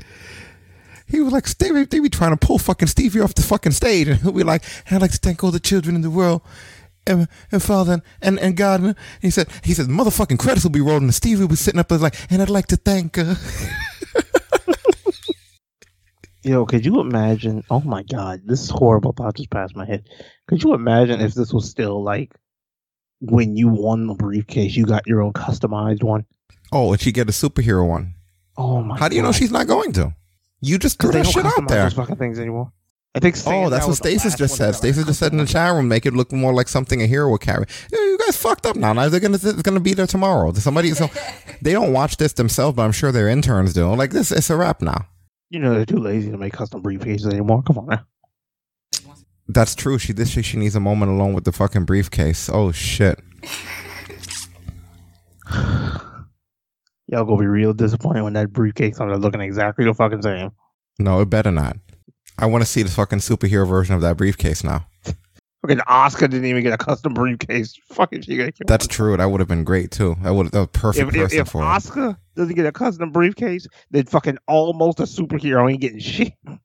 He was like, Stevie, they be trying to pull fucking Stevie off the fucking stage, and he'll be like, "I'd like to thank all the children in the world." And, and Father and, and God, and he said, he said, motherfucking credits will be rolling, and Stevie will be sitting up there like, and I'd like to thank uh, Yo, could you imagine? Oh my God, this horrible thought just passed my head. Could you imagine if this was still like when you won the briefcase, you got your own customized one? Oh, and she get a superhero one. Oh my! How do you know she's not going to? You just threw that shit out there. those fucking things anymore. I think. Oh, Sandow that's what was Stasis just said. that Stasis just said in the chat room, make it look more like something a hero would carry. Yeah, you guys fucked up now. Now they're gonna it's gonna be there tomorrow. Somebody so they don't watch this themselves, but I'm sure their interns do. Like this, it's a wrap now. You know they're too lazy to make custom briefcases anymore. Come on now. That's true. She this she, she needs a moment alone with the fucking briefcase. Oh shit. Y'all gonna be real disappointed when that briefcase started looking exactly the fucking same. No, it better not. I want to see the fucking superhero version of that briefcase now. Fucking Asuka didn't even get a custom briefcase. Fucking she got That's true. That would have been great too. That would that was perfect If, if, person if for it. Asuka doesn't get a custom briefcase, then fucking almost a superhero ain't getting shit.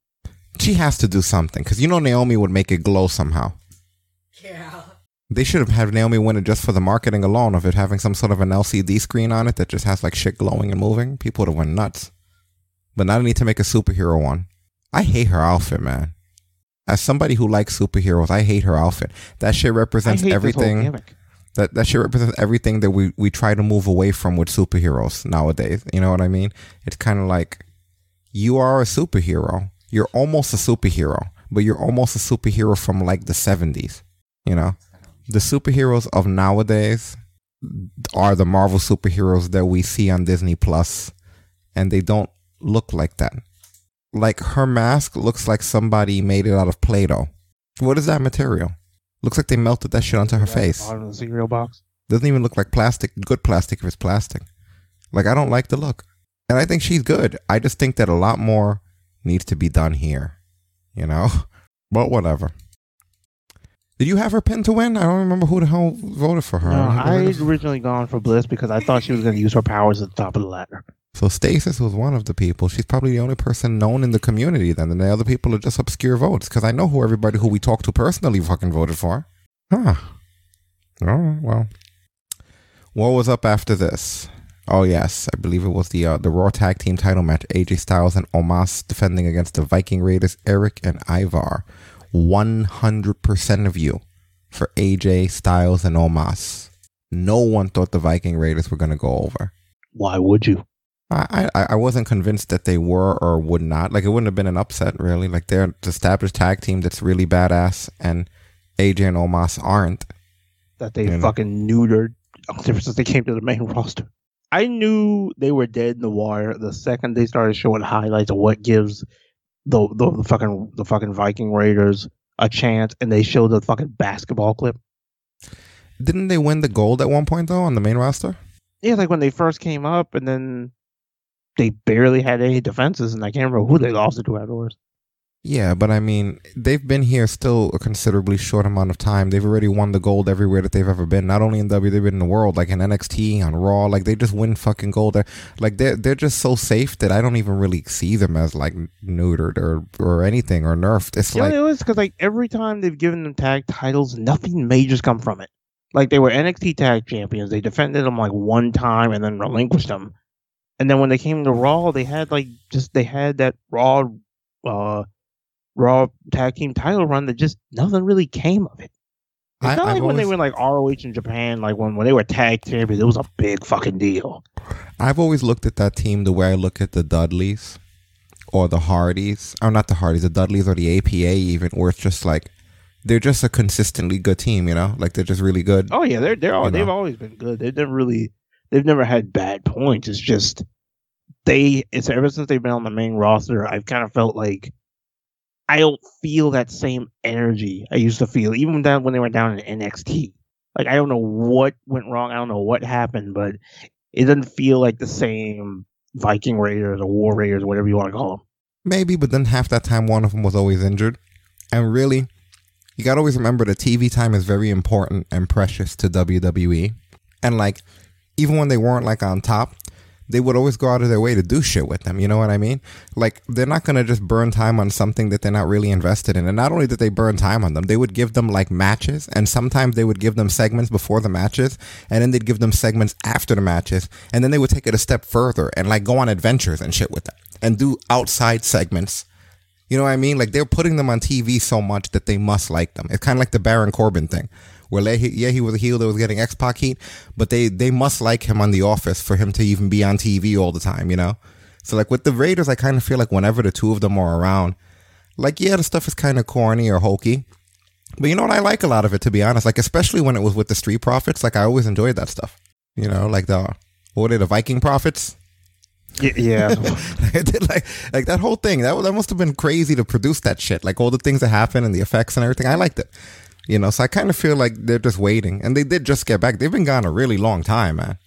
She has to do something because you know Naomi would make it glow somehow. Yeah. They should have had Naomi win it just for the marketing alone of it having some sort of an LCD screen on it that just has like shit glowing and moving. People would have went nuts. But now they need to make a superhero one. I hate her outfit, man. As somebody who likes superheroes, I hate her outfit. That shit represents I hate this whole everything. That that shit represents everything that we we try to move away from with superheroes nowadays. You know what I mean? It's kind of like you are a superhero. You're almost a superhero, but you're almost a superhero from like the 70s. You know, the superheroes of nowadays are the Marvel superheroes that we see on Disney Plus, and they don't look like that. Like her mask looks like somebody made it out of Play-Doh. What is that material? Looks like they melted that shit onto her face. Bottom of the cereal box. Doesn't even look like plastic. Good plastic if it's plastic. Like I don't like the look, and I think she's good. I just think that a lot more needs to be done here. You know, but whatever. Did you have her pin to win? I don't remember who the hell voted for her. No, don't I had originally gone for Bliss because I thought she was going to use her powers at the top of the ladder. So Stasis was one of the people. She's probably the only person known in the community then, and the other people are just obscure votes. Because I know who everybody who we talked to personally fucking voted for. Huh. All right, well. What was up after this? Oh yes, I believe it was the uh, the Raw Tag Team Title match. AJ Styles and Omos defending against the Viking Raiders, Erik and Ivar. One hundred percent of you for AJ Styles and Omos. No one thought the Viking Raiders were going to go over. Why would you? I, I I wasn't convinced that they were or would not. Like it wouldn't have been an upset really. Like they're an established tag team that's really badass, and AJ and Omos aren't. That they You know. fucking neutered ever since they came to the main roster. I knew they were dead in the water the second they started showing highlights of what gives the the, the fucking the fucking Viking Raiders a chance, and they showed the fucking basketball clip. Didn't they win the gold at one point though on the main roster? Yeah, like when they first came up, and then they barely had any defenses, and I can't remember who they lost it to afterwards. Yeah, but I mean, they've been here still a considerably short amount of time. They've already won the gold everywhere that they've ever been. Not only in WWE, they've been in the world, like in NXT, on Raw. Like they just win fucking gold. They're, like they're they're just so safe that I don't even really see them as like neutered or or anything or nerfed. It's Yeah, like it was because like every time they've given them tag titles, nothing major's come from it. Like they were NXT tag champions, they defended them like one time and then relinquished them. And then when they came to Raw, they had like just they had that Raw, uh, Raw tag team title run that just nothing really came of it. It's I- not I've like when they always- were like ROH in Japan, like when, when they were tag champions, it was a big fucking deal. I've always looked at that team the way I look at the Dudleys or the Hardys. Or not the Hardys, the Dudleys or the APA even, where it's just like they're just a consistently good team, you know? Like they're just really good. Oh yeah, they're they're all, they've know. always been good. They've never really they've never had bad points. It's just they it's ever since they've been on the main roster, I've kind of felt like I don't feel that same energy I used to feel, even down when they were down in NXT. Like I don't know what went wrong. I don't know what happened, but it doesn't feel like the same Viking Raiders or War Raiders, whatever you want to call them. Maybe, but then half that time one of them was always injured. And really, you got to always remember that TV time is very important and precious to WWE. And like, even when they weren't like on top, they would always go out of their way to do shit with them. You know what I mean? Like, they're not to just burn time on something that they're not really invested in. And not only did they burn time on them, they would give them like matches. And sometimes they would give them segments before the matches. And then they'd give them segments after the matches. And then they would take it a step further and like go on adventures and shit with them and do outside segments. You know what I mean? Like they're putting them on TV so much that they must like them. It's kind of like the Baron Corbin thing, where yeah, he was a heel that was getting X Pac heat, but they they must like him on The Office for him to even be on TV all the time. You know? So like with the Raiders, I kind of feel like whenever the two of them are around, like yeah, the stuff is kind of corny or hokey. But you know what? I like a lot of it to be honest. Like especially when it was with the Street Profits. Like I always enjoyed that stuff. You know, like the what are they, the Viking Profits? Yeah, like like that whole thing that that must have been crazy to produce that shit like all the things that happen and the effects and everything i liked it you know so i kind of feel like they're just waiting and they did just get back. They've been gone a really long time man.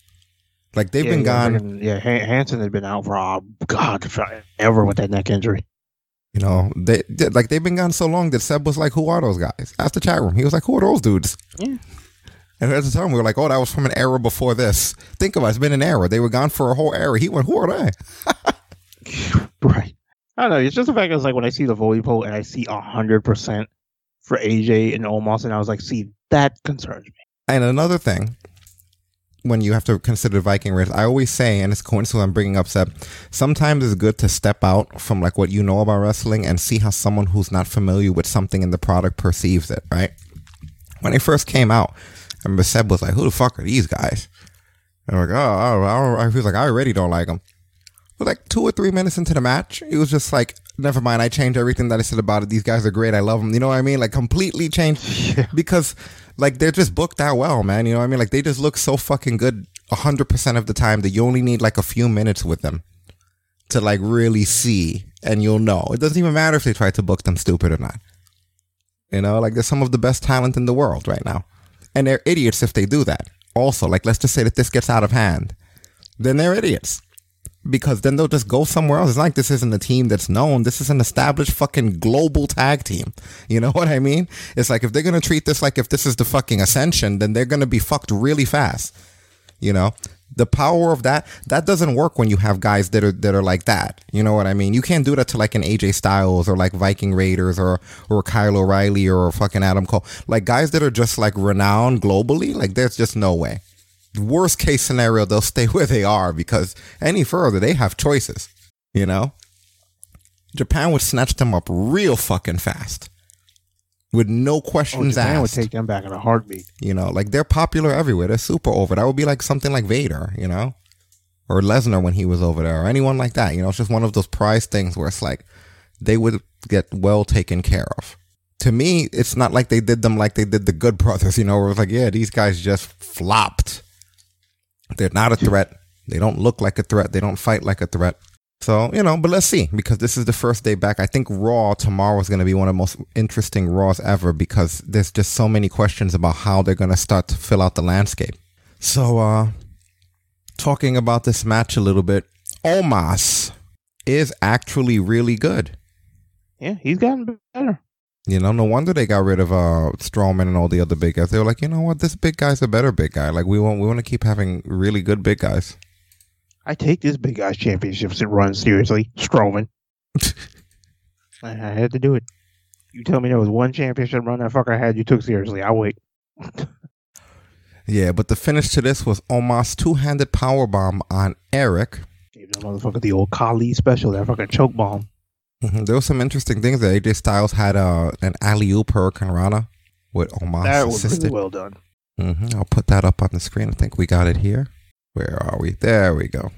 Like they've Yeah, been gone yeah, Hanson had been out for uh, God forever with that neck injury. you know they, they- like they've been gone so long that seb was like who are those guys? Asked the chat room. He was like who are those dudes? Yeah. and at the time we were like oh that was from an era before this. Think about it it's been an era. They were gone for a whole era. He went who are they? Right. I don't know. It's just the fact it's like when I see the volley poll and I see hundred percent for AJ and Omos, and I was like, see, that concerns me. And another thing, when you have to consider Viking Raiders, I always say, and it's coincidental I'm bringing up, Seb, sometimes it's good to step out from like what you know about wrestling and see how someone who's not familiar with something in the product perceives it, right? When they first came out, I remember Seb was like, who the fuck are these guys? And I'm like, oh, I, I, I, was like, I already don't like them. But like two or three minutes into the match, he was just like, never mind, I changed everything that I said about it. These guys are great. I love them. You know what I mean? Like completely changed because like they're just booked that well, man. You know what I mean? Like they just look so fucking good 100% of the time that you only need like a few minutes with them to like really see and you'll know. It doesn't even matter if they try to book them stupid or not. You know, like they're some of the best talent in the world right now. And they're idiots if they do that. Also, like let's just say that this gets out of hand. Then they're idiots. Because then they'll just go somewhere else. It's like this isn't a team that's known. This is an established fucking global tag team. You know what I mean? It's like if they're gonna treat this like if this is the fucking ascension, then they're gonna be fucked really fast. You know? The power of that that doesn't work when you have guys that are that are like that. You know what I mean? You can't do that to like an AJ Styles or like Viking Raiders or or Kyle O'Reilly or fucking Adam Cole. Like guys that are just like renowned globally, like there's just no way. Worst case scenario, they'll stay where they are because any further they have choices. You know? Japan would snatch them up real fucking fast. With no Oh, questions Japan would take them back in a heartbeat. You know, like they're popular everywhere. They're super over. That would be like something like Vader, you know, or Lesnar when he was over there, or anyone like that. You know, it's just one of those prize things where it's like they would get well taken care of. To me, it's not like they did them like they did the Good Brothers, you know, where was like, yeah, these guys just flopped. They're not a threat. They don't look like a threat. They don't fight like a threat. So, you know, but let's see because this is the first day back. I think Raw tomorrow is going to be one of the most interesting Raws ever because there's just so many questions about how they're going to start to fill out the landscape. So, uh, talking about this match a little bit, Omos is actually really good. Yeah, he's gotten better. You know, no wonder they got rid of uh Strowman and all the other big guys. They were like, you know what, this big guy's a better big guy. Like we want we want to keep having really good big guys. I take this big guy's championships and run seriously. Strowman. I, I had to do it. You tell me there was one championship run that fucker had you took seriously. I'll wait. Yeah, but the finish to this was Omos two handed power bomb on Erik. Gave that motherfucker the old Khali special, that fucking choke bomb. Mhm. There were some interesting things that AJ Styles had uh, an alley oop Hurricanrana with Omos that was assisted. really well done. hmm I'll put that up on the screen. I think we got it here. Where are we? There we go.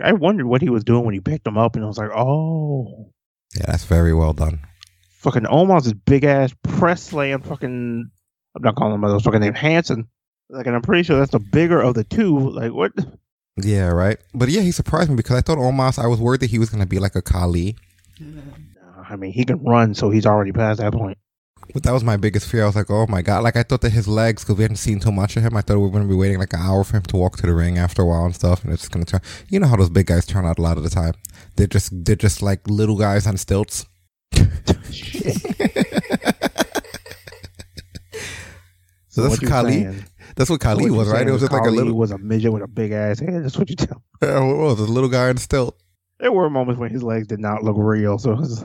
I wondered what he was doing when he picked him up, and I was like, oh, Yeah, that's very well done. fucking Omos' is big ass press slam. Fucking, I'm not calling him by those fucking name Hanson. Like, and I'm pretty sure that's the bigger of the two. Like, what? Yeah, right. But yeah, he surprised me because I thought Omos. I was worried that he was going to be like a Khali. I mean, he can run, so he's already past that point. But that was my biggest fear. I was like, oh my god! Like I thought that his legs, because we hadn't seen too much of him, I thought we were going to be waiting like an hour for him to walk to the ring after a while and stuff, and it's just going to turn. You know how those big guys turn out a lot of the time. They're just they're just like little guys on stilts. so that's what Khali. saying- That's what Khali what was, right? It was just like a little. was a midget with a big ass head. That's what you tell. Yeah, what was a little guy on stilt? There were moments when his legs did not look real. So was,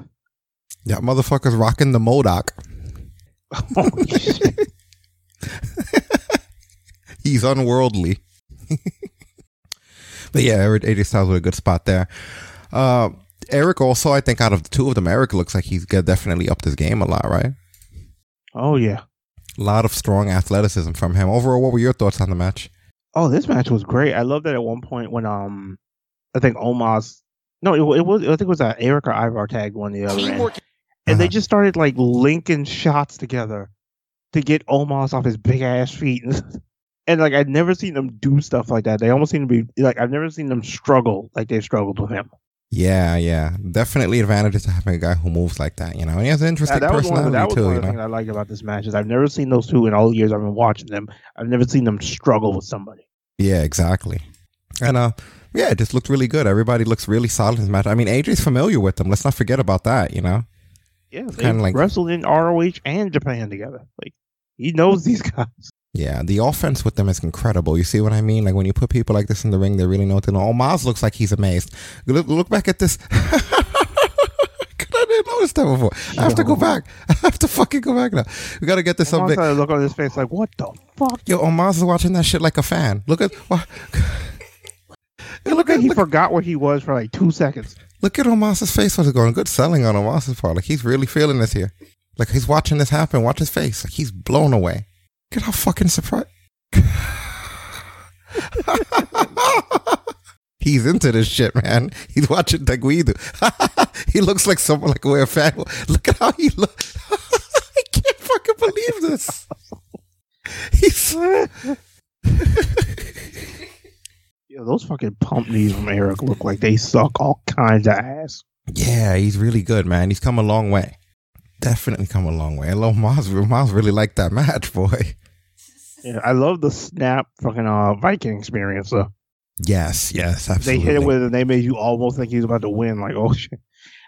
Yeah, motherfuckers rocking the Modoc. He's unworldly. but yeah, Erik- AJ Styles with a good spot there. Uh, Erik also, I think, out of the two of them, Erik looks like he's definitely upped his game a lot, right? oh yeah. A lot of strong athleticism from him. Overall, what were your thoughts on the match? Oh, this match was great. I love that at one point when um, I think Omos, no, it, it was I think it was uh, Erik or Ivar tagged one the other end, and they just started like linking shots together to get Omos off his big ass feet. And like I'd never seen them do stuff like that. They almost seem to be like I've never seen them struggle like they've struggled with him. Yeah, yeah. Definitely advantages to having a guy who moves like that, you know? And he has an interesting that, that was one of, personality that was too, one you of the know? things I like about this match is I've never seen those two in all the years I've been watching them. I've never seen them struggle with somebody. Yeah, exactly. And uh yeah, it just looked really good. Everybody looks really solid in this match. I mean, AJ's familiar with them. Let's not forget about that, you know? Yeah, they kinda like- wrestled in ROH and Japan together. Like he knows these guys. Yeah, the offense with them is incredible. You see what I mean? Like when you put people like this in the ring, they really know what to know. Oh, Miles looks like he's amazed. Look, look back at this. At didn't notice that before. I have to go back. I have to fucking go back now. We gotta get this up. Omos big. had a look on his face like, what the fuck? Yo, Omos is watching that shit like a fan. Look at wha- It looked like he forgot where he was for like two seconds. look at Omos's face. What's going? Good selling on Omos's part. Like he's really feeling this here. Like he's watching this happen. Watch his face. Like he's blown away. Look at how fucking surprised. He's into this shit, man. He's watching Taguido. he looks like someone like where a fan. Look at how he looks. I can't fucking believe this. He's Yo, those fucking pump knees from Erik look like they suck all kinds of ass. yeah, he's really good, man. He's come a long way. Definitely come a long way. And Lil Miles, Miles really liked that match, boy. Yeah, I love the snap fucking uh, Viking experience though. Yes, yes, They hit it with it and they made you almost think he was about to win. Like, oh shit.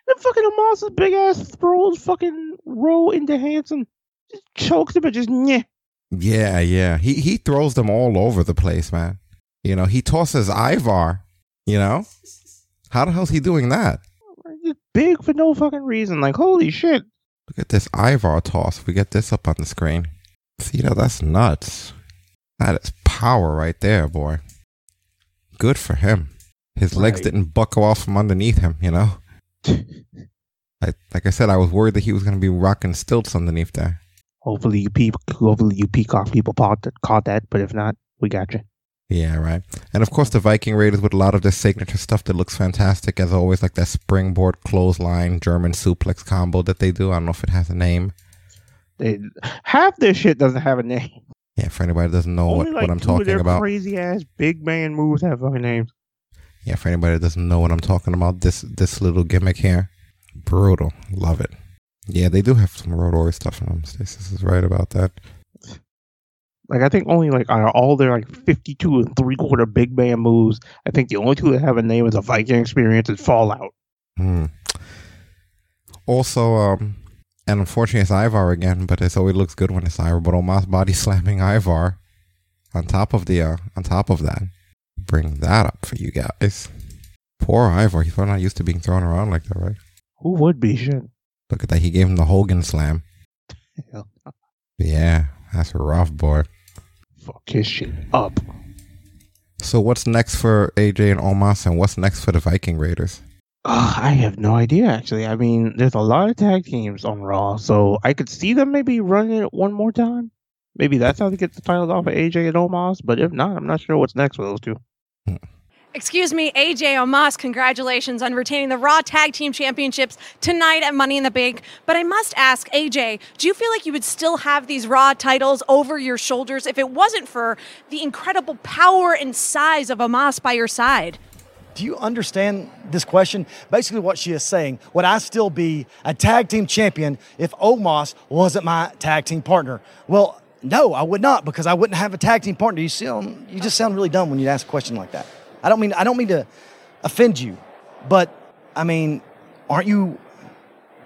Then fucking Omos's big ass throws fucking roll into Hanson. Just chokes him and just yeah. Yeah, yeah. He he throws them all over the place, man. You know, he tosses Ivar. You know, how the hell's he doing that? Big for no fucking reason. Like, holy shit. Look at this Ivar toss. We get this up on the screen. See that? That's nuts. That is power right there, boy. Good for him. His legs didn't buckle off from underneath him. You know. I, like I said, I was worried that he was going to be rocking stilts underneath there. Hopefully you peep hopefully you peacock people caught that, caught that, but if not, we got you. Yeah, right. And of course, the Viking Raiders with a lot of their signature stuff that looks fantastic, as always, like that springboard clothesline German suplex combo that they do. I don't know if it has a name. They, half their shit doesn't have a name. Yeah, for anybody that doesn't know what, like what I'm talking about. crazy ass big man moves have fucking names. Yeah, for anybody that doesn't know what I'm talking about, this this little gimmick here, brutal. Love it. Yeah, they do have some Road Warrior stuff in them. Stasis is right about that. Like I think only like out of all their like fifty two and three quarter big man moves, I think the only two that have a name is a Viking experience is Fallout. Hmm. Also, um, and unfortunately, it's Ivar again, but it's always looks good when it's Ivar. But Omos body slamming Ivar on top of the uh, on top of that. Bring that up for you guys. Poor Ivar. He's probably not used to being thrown around like that, right? Who would be shit? Look at that. He gave him the Hogan slam. Hell, Yeah, that's rough, boy. Fuck his shit up. So what's next for AJ and Omos, and what's next for the Viking Raiders? Uh, I have no idea actually. I mean, there's a lot of tag teams on Raw, so I could see them maybe running it one more time. Maybe that's how they get the titles off of AJ and Omos. But if not, I'm not sure what's next for those two. Excuse me, AJ Omos, congratulations on retaining the Raw Tag Team Championships tonight at Money in the Bank. But I must ask, AJ, do you feel like you would still have these Raw titles over your shoulders if it wasn't for the incredible power and size of Omos by your side? Do you understand this question? Basically, what she is saying, would I still be a tag team champion if Omos wasn't my tag team partner? Well, no, I would not because I wouldn't have a tag team partner. You sound, you just sound really dumb when you ask a question like that. I don't mean, I don't mean to offend you, but I mean, aren't you,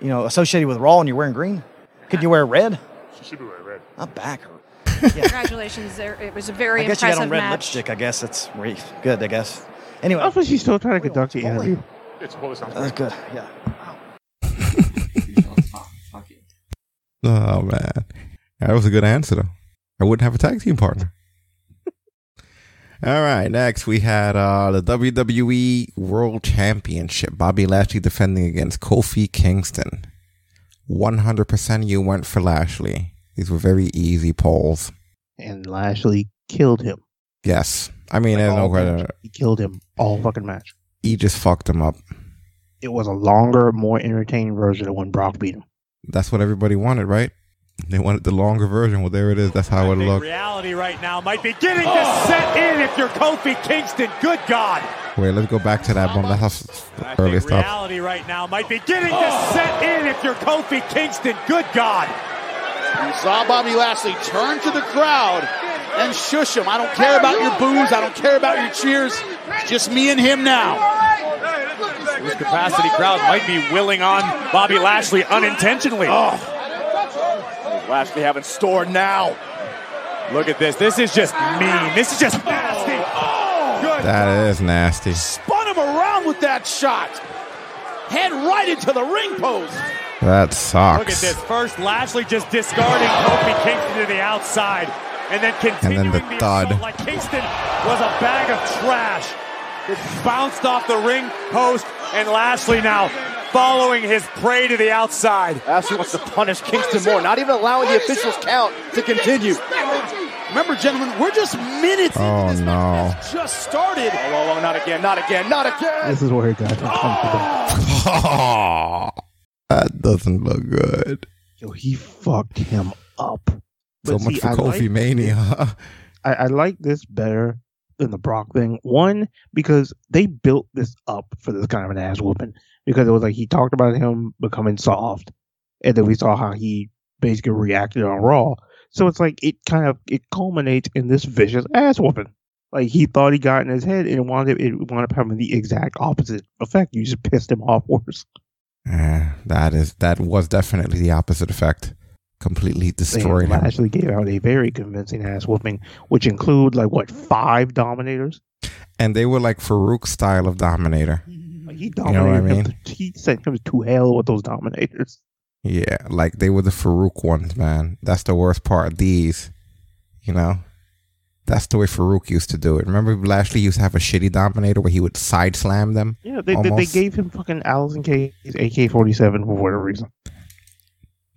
you know, associated with Raw and you're wearing green? Could you wear red? She should be wearing red. My back hurt. Congratulations, there. It was a very I guess you got on red match. lipstick. I guess that's really good. I guess. Anyway, I thought she's still trying to conduct the interview. It's well, it sounds that's good. good. Yeah. Oh man, that was a good answer though. I wouldn't have a tag team partner. All right, next we had uh, the WWE World Championship. Bobby Lashley defending against Kofi Kingston. One hundred percent, you went for Lashley. These were very easy polls. And Lashley killed him. Yes, I mean, there's no All question. match. He killed him all fucking match. He just fucked him up. It was a longer, more entertaining version of when Brock beat him. That's what everybody wanted, right? They wanted the longer version. Well, there it is. That's how it looked. Reality right now might be getting to set in if you're Kofi Kingston. Good God. Wait, let's go back to that one. That's how earlier stuff. Reality right now might be getting to set in if you're Kofi Kingston. Good God. You saw Bobby Lashley turn to the crowd and shush him. I don't care about your boos. I don't care about your cheers. It's just me and him now. This capacity crowd might be willing on Bobby Lashley unintentionally. Oh. Lashley having store now. Look at this. This is just mean. This is just nasty. Oh, good. That is nasty. Spun him around with that shot. head right into the ring post. That sucks. Look at this. First, Lashley just discarding Kofi Kingston to the outside, and then continuing And then the thud. like Kingston was a bag of trash. It bounced off the ring post, and Lashley now following his prey to the outside. Lashley wants to punish Kingston more, not even allowing the officials count to continue. Remember, gentlemen, we're just minutes Oh no. just started. Oh, whoa, whoa, not again, not again, not again. This is where it got oh. uncomfortable. that doesn't look good. Yo, he fucked him up. So But much for I Kofi like- Mania. I, I like this better than the Brock thing. One, because they built this up for this kind of an ass whooping. Because it was like he talked about him becoming soft, and then we saw how he basically reacted on Raw. So it's like it kind of it culminates in this vicious ass whooping. Like he thought he got in his head, and it wound up it wound up having the exact opposite effect. You just pissed him off worse. Eh, that is that was definitely the opposite effect. Completely destroyed him. actually gave out a very convincing ass whooping, which include like what five dominators. And they were like Farouk style of Dominator. He You know what I dominated him. mean? to- he sent him to hell with those dominators. Yeah, like they were the Farouk ones, man. That's the worst part. of These, you know, that's the way Farouk used to do it. Remember, Lashley used to have a shitty Dominator where he would side slam them. Yeah, they, they, they gave him fucking Allison K's AK forty seven for whatever reason.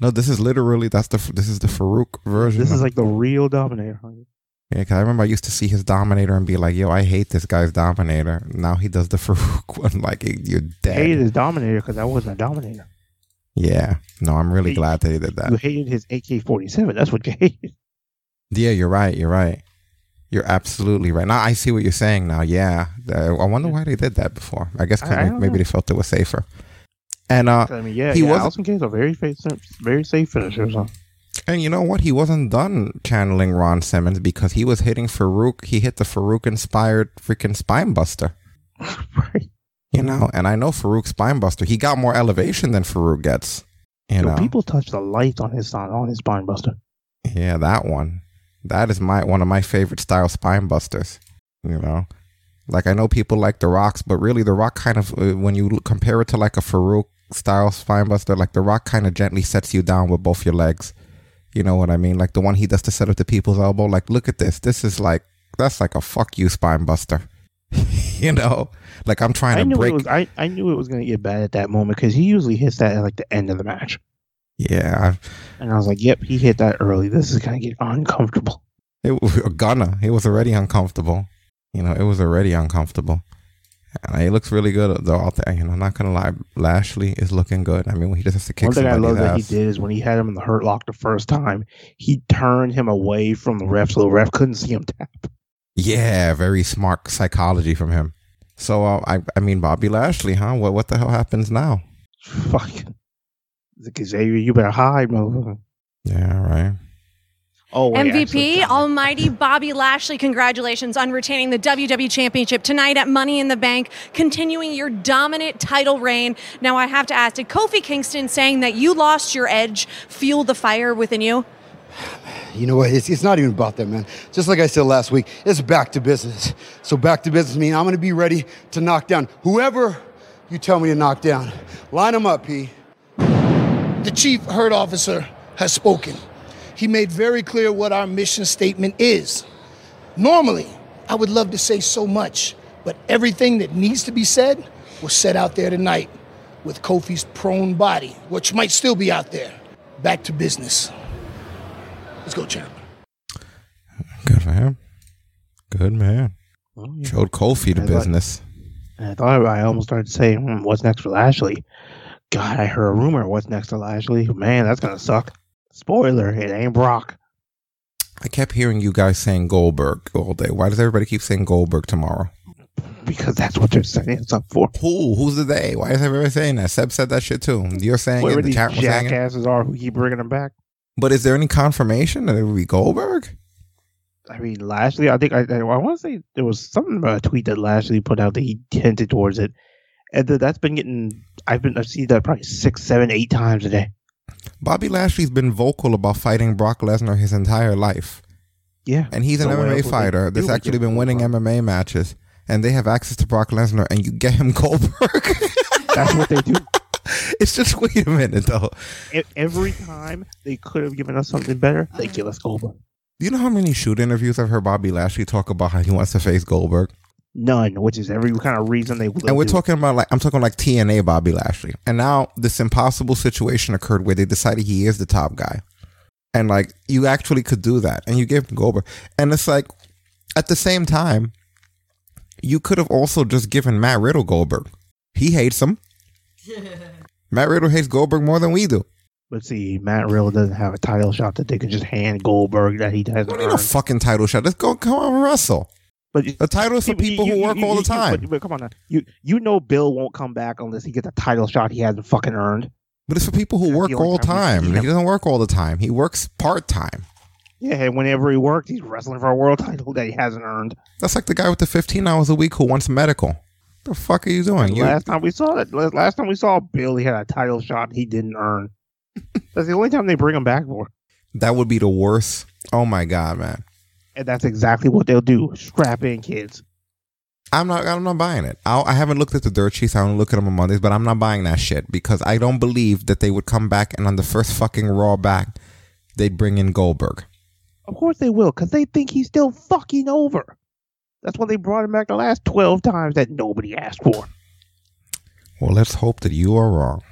No, this is literally that's the this is the Farouk version. This is like the real dominator. Yeah, because I remember I used to see his Dominator and be like, "Yo, I hate this guy's Dominator." Now he does the Farouk one, like you're I dead. hated his dominator because I wasn't a dominator. Yeah, no, I'm really Hey, glad that he did that. You hated his AK forty seven. That's what you hated. Yeah, you're right. You're right. You're absolutely right. Now I see what you're saying. Now, yeah, I wonder why they did that before. I guess I- I maybe, maybe know. they felt it was safer. And uh, I mean, yeah, he yeah. wasn't. Allison K's a very safe, very safe finisher. So. And you know what? He wasn't done channeling Ron Simmons because he was hitting Farouk. He hit the Farouk inspired freaking spine buster. right. You know, and I know Farouk spine buster. He got more elevation than Farouk gets. You Yo, know, people touch the light on his on his spine buster. yeah, that one. That is my one of my favorite style spine busters. You know, like I know people like the Rocks, but really the Rock kind of uh, when you compare it to like a Farouk style spine buster, like the Rock kind of gently sets you down with both your legs. You know what I mean? Like the one he does to set up the people's elbow. Like, look at this. This is like that's like a fuck you spine buster. you know, like I'm trying I to knew break. it was. I, I knew it was going to get bad at that moment because he usually hits that at like the end of the match, yeah, and I was like, "Yep, he hit that early. This is going to get uncomfortable." It was gonna. He was already uncomfortable. You know, it was already uncomfortable. And he looks really good though out there. You know, not gonna lie, Lashley is looking good. I mean, when he just has to kick One thing I love that he did is when he had him in the hurt lock the first time, he turned him away from the ref so the ref couldn't see him tap. Yeah, very smart psychology from him. So uh, I, I mean, Bobby Lashley, huh? What, what the hell happens now? Fucking Xavier, you better hide, motherfucker. Yeah, right. Oh, MVP, Almighty Bobby Lashley, congratulations on retaining the WWE Championship tonight at Money in the Bank, continuing your dominant title reign. Now, I have to ask, did Kofi Kingston saying that you lost your edge fuel the fire within you? You know what? It's, it's not even about that, man. Just like I said last week, it's back to business. So back to business means I'm going to be ready to knock down whoever you tell me to knock down. Line them up, P. The chief herd officer has spoken. He made very clear what our mission statement is. Normally, I would love to say so much, but everything that needs to be said was said out there tonight with Kofi's prone body, which might still be out there. Back to business. Let's go, champ. Good for him. Good man. Showed Kofi the I thought- business. I thought I almost started saying, hmm, "What's next for Lashley?" God, I heard a rumor. What's next for Lashley? Man, that's gonna suck. Spoiler: It ain't Brock. I kept hearing you guys saying Goldberg all day. Why does everybody keep saying Goldberg tomorrow? Because that's what they're setting us up for. Who? Who's the they? Why is everybody saying that? Seb said that shit too. You're saying Whoever it. The these chat was saying it. jackasses are who keep bringing them back. But is there any confirmation that it would be Goldberg? I mean, Lashley. I think I, I, want to say there was something about a tweet that Lashley put out that he hinted towards it, and that that's been getting. I've been I see that probably six, seven, eight times a day. Bobby Lashley's been vocal about fighting Brock Lesnar his entire life. Yeah, And he's an MMA fighter that's actually been winning MMA matches. And they have access to Brock Lesnar, and you get him Goldberg. That's what they do. It's just wait a minute though. Every time they could have given us something better, they give us Goldberg. Do you know how many shoot interviews I've heard Bobby Lashley talk about how he wants to face Goldberg? None, which is every kind of reason they. And we're talking about like I'm talking like TNA Bobby Lashley. And now this impossible situation occurred where they decided he is the top guy. And like you actually could do that and you gave him Goldberg. And it's like at the same time, you could have also just given Matt Riddle Goldberg. He hates him. Matt Riddle hates Goldberg more than we do. But see, Matt Riddle doesn't have a title shot that they can just hand Goldberg that he hasn't What ain't a earned. fucking title shot? Let's go come on and wrestle. But the title is for people who work all the time. But, but come on, now. you you know Bill won't come back unless he gets a title shot he hasn't fucking earned. But it's for people who work all the time. He doesn't work all the time. He works part time. Yeah, and whenever he works, he's wrestling for a world title that he hasn't earned. That's like the guy with the 15 hours a week who wants medical. What the fuck are you doing? You, last time we saw that, last time we saw Bill, he had a title shot he didn't earn. That's the only time they bring him back for, that would be the worst. Oh my god, man. And that's exactly what they'll do. Strap in, kids. I'm not. I'm not buying it. I'll, I haven't looked at the dirt sheets. I don't look at them on Mondays, but I'm not buying that shit because I don't believe that they would come back and on the first fucking Raw back, they'd bring in Goldberg. Of course they will, because they think he's still fucking over. That's why they brought him back the last twelve times that nobody asked for. Well, let's hope that you are wrong.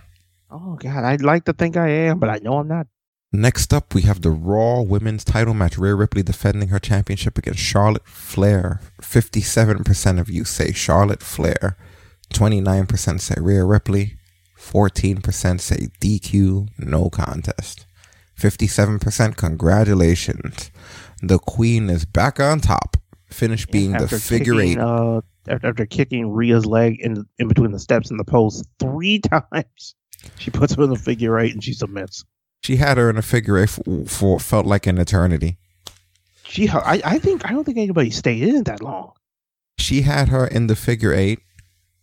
Oh God, I'd like to think I am, but I know I'm not. Next up, we have the Raw Women's Title match. Rhea Ripley defending her championship against Charlotte Flair. Fifty-seven percent of you say Charlotte Flair. Twenty-nine percent say Rhea Ripley. Fourteen percent say DQ. No contest. Fifty-seven percent. Congratulations. The Queen is back on top. Finish being the figure kicking, eight. Uh, after, after kicking Rhea's leg in in between the steps and the post three times, she puts her in the figure eight and she submits. She had her in a figure eight for, for felt like an eternity. She, I, I think, I don't think anybody stayed in it that long. she had her in the figure eight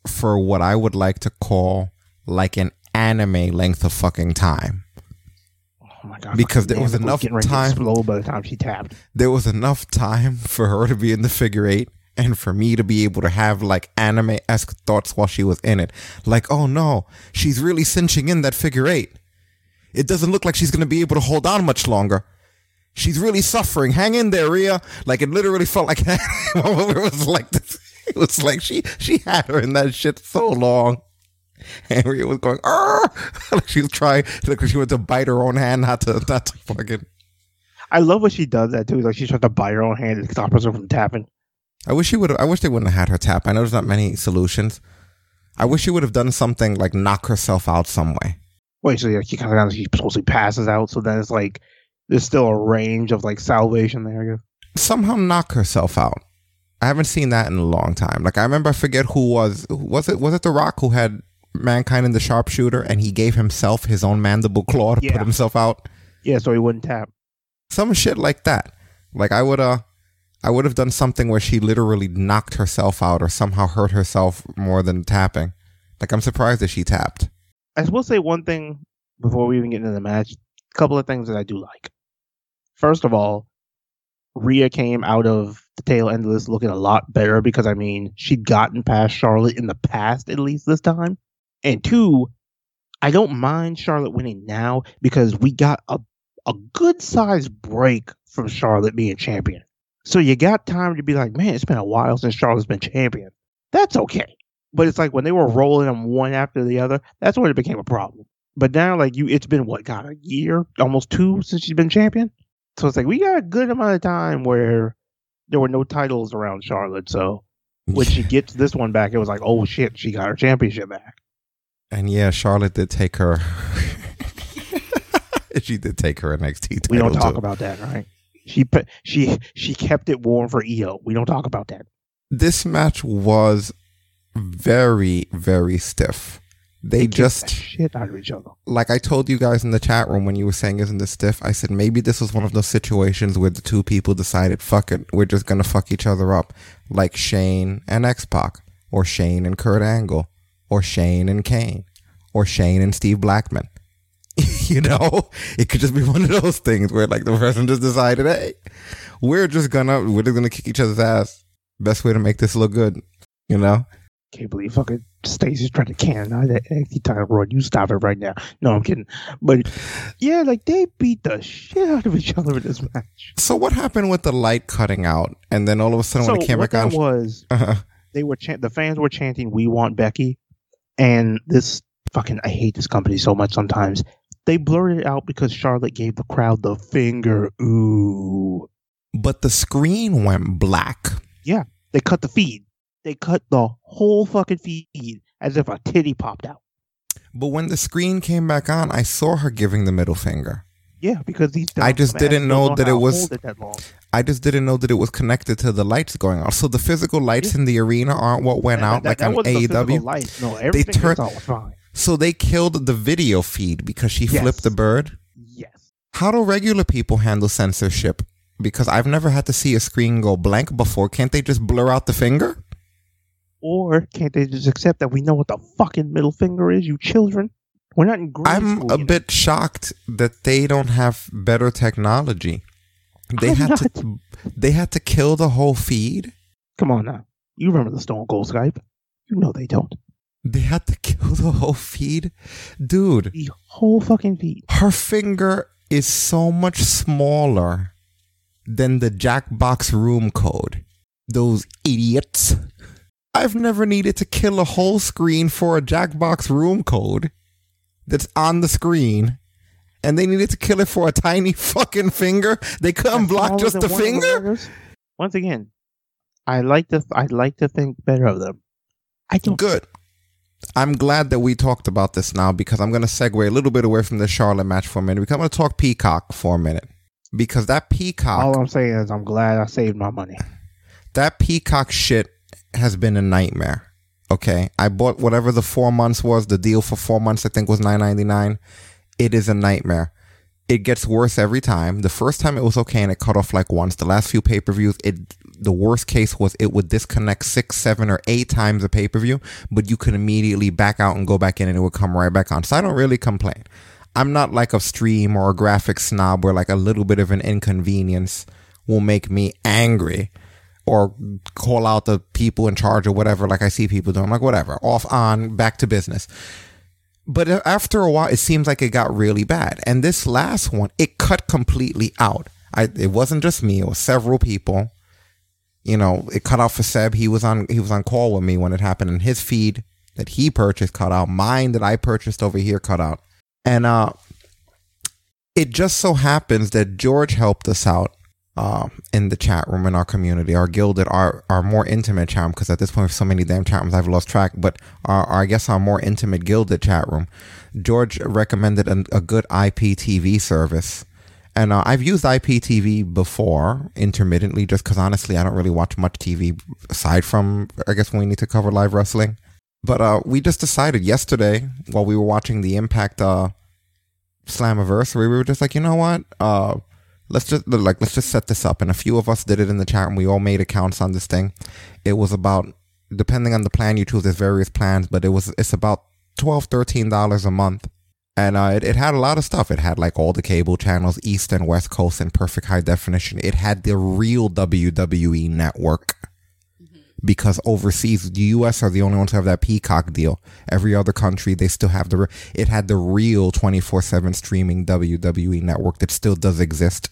for what I would like to call like an anime length of fucking time. Oh my god! Because there was enough getting ready to time- explode by the time she tapped. There was enough time for her to be in the figure eight and for me to be able to have like anime esque thoughts while she was in it. Like, oh no, she's really cinching in that figure eight. It doesn't look like she's going to be able to hold on much longer. She's really suffering. Hang in there, Rhea. Like it literally felt like it was like this. It was like she she had her in that shit so long. And Rhea was going, like she was trying, like she went to bite her own hand, not to, not to fucking. I love what she does that too. Like she tries to bite her own hand and stop herself from tapping. I wish she would. I wish they wouldn't have had her tap. I know there's not many solutions. I wish she would have done something like knock herself out some way. Wait, so yeah, she kind of she supposedly passes out. So then it's like there's still a range of like salvation there. I guess. Somehow knock herself out. I haven't seen that in a long time. Like I remember, I forget who was. who- Was it? Was it The Rock who had mankind in the sharpshooter, and he gave himself his own mandible claw to Yeah. put himself out? Yeah, so he wouldn't tap. Some shit like that. Like I would. Uh, I would have done something where she literally knocked herself out or somehow hurt herself more than tapping. Like I'm surprised that she tapped. I will say one thing before we even get into the match. A couple of things that I do like. First of all, Rhea came out of the tail end of this looking a lot better because I mean she'd gotten past Charlotte in the past at least this time. And two, I don't mind Charlotte winning now because we got a a good sized break from Charlotte being champion. So you got time to be like, man, it's been a while since Charlotte's been champion. That's okay. But it's like when they were rolling them one after the other, that's when it became a problem. But now, like you, it's been what, got a year, almost two since she's been champion. So it's like we got a good amount of time where there were no titles around Charlotte. So when she gets this one back, it was like, oh shit, she got her championship back. And yeah, Charlotte did take her. she did take her NXT title. We don't talk too. about that, right? She she she kept it warm for EO. We don't talk about that. This match was very, very stiff. They just shit out of each other. like I told you guys in the chat room when you were saying isn't this stiff? I said maybe this was one of those situations where the two people decided, fuck it, we're just gonna fuck each other up. Like Shane and X Pac, or Shane and Kurt Angle, or Shane and Kane, or Shane and Steve Blackman. you know? It could just be one of those things where like the person just decided, hey, we're just gonna we're just gonna kick each other's ass. Best way to make this look good, you know? Can't believe fucking Stacey's trying to canonize that NXT title run. You stop it right now. No, I'm kidding. But yeah, like they beat the shit out of each other in this match. So what happened with the light cutting out, and then all of a sudden when so it came what back on, was Uh-huh. they were chant- the fans were chanting "We want Becky," and this fucking I hate this company so much. Sometimes they blurred it out because Charlotte gave the crowd the finger. Ooh, but the screen went black. yeah, they cut the feed. They cut the whole fucking feed as if a titty popped out. But when the screen came back on, I saw her giving the middle finger. Yeah, because these. I just didn't know don't that it was. it that long. I just didn't know that it was connected to the lights going off. So the physical lights in the arena aren't what went out That- like that on AEW. lights. No, they turned. else was fine. So they killed the video feed because she Yes. flipped the bird. Yes. How do regular people handle censorship? Because I've never had to see a screen go blank before. Can't they just blur out the finger? Or can't they just accept that we know what the fucking middle finger is, you children? We're not in grade I'm school. a yet. bit shocked that they don't have better technology. They I'm had to they had to kill the whole feed. Come on now. You remember the Stone Cold Skype? You know they don't. They had to kill the whole feed. Dude, The whole fucking feed. her finger is so much smaller than the Jackbox room code. Those idiots. I've never needed to kill a whole screen for a Jackbox room code that's on the screen. And they needed to kill it for a tiny fucking finger. They couldn't block just than the finger. letters? Once again, I like to I like to think better of them. I don't. Good. I'm glad that we talked about this now because I'm going to segue a little bit away from the Charlotte match for a minute. Because I'm going to talk Peacock for a minute. Because that Peacock, All I'm saying is I'm glad I saved my money. that Peacock shit has been a nightmare. Okay, I bought whatever the four months was. The deal for four months, I think, was nine ninety nine. It is a nightmare. It gets worse every time. The first time it was okay and it cut off like once. The last few pay per views, it the worst case was it would disconnect six, seven, or eight times a pay per view, but you could immediately back out and go back in and it would come right back on. So I don't really complain. I'm not like a stream or a graphic snob where like a little bit of an inconvenience will make me angry or call out the people in charge or whatever, like I see people doing. I'm like, whatever, off, on, back to business. But after a while, it seems like it got really bad. And this last one, it cut completely out. I, it wasn't just me; it was several people. You know, it cut out for Seb. He was on he was on call with me when it happened, and his feed that he purchased cut out. Mine that I purchased over here cut out. And uh, it just so happens that George helped us out uh, in the chat room in our community, our gilded, our our more intimate chat room. Because at this point, so many damn chat rooms, I've lost track. But our, our I guess our more intimate gilded chat room, George recommended an, a good IPTV service. And uh, I've used IPTV before intermittently, just because honestly, I don't really watch much TV aside from I guess when we need to cover live wrestling. But uh, we just decided yesterday while we were watching the Impact uh, Slammiversary, we were just like, you know what? Let's just like let's just set this up. And a few of us did it in the chat, and we all made accounts on this thing. It was about depending on the plan you choose. There's various plans, but it was it's about 12 13 dollars a month and uh, it, it had a lot of stuff it had like all the cable channels east and west coast in perfect high definition it had the real wwe network because overseas the us are the only ones who have that peacock deal. Every other country they still have the it had the real 24-7 streaming wwe network that still does exist.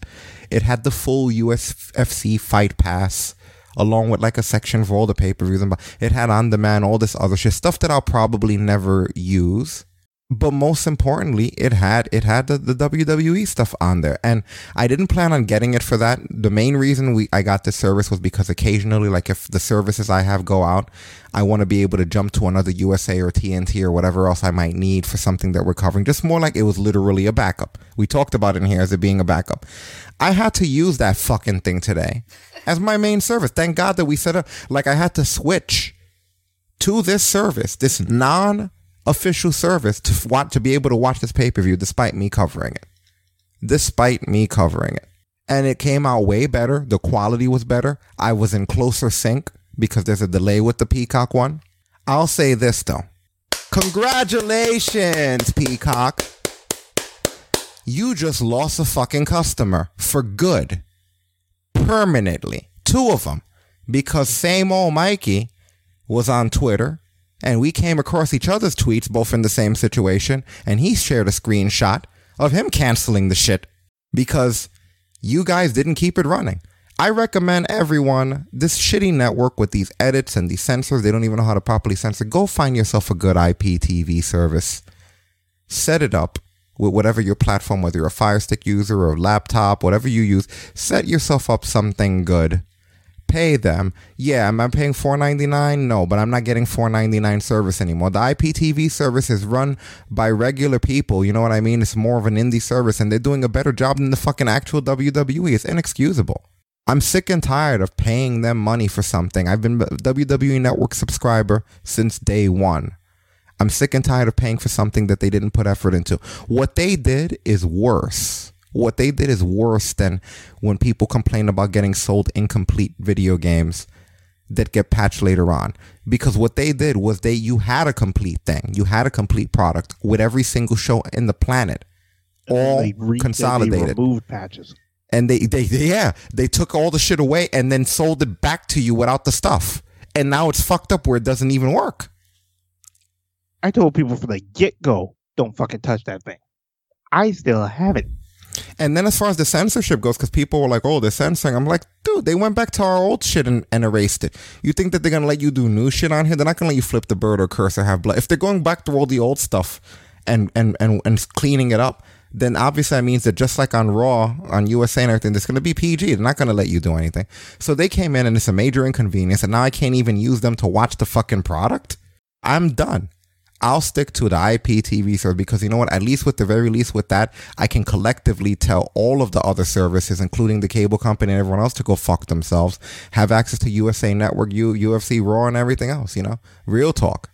It had the full ufc fight pass along with like a section for all the pay-per-views and it had on demand all this other shit stuff that i'll probably never use but most importantly it had it had the, the wwe stuff on there. And i didn't plan on getting it for that. The main reason we i got this service was because occasionally like if the services i have go out i want to be able to jump to another usa or tnt or whatever else i might need for something that we're covering. Just more like it was literally a backup. We talked about it in here as it being a backup. I had to use that fucking thing today as my main service. Thank god that we set up like i had to switch to this service, this non-official service, to want to be able to watch this pay-per-view, despite me covering it, despite me covering it, and it came out way better. The quality was better. I was in closer sync because there's a delay with the Peacock one. I'll say this though, congratulations, Peacock. You just lost a fucking customer for good, permanently. Two of them, because same old Mikey was on Twitter and we came across each other's tweets, both in the same situation, and he shared a screenshot of him canceling the shit because you guys didn't keep it running. I recommend everyone this shitty network with these edits and these censors, they don't even know how to properly censor. Go find yourself a good IPTV service. Set it up with whatever your platform, whether you're a Fire Stick user or a laptop, whatever you use, set yourself up something good. Pay them. Yeah, am I paying four ninety nine? No, but I'm not getting four ninety nine service anymore. The IPTV service is run by regular people. You know what I mean? It's more of an indie service, and they're doing a better job than the fucking actual WWE. It's inexcusable. I'm sick and tired of paying them money for something. I've been WWE Network subscriber since day one. I'm sick and tired of paying for something that they didn't put effort into. What they did is worse. What they did is worse than when people complain about getting sold incomplete video games that get patched later on. Because what they did was they you had a complete thing. You had a complete product with every single show in the planet. All They re- they consolidated removed patches. and they, they they yeah they took all the shit away and then sold it back to you without the stuff and now it's fucked up where it doesn't even work I told people from the get go, don't fucking touch that thing. I still have it. And then as far as the censorship goes because people were like oh they're censoring i'm like dude they went back to our old shit and, and erased it you think that they're gonna let you do new shit on here they're not gonna let you flip the bird or curse or have blood if they're going back to all the old stuff and and and, and cleaning it up then obviously that means that just like on Raw, on USA and everything, it's going to be PG. They're not going to let you do anything. So they came in and it's a major inconvenience, and now I can't even use them to watch the fucking product. I'm done. I'll stick to the IPTV service because you know what? At least with the very least with that, I can collectively tell all of the other services, including the cable company and everyone else, to go fuck themselves. Have access to USA Network, U, UFC, Raw, and everything else. You know, real talk.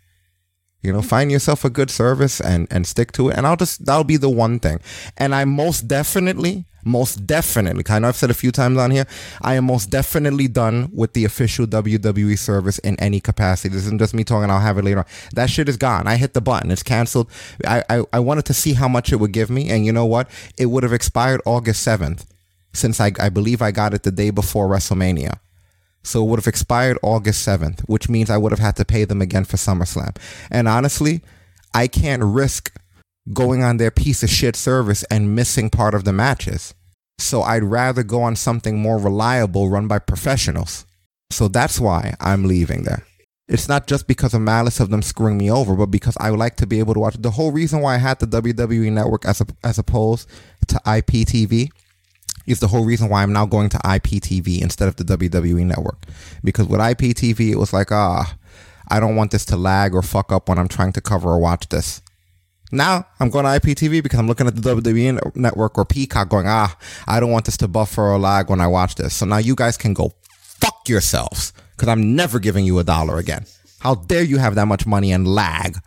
You know, find yourself a good service and and stick to it. And I'll just that'll be the one thing. And I most definitely, most definitely, I know I've said a few times on here, I am most definitely done with the official WWE service in any capacity. This isn't just me talking. I'll have it later on. That shit is gone. I hit the button. It's canceled. I I, I wanted to see how much it would give me, and you know what? It would have expired August seventh, since I I believe I got it the day before WrestleMania. So it would have expired August 7th, which means I would have had to pay them again for SummerSlam. And honestly, I can't risk going on their piece of shit service and missing part of the matches. So I'd rather go on something more reliable run by professionals. So that's why I'm leaving there. It's not just because of malice of them screwing me over, but because I would like to be able to watch. The whole reason why I had the WWE network as, a, as opposed to IPTV is the whole reason why I'm now going to IPTV instead of the WWE network. Because with IPTV, it was like, ah, I don't want this to lag or fuck up when I'm trying to cover or watch this. Now I'm going to IPTV because I'm looking at the WWE network or Peacock going, ah, I don't want this to buffer or lag when I watch this. So now you guys can go fuck yourselves because I'm never giving you a dollar again. How dare you have that much money and lag?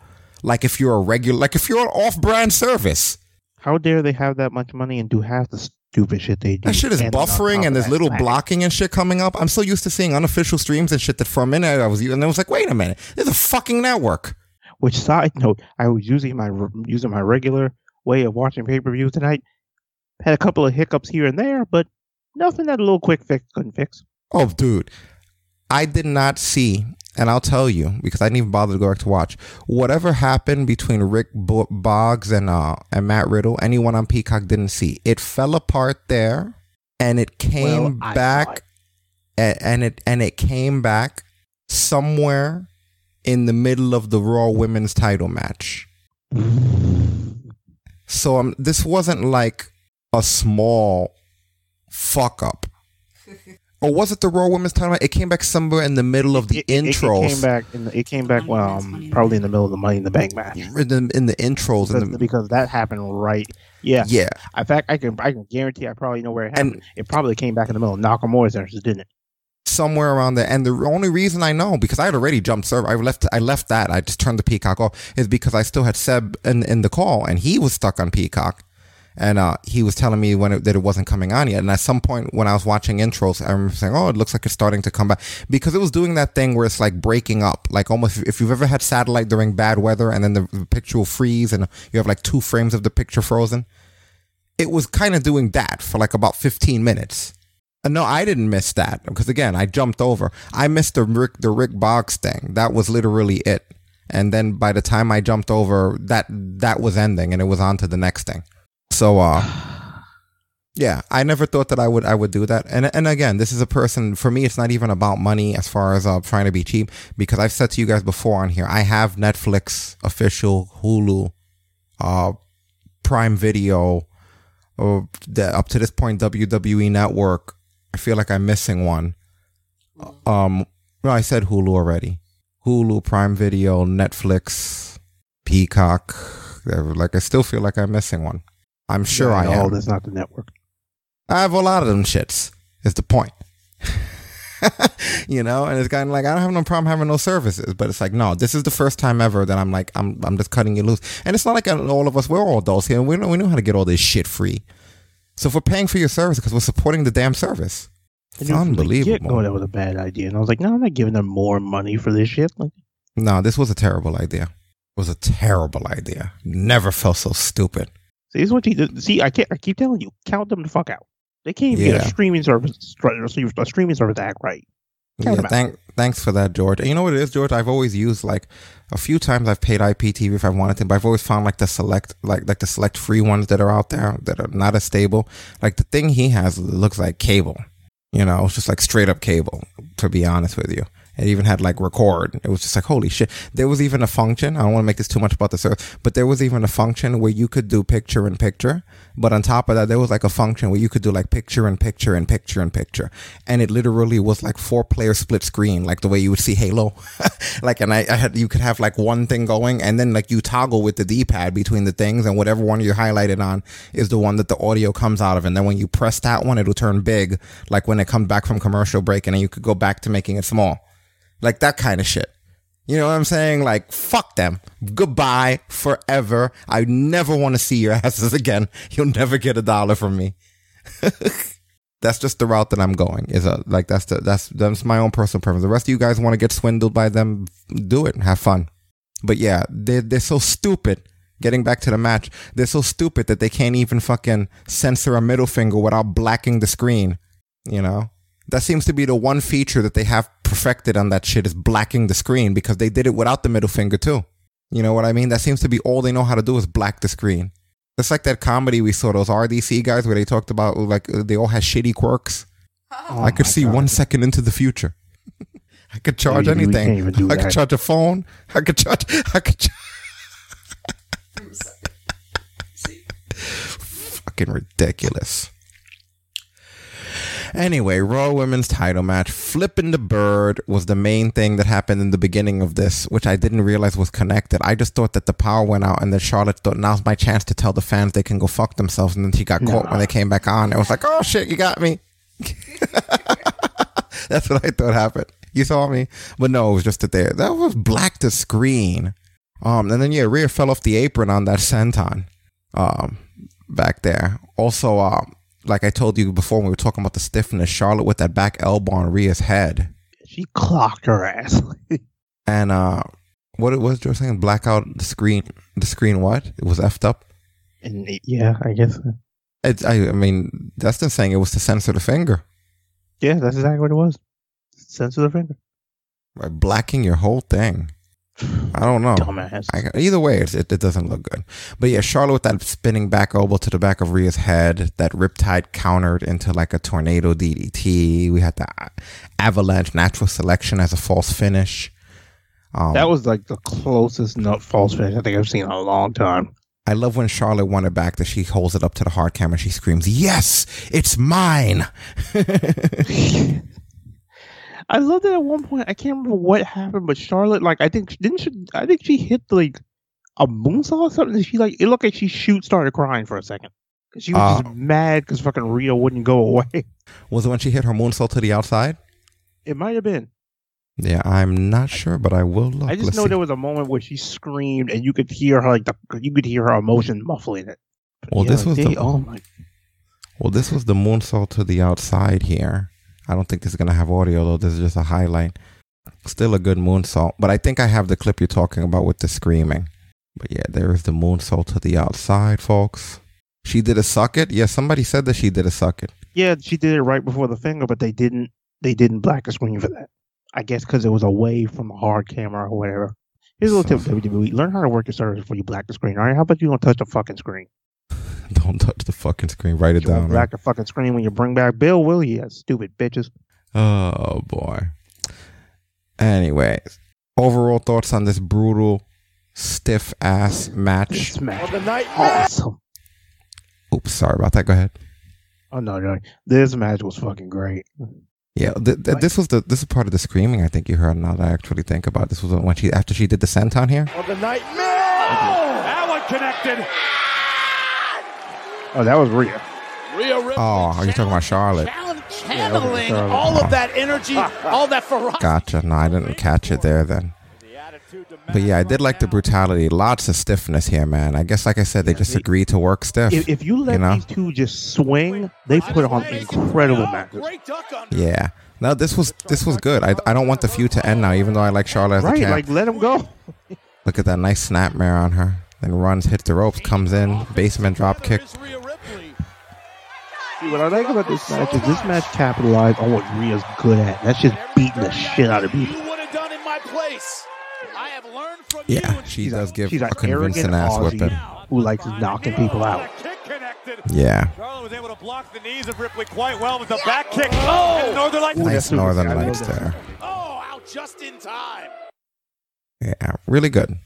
Like if you're a regular, like if you're an off brand service. How dare they have that much money and do half the stupid shit they do? That shit is And buffering and there's little lag. blocking and shit coming up. I'm so used to seeing unofficial streams and shit that for a minute I was and I was like, wait a minute, there's a fucking network. Which side note, I was using my using my regular way of watching pay per view tonight. Had a couple of hiccups here and there, but nothing that a little quick fix couldn't fix. Oh, dude, I did not see, and I'll tell you because I didn't even bother to go back to watch whatever happened between Rick Boogs and uh and Matt Riddle. Anyone on Peacock didn't see. It fell apart there, and it came Well, back, a- and it and it came back somewhere in the middle of the Raw Women's Title match. So um, this wasn't like a small fuck up. Or was it the Raw Women's Title? match? It came back somewhere in the middle of the It, it intros. came back in the, it came back well, um, probably in the middle of the Money in the Bank match. in the, in the intros. because, In the, because that happened right. Yeah, Yeah. In fact, I can I can guarantee I probably know where it happened. it probably came back in the middle of Nakamura's entrance, didn't it? Somewhere around there. And the only reason I know because I had already jumped server. I left. I left that. I just turned the Peacock off. Is because I still had Seb in in the call, and he was stuck on Peacock. And uh, he was telling me when it, that it wasn't coming on yet. And at some point when I was watching intros, I remember saying, "Oh, it looks like it's starting to come back," because it was doing that thing where it's like breaking up, like almost if you've ever had satellite during bad weather, and then the, the picture will freeze, and you have like two frames of the picture frozen. It was kind of doing that for like about fifteen minutes. Uh, No, I didn't miss that because again, I jumped over. I missed the Rick the Rick Boogs thing. That was literally it. and then by the time I jumped over, that that was ending, and it was on to the next thing. So, uh, yeah, I never thought that I would I would do that. And and again, this is a person for me. It's not even about money as far as uh, trying to be cheap because I've said to you guys before on here. I have Netflix, official, Hulu, uh, Prime Video, or the, up to this point WWE Network. I feel like I'm missing one. Um, no, I said Hulu already. Hulu, Prime Video, Netflix, Peacock. Like I still feel like I'm missing one. I'm sure I No, am. that's not the network. I have a lot of them shits. Is the point. you know, and it's kind of like I don't have no problem having no services, but it's like no, this is the first time ever that I'm like I'm I'm just cutting you loose, and it's not like all of us we're all adults here. We know we know how to get all this shit free. So if we're paying for your service because we're supporting the damn service, it's was like, unbelievable. "Yeah, that was a bad idea. And I was like, no, I'm not giving them more money for this shit. Like, No, this was a terrible idea. It was a terrible idea. Never felt so stupid. see, this is what you. See, I can't. I keep telling you, count them the fuck out. They can't even get a streaming service, a streaming service to act right. Yeah, thank, thanks for that, George. And you know what it is, George? I've always used like a few times I've paid IPTV if I wanted to, but I've always found like the select, like like the select free ones that are out there that are not as stable. Like the thing he has looks like cable. You know, it's just like straight up cable. To be honest with you, it even had like record. It was just like holy shit. There was even a function. I don't want to make this too much about the service, but there was even a function where you could do picture in picture. But on top of that, there was like a function where you could do like picture in picture and picture in picture, and it literally was like four player split screen, like the way you would see Halo. like, and I, I had you could have like one thing going, and then like you toggle with the D pad between the things, and whatever one you're highlighted on is the one that the audio comes out of, and then when you press that one, it'll turn big, like when it comes back from commercial break, and then you could go back to making it small, like that kind of shit. You know what I'm saying? Like, fuck them. Goodbye forever. I never want to see your asses again. You'll never get a dollar from me. that's just the route that I'm going. Is a like that's the that's that's my own personal preference. The rest of you guys want to get swindled by them, do it have fun. But yeah, they're they're so stupid. Getting back to the match, they're so stupid that they can't even fucking censor a middle finger without blacking the screen. You know, that seems to be the one feature that they have perfected on that shit is blacking the screen because they did it without the middle finger too. You know what I mean? That seems to be all they know how to do is black the screen. It's like that comedy we saw those RDC guys where they talked about like they all had shitty quirks. I could see one second into the future. I could charge We- we anything. can't even I could charge a phone. I could charge. I could. Charge. Fucking ridiculous. Anyway, Raw Women's title match. Flipping the bird was the main thing that happened in the beginning of this, which I didn't realize was connected. I just thought that the power went out and that Charlotte thought now's my chance to tell the fans they can go fuck themselves. And then she got caught when they came back on. It was like, oh shit, you got me. That's what I thought happened. You saw me, but no, it was just that there. That was black to screen. Um, and then yeah, Rhea fell off the apron on that senton, um, back there. Also, um, like I told you before when we were talking about the stiffness, Charlotte with that back elbow on Rhea's head, She clocked her ass. and uh, what it was, Joe saying, blackout the screen. The screen, what? It was effed up. and yeah, I guess. It's, I, I mean, Dustin saying it was to censor the finger Yeah, that's exactly what it was. Censor the finger. by blacking your whole thing. I don't know. Dumbass. I, either way, it, it doesn't look good. But yeah, Charlotte with that spinning back elbow to the back of Rhea's head, that Riptide countered into like a tornado DDT. We had the Avalanche natural selection as a false finish. Um, that was like the closest nut false finish I think I've seen in a long time. I love when Charlotte won it back that she holds it up to the hard camera. and She screams, "Yes, it's mine!" I love that at one point. I can't remember what happened, but Charlotte, like, I think didn't she? I think she hit like a moonsault or something. and She like it looked like she shoot started crying for a second. She was Oh. just ah. mad because fucking Rhea wouldn't go away. Was it when she hit her moonsault to the outside? It might have been. Yeah, I'm not sure, but I will look. I just Let's know see. there was a moment where she screamed and you could hear her like the you could hear her emotion muffling it. Well, Yeah, this was they- the oh my Well, this was the moonsault to the outside here. I don't think this is gonna have audio though. This is just a highlight. Still a good moonsault, but I think I have the clip you're talking about with the screaming. But yeah, there is the moonsault to the outside, folks. She did a suck it. Yeah, somebody said that she did a suck it. Yeah, she did it right before the finger, but they didn't. They didn't black the screen for that. I guess because it was away from the hard camera or whatever. Here's a little tip, WWE. Learn how to work your servers before you black the screen. All right, how about you don't touch the fucking screen? Don't touch the fucking screen. Write it You won't down. black the fucking screen when you bring back Bill, will you? you stupid bitches. Oh boy. Anyways, overall thoughts on this brutal, stiff ass match. Match. the night. Oh, awesome. Oops, sorry about that. Go ahead. Oh no, no, this match was fucking great. Yeah, th- th- this was the this is part of the screaming I think you heard. Now that I actually think about it. this was when she after she did the senton here. Of the night. No! That one connected. Oh, that was Rhea. Rhea Ripley Oh, are you talking about Charlotte? channeling Charlotte. all of that energy, all that ferocity. Gotcha. No, I didn't catch it there then. But yeah, I did like the brutality. Lots of stiffness here, man. I guess, like I said, they just agreed to work stiff. If, if you let know? these two just swing, they put on incredible matches. Yeah. No, this was this was good. I, I don't want the feud to end now, even though I like Charlotte as the Right, champ. like let them go. Look at that nice snapmare on her. Then runs, hits the ropes, comes in, basement drop kick. See, what I like about this match is this match capitalized on what Rhea's good at. That's just beating the shit out of people. would have done in my place. I have learned from Yeah, she does give She's a an arrogant convincing ass Aussie whipping. who likes knocking people out. Yeah. Charlotte was able to block the knees of Ripley quite well with the back kick. Oh! Northern Lights. Nice northern lights there. Oh, out just in time. Yeah, really good.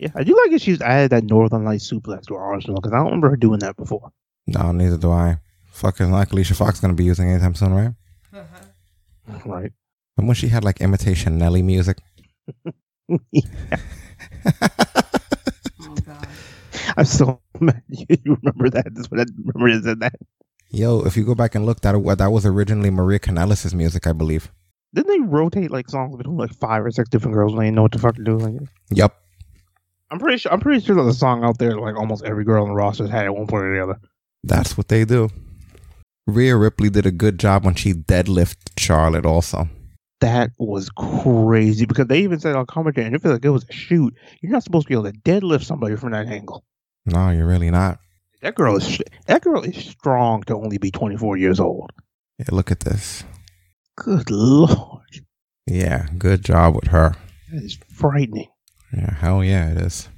Yeah, I do like that she's added that Northern Light suplex to her arsenal because I don't remember her doing that before. No, neither do I. Fucking like Alicia Fox gonna be using anytime soon, right? Right. And when she had like imitation Nelly music. Oh, I'm so mad you remember that. That's what I remember is that. that. Yo, if you go back and look, that uh, that was originally Maria Kanellis' music, I believe. Didn't they rotate like songs between like five or six different girls when they didn't know what to fucking do? Like, Yup. I'm pretty sure. I'm pretty sure there's a song out there like almost every girl on the roster has had at one point or the other. That's what they do. Rhea Ripley did a good job when she deadlifted Charlotte also. That was crazy because they even said on commentary, and it felt like it was a shoot. You're not supposed to be able to deadlift somebody from that angle. No, you're really not. That girl is that girl is strong to only be 24 years old. Yeah, look at this. Good lord, Yeah, good job with her. that is frightening. Yeah, hell yeah, it is.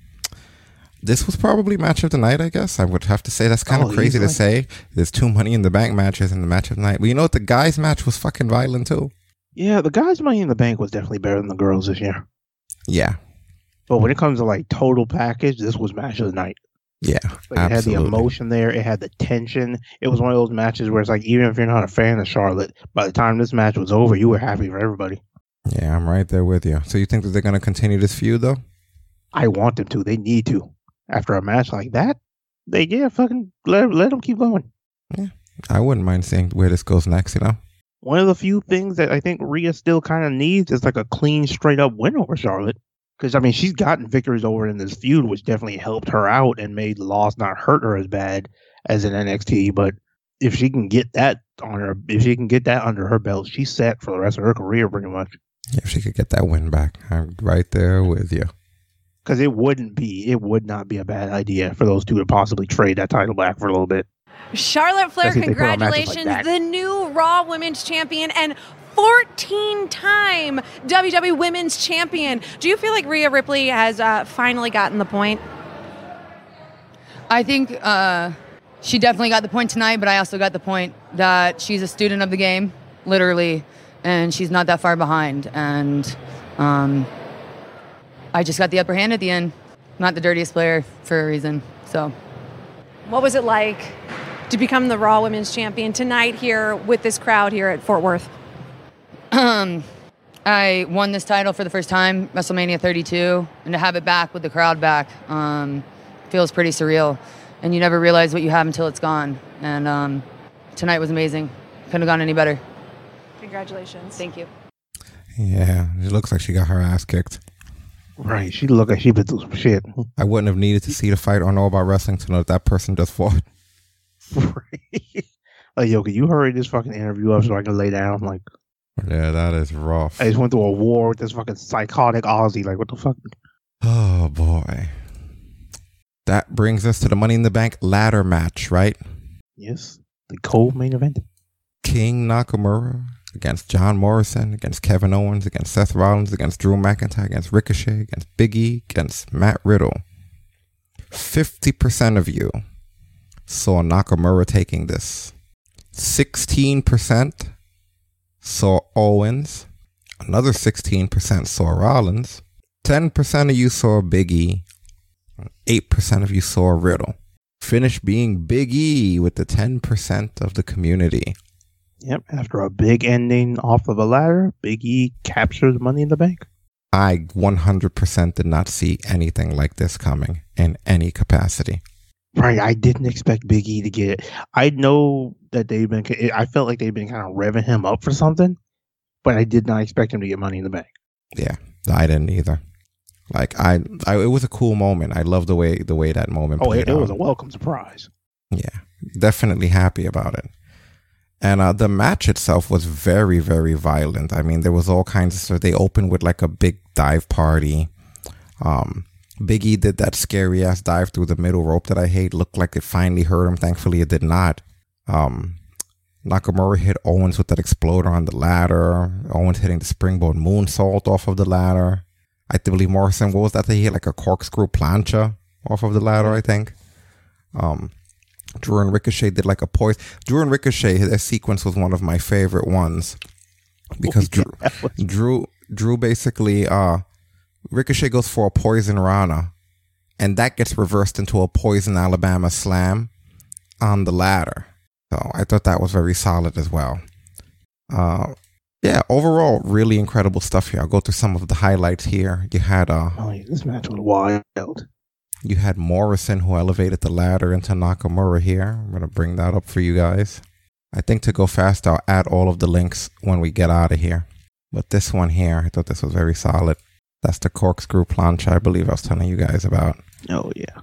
This was probably match of the night, I guess. I would have to say that's kind of Oh, crazy to say. There's two money in the bank matches in the match of the night. But you know what? The guys' match was fucking violent too. Yeah, the guys' Money in the Bank was definitely better than the girls this year. Yeah, But when it comes to like total package, this was match of the night. yeah, Like, it had the emotion there. It had the tension. It was one of those matches where it's like, even if you're not a fan of Charlotte, by the time this match was over, you were happy for everybody. Yeah, I'm right there with you. So you think that they're going to continue this feud though? I want them to. They need to. After a match like that, they yeah, fucking let let them keep going. Yeah, I wouldn't mind seeing where this goes next. You know? One of the few things that I think Rhea still kind of needs is like a clean, straight up win over Charlotte. Because I mean, she's gotten victories over in this feud, which definitely helped her out and made the loss not hurt her as bad as in NXT. But if she can get that on her, if she can get that under her belt, she's set for the rest of her career, pretty much. If she could get that win back, I'm right there with you. Because it wouldn't be, it would not be a bad idea for those two to possibly trade that title back for a little bit. Charlotte Flair, Let's see if they put on matches like congratulations, the new Raw Women's Champion and 14 time WWE Women's Champion. Do you feel like Rhea Ripley has uh, finally gotten the point? I think uh, she definitely got the point tonight, but I also got the point that she's a student of the game, literally, and she's not that far behind. And um, I just got the upper hand at the end. Not the dirtiest player for a reason. So What was it like to become the Raw Women's Champion tonight here with this crowd here at Fort Worth? um, I won this title for the first time, WrestleMania 32, and to have it back with the crowd back um, feels pretty surreal. And you never realize what you have until it's gone. And um, tonight was amazing. Couldn't have gone any better. Congratulations. Thank you. Yeah, it looks like she got her ass kicked. Right. She looked like she been through some shit. I wouldn't have needed to see the fight or know about wrestling to know that that person just fought. Like, yo, can you hurry this fucking interview up so I can lay down? Like, Yeah, that is rough. I just went through a war with this fucking psychotic Aussie. Like, what the fuck? Oh boy. That brings us to the Money in the Bank ladder match, right? Yes. The cold main event. King Nakamura against John Morrison, against Kevin Owens, against Seth Rollins, against Drew McIntyre, against Ricochet, against Big E, against Matt Riddle. 50% of you saw Nakamura taking this. 16% saw Owens. Another 16% saw Rollins. 10% of you saw Big E. 8% of you saw Riddle. Finish being Big E with the 10% of the community. Yep. After a big ending off of a ladder, Big E captures Money in the Bank. I 100% did not see anything like this coming in any capacity. Right. I didn't expect Big E to get it. I know that they've been. I felt like they've been kind of revving him up for something, but I did not expect him to get Money in the Bank. Yeah, I didn't either. Like I, I it was a cool moment. I love the way the way that moment. Oh, it, it was a welcome surprise. Yeah, definitely happy about it. And uh, the match itself was very, very violent. I mean, there was all kinds of stuff. They opened with like a big dive party. Um, Biggie did that scary ass dive through the middle rope that I hate. Looked like it finally hurt him. Thankfully, it did not. Um, Nakamura hit Owens with that exploder on the ladder. Owens hitting the springboard moonsault off of the ladder. I believe Morrison, what was that? They hit like a corkscrew plancha off of the ladder, I think. Um, Drew and Ricochet did like a poise. Drew and Ricochet, that sequence was one of my favorite ones because Drew, Drew, Drew basically, uh, Ricochet goes for a poison Rana, and that gets reversed into a poison Alabama slam on the ladder. So I thought that was very solid as well. Uh, yeah, overall, really incredible stuff here. I'll go through some of the highlights here. You had uh, Oh, yeah, this match was wild. You had Morrison who elevated the ladder into Nakamura here. I'm going to bring that up for you guys. I think to go fast, I'll add all of the links when we get out of here. But this one here, I thought this was very solid. That's the corkscrew plancha I believe I was telling you guys about. Oh yeah.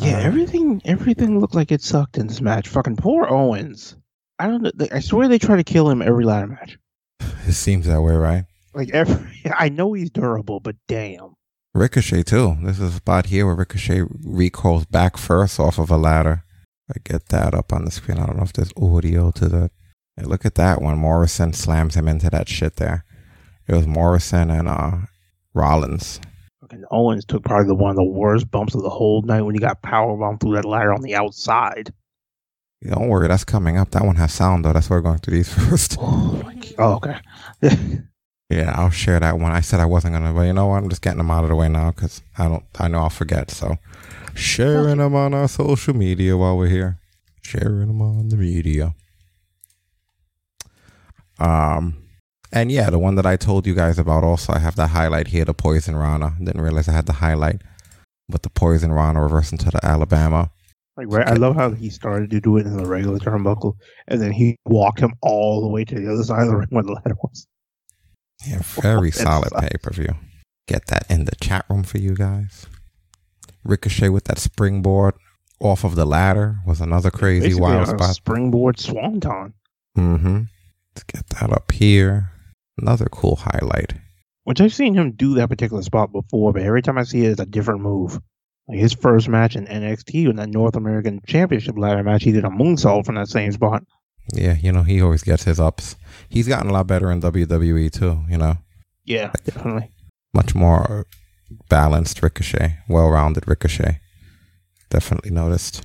Uh, yeah, everything everything looked like it sucked in this match. Fucking poor Owens. I don't know. I swear they try to kill him every ladder match. It seems that way, right? Like every, I know he's durable, but damn. Ricochet too. This is a spot here where Ricochet recoils back first off of a ladder. I get that up on the screen. I don't know if there's audio to that. Hey, look at that one. Morrison slams him into that shit there. It was Morrison and uh Rollins. Fucking Owens took probably the one of the worst bumps of the whole night when he got power bombed through that ladder on the outside. Don't worry, that's coming up. That one has sound though. That's why we're going through these first. Oh, okay. yeah, I'll share that one. I said I wasn't gonna, but you know what? I'm just getting them out of the way now because I don't. I know I'll forget. So sharing them on our social media while we're here. Sharing them on the media. Um, and yeah, the one that I told you guys about also, I have that highlight here, the Poison Rana. Didn't realize I had the highlight, but the Poison Rana reverse into the Alabama. Like right, I love how he started to do it in the regular turnbuckle, and then he walked him all the way to the other side of the ring where the ladder was. Yeah, very solid pay per view. Get that in the chat room for you guys. Ricochet with that springboard off of the ladder was another crazy Basically wild spot. springboard swanton, Mm-hmm. Let's get that up here. Another cool highlight. which I've seen him do that particular spot before, but every time I see it, it's a different move. Like his first match in NXT in that North American Championship ladder match, he did a moonsault from that same spot. Yeah, you know, he always gets his ups. He's gotten a lot better in WWE too, you know. Yeah, definitely. Much more balanced Ricochet, well rounded Ricochet. Definitely noticed.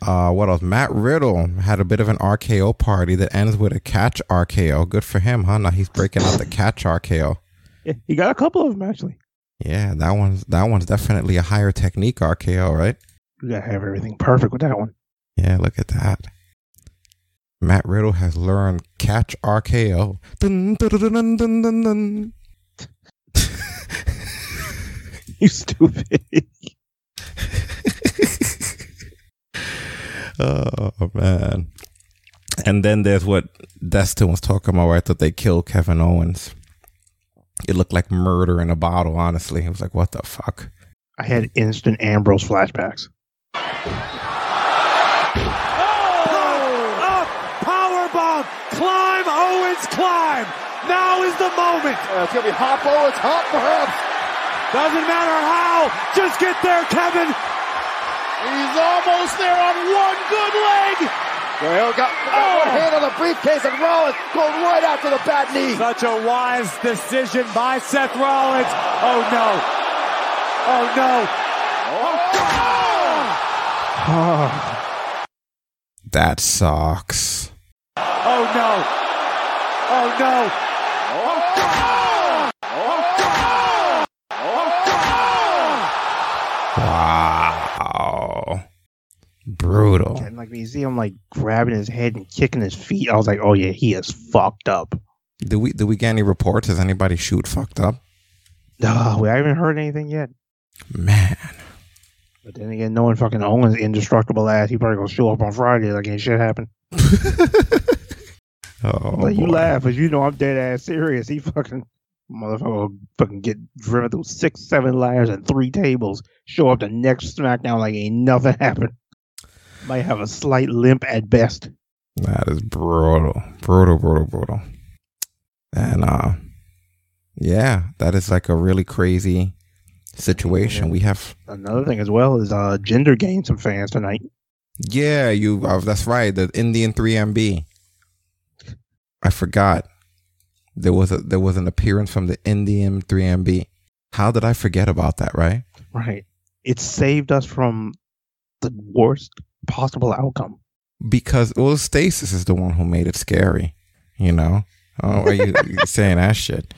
Uh, what else? Matt Riddle had a bit of an RKO party that ends with a catch RKO. Good for him, huh? Now he's breaking out the catch RKO. Yeah, he got a couple of them actually. Yeah, that one's that one's definitely a higher technique RKO, right? You gotta have everything perfect with that one. Yeah, look at that. Matt Riddle has learned catch RKO. Dun, dun, dun. You stupid. Oh man. And then there's what Destin was talking about, right? That they killed Kevin Owens. It looked like murder in a bottle, honestly. It was like, what the fuck? I had instant Ambrose flashbacks. Up, power bomb, climb, Owens, climb. Now is the moment. it's gonna be hop Owens, hop perhaps. Doesn't matter how. Just get there, Kevin. He's almost there on one good leg. Guerrero got oh. one hand on the briefcase and Rollins going right after the bad knee. Such a wise decision by Seth Rollins. Oh no. Oh no. Oh. oh. oh. That sucks. Oh no. Oh no. Wow. Brutal. And like you see him like grabbing his head and kicking his feet. I was like, oh yeah, he is fucked up. Do we do we get any reports? Does anybody shoot fucked up? No, we haven't heard anything yet. Man. But then again, knowing fucking Owens indestructible ass, he probably gonna show up on Friday like ain't shit happen. Oh, but you boy. laugh, but you know I'm dead ass serious. He fucking motherfucker will fucking get driven through six, seven ladders and three tables. Show up the next SmackDown like ain't nothing happened. Might have a slight limp at best. That is brutal, brutal, brutal, brutal. And uh, yeah, that is like a really crazy situation. We have, Another thing as well is uh Jinder gained some fans tonight. yeah, you. Uh, that's right, the Indian 3MB. I forgot there was a there was an appearance from the Indian 3MB. How did I forget about that? Right? Right. It saved us from the worst possible outcome. Because well, Stasis is the one who made it scary. You know? Oh, are you, you saying that shit?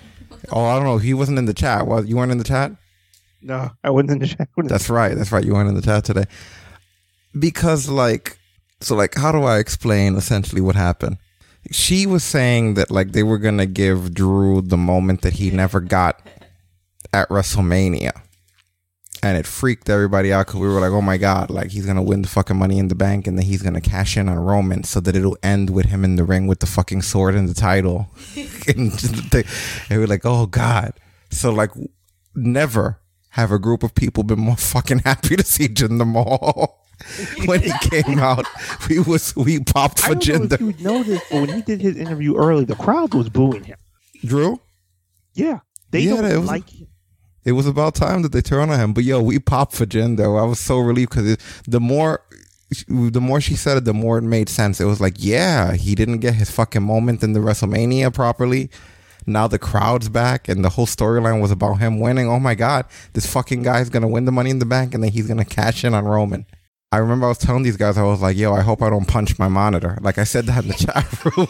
Oh, I don't know. He wasn't in the chat. Well, you weren't in the chat? No, I wasn't in the chat. That's right. That's right. You weren't in the chat today. Because like so like how do I explain essentially what happened? She was saying that like they were gonna give Drew the moment that he never got at WrestleMania. And it freaked everybody out because we were like, oh my God, like he's gonna win the fucking money in the bank and then he's gonna cash in on Roman so that it'll end with him in the ring with the fucking sword and the title. and, and we're like, oh God. So like never have a group of people been more fucking happy to see Jinder Mahal. when he came out, we was we popped for I don't know Jinder. if you noticed, but when he did his interview early, the crowd was booing him. Drew? Yeah, they Yeah, don't was- like him. It was about time that they turn on him. But yo, we popped for Jinder. I was so relieved because the more the more she said it, the more it made sense. It was like, yeah, he didn't get his fucking moment in the WrestleMania properly. Now the crowd's back, and the whole storyline was about him winning. Oh my god, this fucking guy's gonna win the Money in the Bank, and then he's gonna cash in on Roman. I remember I was telling these guys, I was like, yo, I hope I don't punch my monitor. Like I said that in the chat room.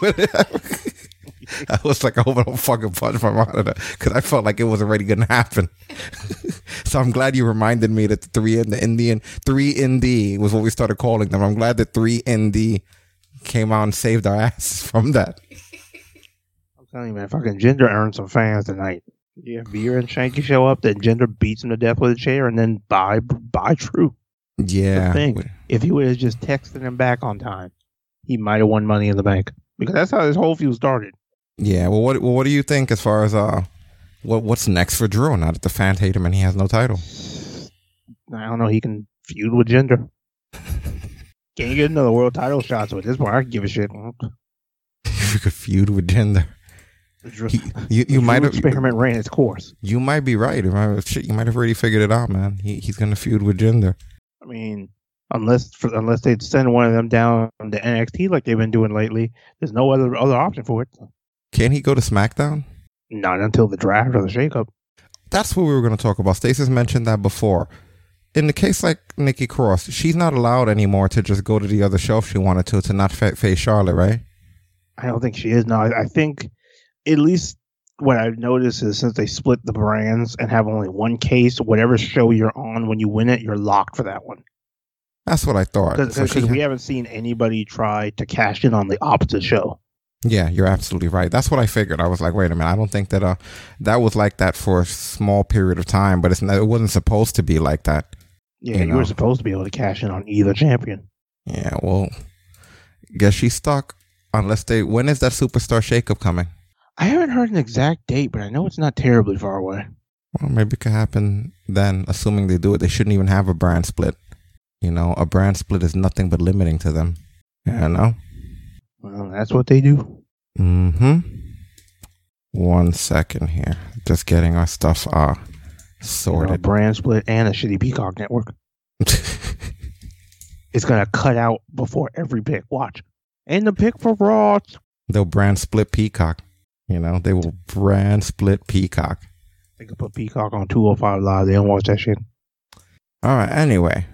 I was like, I hope I don't fucking punch my monitor because I felt like it was already gonna happen. so I'm glad you reminded me that the three in the Indian three ND was what we started calling them. I'm glad that three ND came out and saved our ass from that. I'm telling you, man, fucking Jinder earned some fans tonight. Yeah, Veer and Shanky show up, then Jinder beats him to death with a chair, and then bye, bye, Drew. Yeah. The thing, if he would have just texted him back on time, he might have won Money in the Bank because that's how this whole feud started. Yeah. Well, what well, what do you think as far as uh, what what's next for Drew? Now that the fans hate him and he has no title. I don't know. He can feud with Jinder. Can't get another world title shot, so at this point, I can give a shit. If you could feud with Jinder. He- you you might have experiment ran its course. You might be right. You might, shit, you might have already figured it out, man. He, he's gonna feud with Jinder. I mean, unless for, unless they send one of them down to NXT like they've been doing lately, there's no other other option for it. Can he go to SmackDown? Not until the draft or the shakeup. That's what we were going to talk about. Stasis mentioned that before. In the case like Nikki Cross, she's not allowed anymore to just go to the other show if she wanted to, to not fa- face Charlotte, right? I don't think she is now. I, I think at least what I've noticed is since they split the brands and have only one case, whatever show you're on when you win it, you're locked for that one. That's what I thought. Because So she- we haven't seen anybody try to cash in on the opposite show. yeah, you're absolutely right. That's what I figured. I was like, wait a minute. I don't think that uh, that was like that for a small period of time, but it's not, it wasn't supposed to be like that. Yeah, You you, were supposed to be able to cash in on either champion. Yeah, well, guess she's stuck. Unless they, when is that superstar shakeup coming? I haven't heard an exact date, but I know it's not terribly far away. Well, maybe it could happen then, assuming they do it. They shouldn't even have a brand split. You know, a brand split is nothing but limiting to them. Yeah, know? Well, that's what they do. Mm hmm. One second here. Just getting our stuff uh, You know, a sorted. brand split and a shitty Peacock network. it's gonna cut out before every pick. Watch. And the pick for Raw. They'll brand split Peacock. You know, they will brand split Peacock. They could put Peacock on 205 Live. They don't watch that shit. All right. Anyway.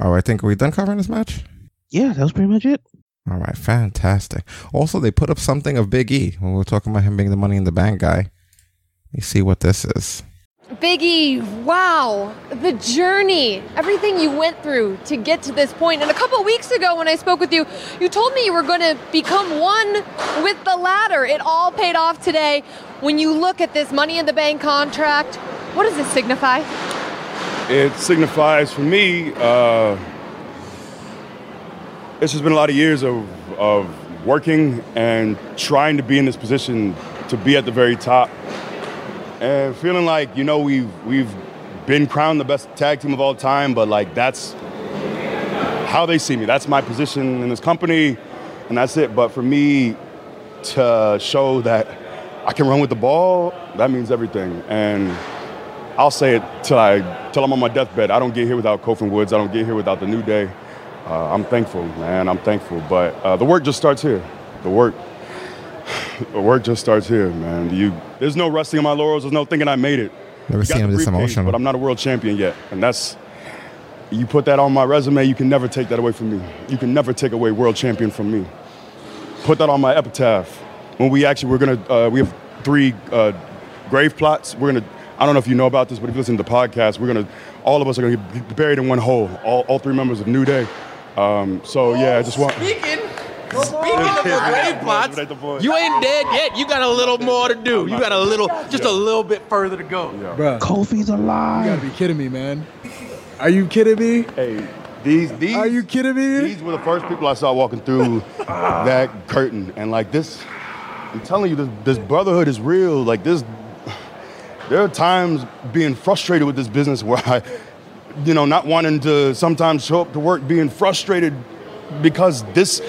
Oh, I think are we done covering this match? Yeah, that was pretty much it. All right, fantastic. Also, they put up something of Big E when we were talking about him being the Money in the Bank guy. Let me see what this is. Biggie, wow, the journey, everything you went through to get to this point. And a couple weeks ago, when I spoke with you, you told me you were going to become one with the ladder. It all paid off today. When you look at this Money in the Bank contract, what does it signify? It signifies for me, uh, it's just been a lot of years of, of working and trying to be in this position to be at the very top and feeling like you know we've we've been crowned the best tag team of all time, but like that's how they see me. That's my position in this company, and that's it. But for me to show that I can run with the ball, that means everything. And I'll say it till I till I'm on my deathbed. I don't get here without Kofi Woods. I don't get here without the New Day. Uh, I'm thankful, man. I'm thankful. But uh, the work just starts here. The work the work just starts here, man. You, there's no resting on my laurels. There's no thinking I made it. Never You got seen him the this emotional. But I'm not a world champion yet, and that's you put that on my resume. You can never take that away from me. You can never take away world champion from me. Put that on my epitaph. When we actually we're gonna uh, we have three uh, grave plots. We're gonna. I don't know if you know about this, but if you listen to the podcast, we're gonna. All of us are gonna get buried in one hole. All, all three members of New Day. Um, so yeah, I just want. Speaking, speaking of the grave plots, you ain't dead yet. You got a little more to do. You got a little, just a little bit further to go. Bruh. Kofi's alive. You gotta be kidding me, man. Are you kidding me? Hey, these these Are you kidding me? These were the first people I saw walking through that curtain, and like this, I'm telling you, this, this brotherhood is real. Like this, there are times being frustrated with this business where I, you know, not wanting to sometimes show up to work, being frustrated because this,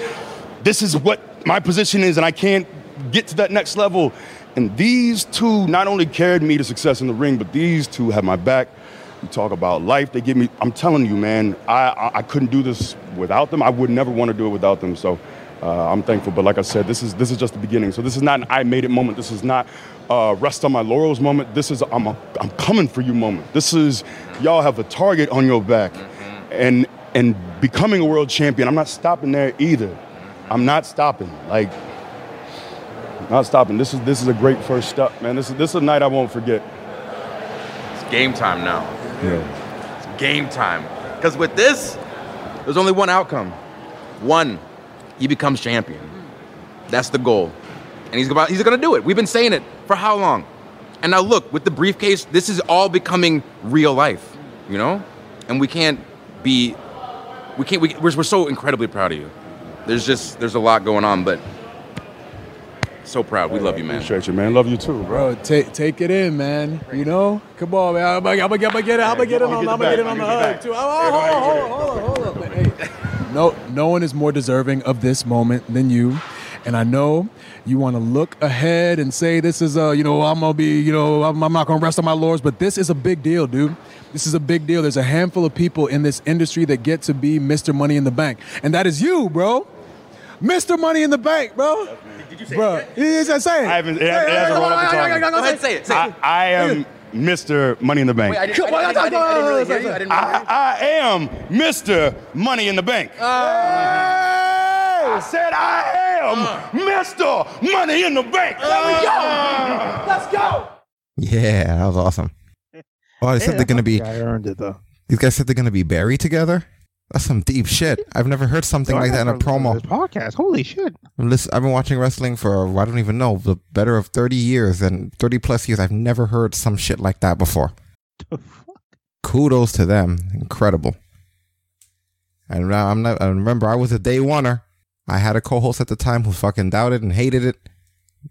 this is what my position is, and I can't get to that next level. And these two not only carried me to success in the ring, but these two have my back. You talk about life. They give me. I'm telling you, man. I I, I couldn't do this without them. I would never want to do it without them. So uh, I'm thankful. But like I said, this is this is just the beginning. So this is not an I made it moment. This is not uh, rest on my laurels moment. This is I'm a, I'm coming for you moment. This is y'all have a target on your back, and and becoming a world champion. I'm not stopping there either. I'm not stopping. Like not stopping. This is this is a great first step, man. This is this is a night I won't forget. It's game time now. Yeah. It's game time. Because with this, there's only one outcome. One, he becomes champion. That's the goal. And he's about he's gonna do it. We've been saying it for how long? And now look, with the briefcase, this is all becoming real life, you know? And we can't be we can't we, we're, we're so incredibly proud of you. There's just there's a lot going on, but so proud. We love you, man. Appreciate you, man. Love you too, bro. Bro, take take it in, man. You know? Come on, man. I'm gonna, I'm gonna, I'm gonna get it. I'm gonna get it on. I'm gonna get it on the hug too. Oh, hold on, hold on, hold on, hold on. Hey, no, no one is more deserving of this moment than you. And I know you want to look ahead and say this is a, you know, I'm gonna be, you know, I'm, I'm not gonna rest on my laurels, but this is a big deal, dude. This is a big deal. There's a handful of people in this industry that get to be Mr. Money in the Bank, and that is you, bro. Mr. Money in the Bank, bro. Did you say that? bro, it? He's saying. I haven't. It, it hasn't rolled off the tongue. Go ahead, say it. Say I, it. I am Mr. Money in the Bank. Wait, I didn't, I, didn't, I, didn't, I didn't really hear you. I didn't really hear you. I, I am Mr. Money in the Bank. I said I am Mr. Money in the Bank. There we go. Let's go. Yeah, that was awesome. Oh, they said they're gonna be. I earned it though. These guys said they're gonna be buried together. That's some deep shit. I've never heard something like that in a promo. Podcast. Holy shit. Listen, I've been watching wrestling for I don't even know the better of thirty years and thirty plus years. I've never heard some shit like that before. The fuck? Kudos to them, incredible. And now I'm not. I remember I was a day oneer. I had a co-host at the time who fucking doubted and hated it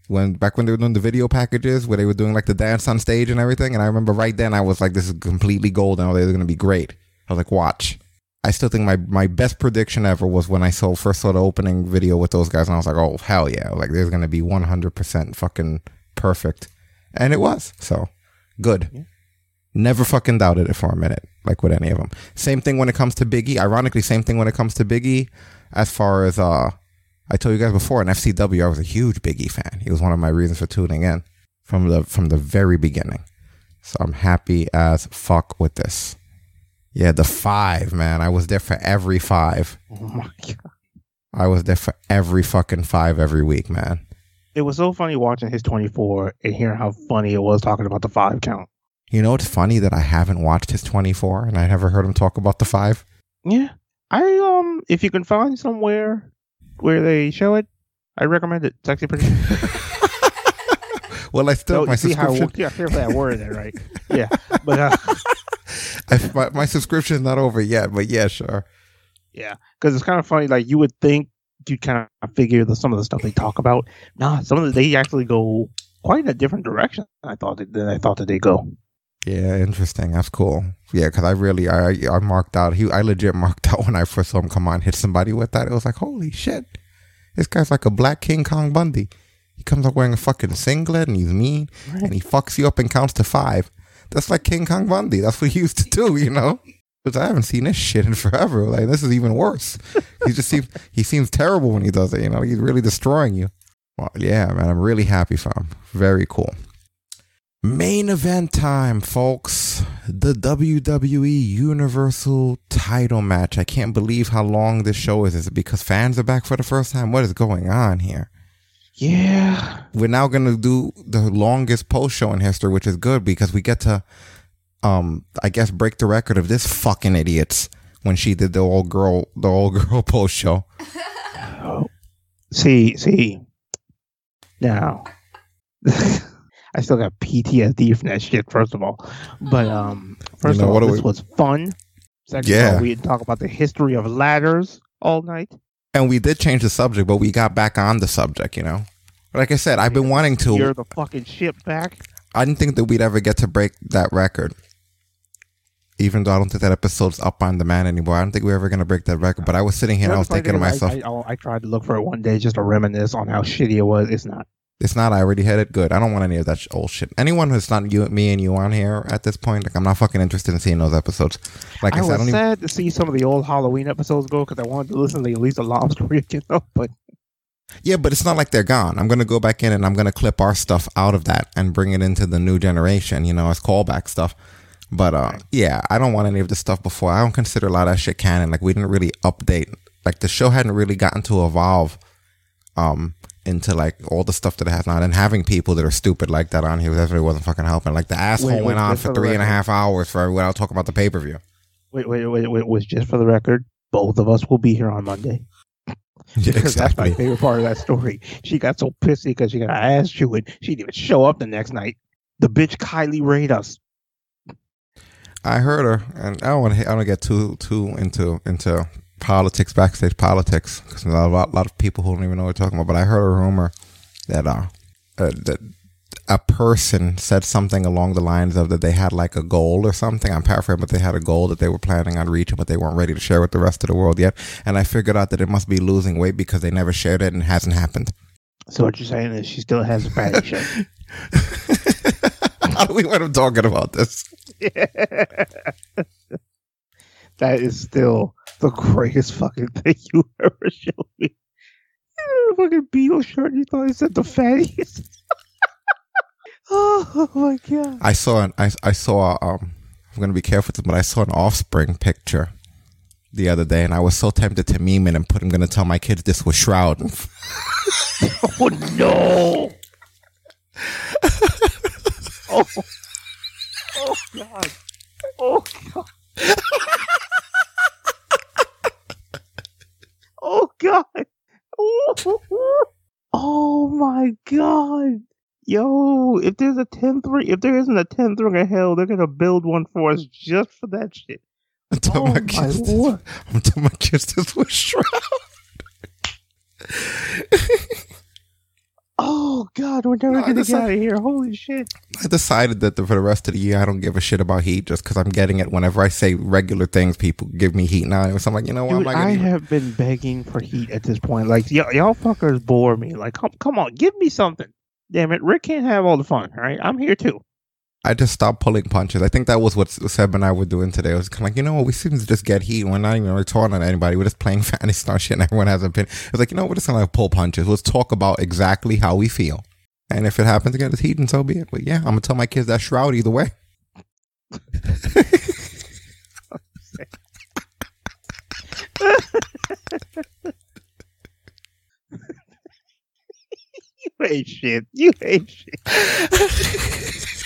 when back when they were doing the video packages where they were doing like the dance on stage and everything. And I remember right then I was like, "This is completely gold, and oh, they're going to be great." I was like, "Watch." I still think my, my best prediction ever was when I saw first saw the opening video with those guys, and I was like, "Oh hell yeah!" Like there's gonna be 100 percent fucking perfect, and it was. So good. Never fucking doubted it for a minute, like with any of them. Same thing when it comes to Biggie. Ironically, same thing when it comes to Biggie, as far as uh, I told you guys before in FCW, I was a huge Biggie fan. He was one of my reasons for tuning in from the from the very beginning. So I'm happy as fuck with this. Yeah, the five, man. I was there for every five. Oh my god. I was there for every fucking five every week, man. It was so funny watching his 24 and hearing how funny it was talking about the five count. You know, it's funny that I haven't watched his 24 and I never heard him talk about the five. Yeah. I um if you can find somewhere where they show it, I recommend it. It's actually pretty Well, I still So, my see how subscription. yeah, carefully I worded it right. Yeah. But uh, I, my, my subscription's not over yet, but yeah, sure. Yeah, because it's kind of funny. Like you would think you kind of figure the some of the stuff they talk about. Nah, some of the, they actually go quite in a different direction than I thought that than I thought that they go. Yeah, interesting. That's cool. Yeah, because I really, I, I marked out. He, I legit marked out when I first saw him come on, hit somebody with that. It was like, holy shit, this guy's like a black King Kong Bundy. He comes up wearing a fucking singlet and he's mean and he fucks you up and counts to five. That's like King Kong Bundy. That's what he used to do, you know. Because I haven't seen this shit in forever. Like this is even worse. he just seems he seems terrible when he does it. You know, he's really destroying you. Well, yeah, man, I'm really happy for him. Very cool. Main event time, folks. The WWE Universal title match. I can't believe how long this show is. Is it because fans are back for the first time? What is going on here? Yeah. We're now going to do the longest post show in history, which is good because we get to, um, I guess, break the record of this fucking idiots when she did the old girl, the old girl post show. See, see. Now, I still got PTSD from that shit. First of all, but um, first know, of all, what do this we- was fun. Second Yeah. of all, we didn't talk about the history of ladders all night. And we did change the subject, but we got back on the subject, you know? Like I said, I've been wanting to. You're the fucking ship back. I didn't think that we'd ever get to break that record. Even though I don't think that episode's up on demand anymore. I don't think we're ever going to break that record. But I was sitting here and I was thinking to myself, I, I, I tried to look for it one day just to reminisce on how shitty it was. It's not. It's not, I already had it good. I don't want any of that sh- old shit. Anyone who's not you, me and you on here at this point, like, I'm not fucking interested in seeing those episodes. Like I, I said, I was don't even. sad to see some of the old Halloween episodes go because I wanted to listen to at least a long story, you know. But Yeah, but it's not like they're gone. I'm going to go back in and I'm going to clip our stuff out of that and bring it into the new generation, you know, as callback stuff. But uh, yeah, I don't want any of this stuff before. I don't consider a lot of that shit canon. Like we didn't really update. Like the show hadn't really gotten to evolve um into like all the stuff that it has now. And having people that are stupid like that on here definitely wasn't fucking helping. Like the asshole Wait, wait, went on for three and a half hours for without talking about the pay per view. wait, wait, wait, wait, was just for the record. Both of us will be here on Monday. Yeah, Because that's my favorite part of that story. She got so pissy because she got ass chewed. She didn't even show up the next night. The bitch Kylie Rae'd us. I heard her, and I don't want to. I don't get too too into into politics, backstage politics, because a lot, a lot of people who don't even know what we're talking about. But I heard a rumor that uh, uh that a person said something along the lines of that they had like a goal or something. I'm paraphrasing, but they had a goal that they were planning on reaching, but they weren't ready to share with the rest of the world yet. And I figured out that it must be losing weight because they never shared it and it hasn't happened. So what you're saying is she still has a shape. How do we want to talking about this? that is still the greatest fucking thing you ever showed me. You had a fucking Beatles shirt. You thought he said the fatties. oh my god. I saw an I, I saw um I'm gonna be careful with this, but I saw an offspring picture the other day and I was so tempted to meme it and put I'm gonna tell my kids this was Shroud. oh no. oh. oh god. Oh god. Oh god. Oh my god. Yo, if there's a tenth ring, if there isn't a tenth ring of hell, they're gonna build one for us just for that shit. Tell oh my kids this. I'm telling my kids this was Shroud. Oh god, we're never No, gonna get out of here. Holy shit. I decided that the, for the rest of the year I don't give a shit about heat just because I'm getting it whenever I say regular things. People give me heat now, so I'm like, you know what? I'm Dude, I even- have been begging for heat at this point. Like, y- y'all fuckers bore me. Like, come, come on, give me something. Damn it, Rick can't have all the fun. All right, I'm here too. I just stopped pulling punches. I think that was what Seb and I were doing today. It was kind of like, you know what, we seem to just get heat. We're not even really talking on anybody. We're just playing fantasy star shit and everyone has an opinion. It's like, you know, what, we're just going to pull punches. Let's talk about exactly how we feel. And if it happens to get us heat, and so be it. But yeah, I'm going to tell my kids that shroud either way. you hate shit. You hate shit.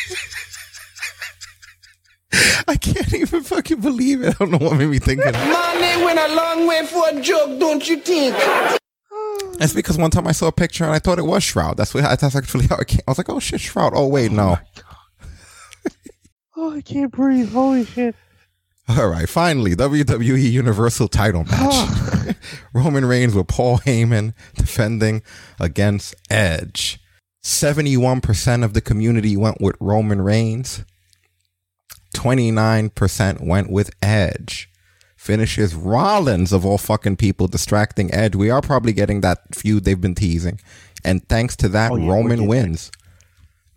I can't even fucking believe it. I don't know what made me think of that. Money went a long way for a joke, don't you think? That's because one time I saw a picture and I thought it was Shroud. That's what that's actually how it came. I was like, oh shit, Shroud. Oh wait, oh no. Oh, I can't breathe. Holy shit. All right, finally, WWE Universal title match. Ah. Roman Reigns with Paul Heyman defending against Edge. 71% of the community went with Roman Reigns. 29% went with Edge. Finishes Rollins, of all fucking people, distracting Edge. We are probably getting that feud they've been teasing. And thanks to that, Oh, yeah, Roman wins.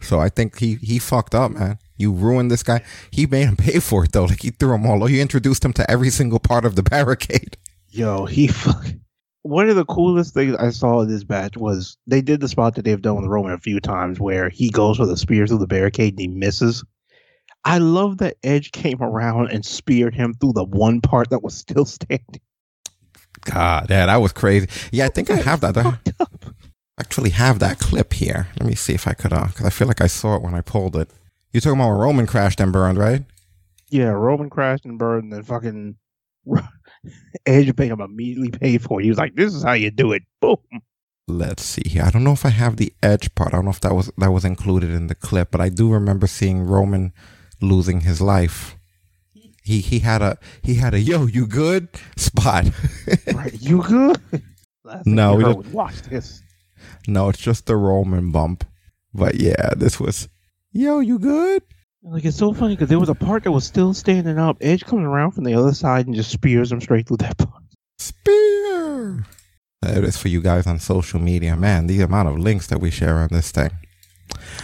So I think he he fucked up, man. You ruined this guy. He made him pay for it though. Like he threw him all. He introduced him to every single part of the barricade. Yo, he fuck. One of the coolest things I saw in this match was they did the spot that they've done with Roman a few times where he goes for the spear through the barricade and he misses. I love that Edge came around and speared him through the one part that was still standing. God, yeah, that was crazy. Yeah, I think I have that. I actually have that clip here. Let me see if I could, uh, because I feel like I saw it when I pulled it. You're talking about when Roman crashed and burned, right? Yeah, Roman crashed and burned, and then fucking Edge made him immediately pay for it. He was like, "This is how you do it." Boom. Let's see here. I don't know if I have the edge part. I don't know if that was that was included in the clip, but I do remember seeing Roman losing his life. He he had a he had a yo you good spot. right, you good? No, we don't- watch this. no, it's just the Roman bump. But yeah, this was yo you good. Like it's so funny because there was a part that was still standing up. Edge comes around from the other side and just spears him straight through that part. Spear. It is for you guys on social media. Man, the amount of links that we share on this thing.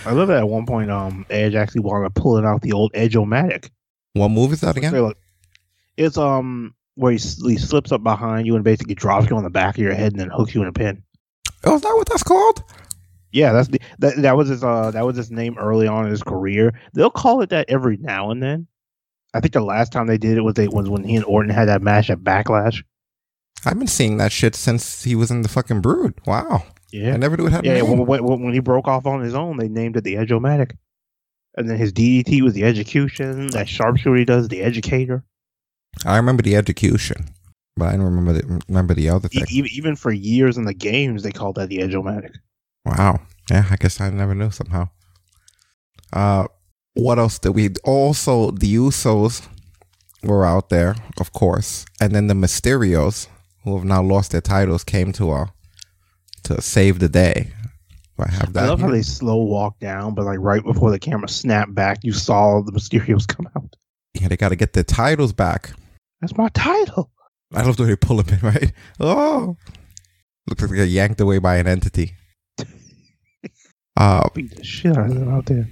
I love that at one point, um, Edge actually wound up pulling out the old Edge-O-Matic. What move is that again? It's um where he, he slips up behind you and basically drops you on the back of your head and then hooks you in a pin. Oh, is that what that's called? Yeah, that's the that, that was his uh that was his name early on in his career. They'll call it that every now and then. I think the last time they did it was they was when he and Orton had that match at Backlash. I've been seeing that shit since he was in the fucking Brood. Wow. Yeah, I never knew it happened. Yeah, when, when, when he broke off on his own, they named it the Edge-O-Matic. And then his DDT was the Edgecution. That sharpshooter he does, the Edgecator. I remember the Edgecution, but I don't remember the, remember the other E- thing. even, even for years in the games, they called that the Edge-O-Matic. Wow. Yeah, I guess I never knew somehow. Uh, what else did we? Also, the Usos were out there, of course, and then the Mysterios, who have now lost their titles, came to uh to save the day. I have that. I love how they slow walk down, but like right before the camera snapped back, you saw the Mysterios come out. Yeah, they got to get their titles back. That's my title. I love the way they pull them in, right? Oh, looks like they got yanked away by an entity. Uh, Beat the shit out of them out there.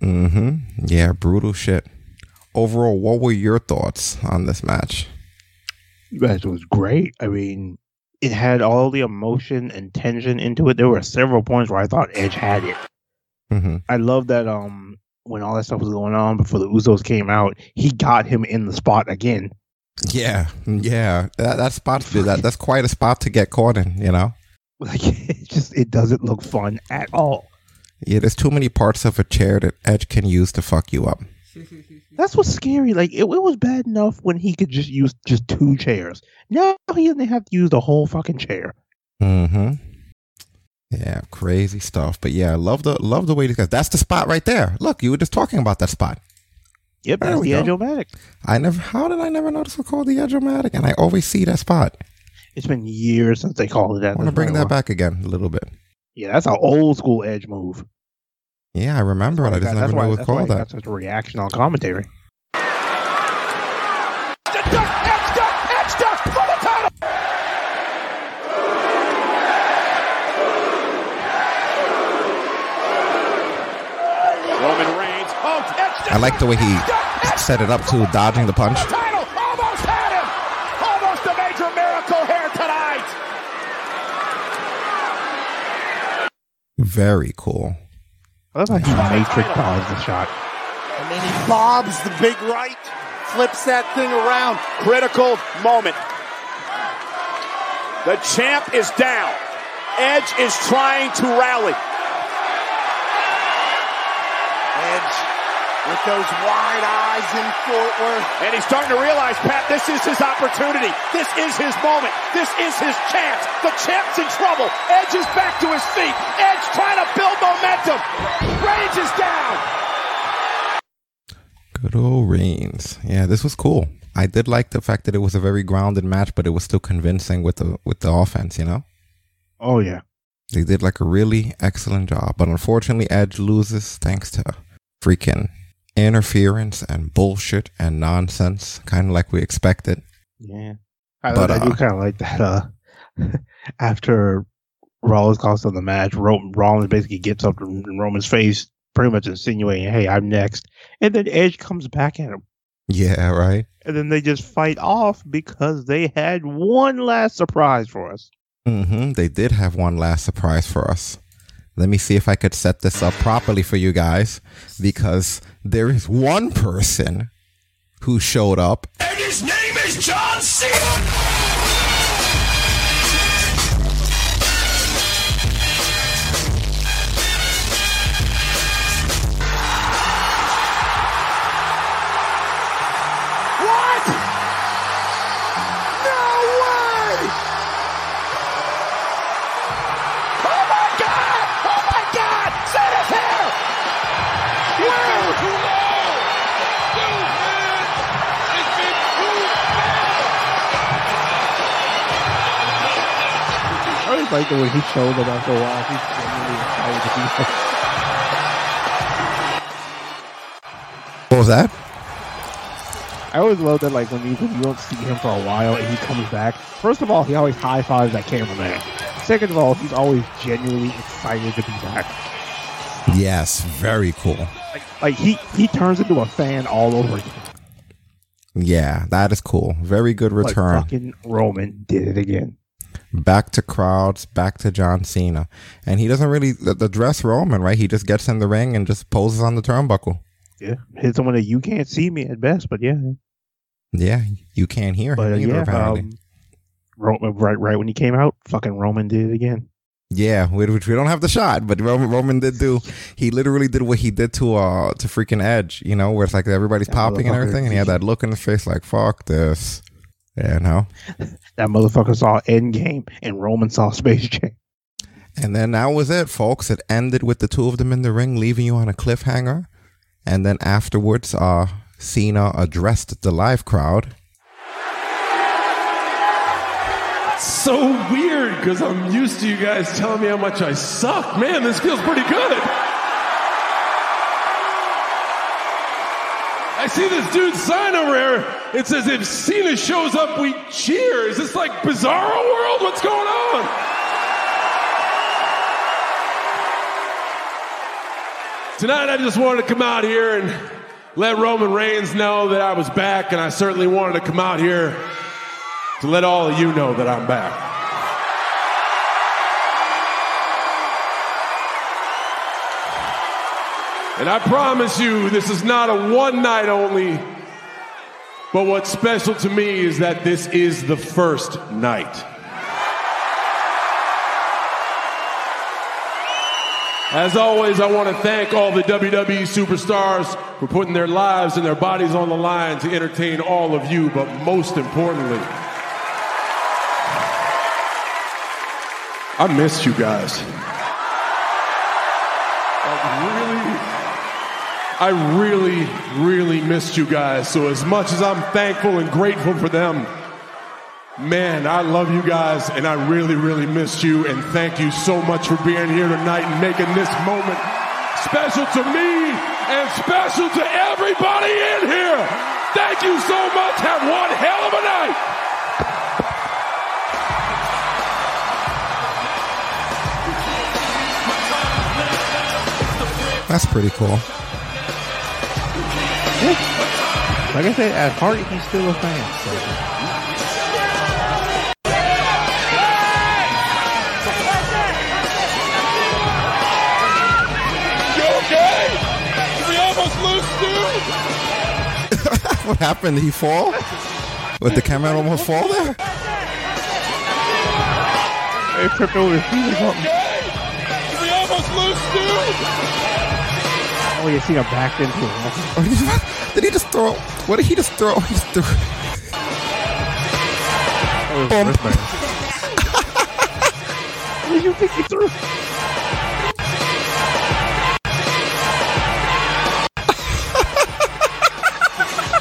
Mm-hmm. Yeah, brutal shit. Overall, what were your thoughts on this match? match was great. I mean, it had all the emotion and tension into it. There were several points where I thought Edge had it. Mm-hmm. I love that um when all that stuff was going on before the Usos came out, he got him in the spot again. Yeah, yeah. That that spot that that's quite a spot to get caught in. You know. Like it just it doesn't look fun at all. Yeah, there's too many parts of a chair that Edge can use to fuck you up. That's what's scary. Like it, it was bad enough when he could just use just two chairs. Now he doesn't have to use the whole fucking chair. Mm-hmm. Yeah, crazy stuff. But yeah, I love the love the way these guys. That's the spot right there. Look, you were just talking about that spot. Yep, There that's the. Edge-O-Matic. I never. How did I never notice it called the Edge-O-Matic? And I always see that spot. It's been years since they called it that. I want to bring that wa- back again a little bit. Yeah, that's an old school Edge move. Yeah, I remember it. I just That- never why, knew it was that's called that. That's such a reaction on commentary. Roman Reigns. Oh, I like the way he set it up too, dodging the punch. Almost had him. Almost a major miracle here tonight. Very cool. I love how he matrix dodged the shot. And then he bobs the big right, flips that thing around. Critical moment. The champ is down. Edge is trying to rally. Edge with those wide eyes in Fort Worth. And he's starting to realize, Pat, this is his opportunity. This is his moment. This is his chance. The champ's in trouble. Edge is back to his feet. Edge trying to build momentum. Reigns is down. Good old Reigns. Yeah, this was cool. I did like the fact that it was a very grounded match, but it was still convincing with the with the offense. You know, Oh yeah. they did like a really excellent job. But unfortunately, Edge loses thanks to freaking interference and bullshit and nonsense, kind of like we expected. Yeah. I, But, I do uh, kind of like that. Uh, after Rollins calls him the match, Ro- Rollins basically gets up in Roman's face, pretty much insinuating, "Hey, I'm next," and then Edge comes back at him, Yeah, right. and then they just fight off because they had one last surprise for us. hmm They did have one last surprise for us. Let me see if I could set this up properly for you guys because there is one person who showed up And his name is John Cena. Like the way he showed up after a while. He's genuinely excited to be there. What was that? I always love that, like when you when you don't see him for a while and he comes back. First of all, he always high fives that cameraman. Second of all, he's always genuinely excited to be back. Yes, very cool. Like, like he he turns into a fan all over again. Yeah, that is cool. Very good Like return. fucking Roman did it again. Back to crowds, back to John Cena. And he doesn't really the, the dress Roman, right? He just gets in the ring and just poses on the turnbuckle. Yeah, hit someone that you can't see me at best, but yeah. Yeah, you can't hear But him either, yeah, apparently. um, Roman, right, right when he came out, fucking Roman did it again. Yeah, which we don't have the shot, but Roman, Roman did do. He literally did what he did to uh to freaking Edge, you know, where it's like everybody's popping and everything, and he had that look in his face like "fuck this," you know. That motherfucker saw Endgame and Roman saw Space Jam. And then that was it, folks. It ended with the two of them in the ring, leaving you on a cliffhanger. And then afterwards, uh, Cena addressed the live crowd. So weird because I'm used to you guys telling me how much I suck. Man, this feels pretty good. I see this dude's sign over here. It says, if Cena shows up, we cheer. Is this like Bizarro World? What's going on? Tonight, I just wanted to come out here and let Roman Reigns know that I was back, and I certainly wanted to come out here to let all of you know that I'm back. And I promise you, this is not a one night only, but what's special to me is that this is the first night. As always, I want to thank all the WWE superstars for putting their lives and their bodies on the line to entertain all of you, but most importantly, I missed you guys. I really, really, missed you guys. So, as much as I'm thankful and grateful for them, man, I love you guys and I really, really missed you. And thank you so much for being here tonight and making this moment special to me and special to everybody in here. Thank you so much. Have one hell of a night. That's pretty cool. Like I said, at heart, he's still a fan. So. You okay? Did we almost lose Stu? what happened? Did he fall? Would the camera almost fall there? They tripped over his feet or something. Did we almost lose Stu? Oh, you see him backed into it. Oh, Did he just throw? What did he just throw? He just threw. Oh, Bump. What did you think he threw?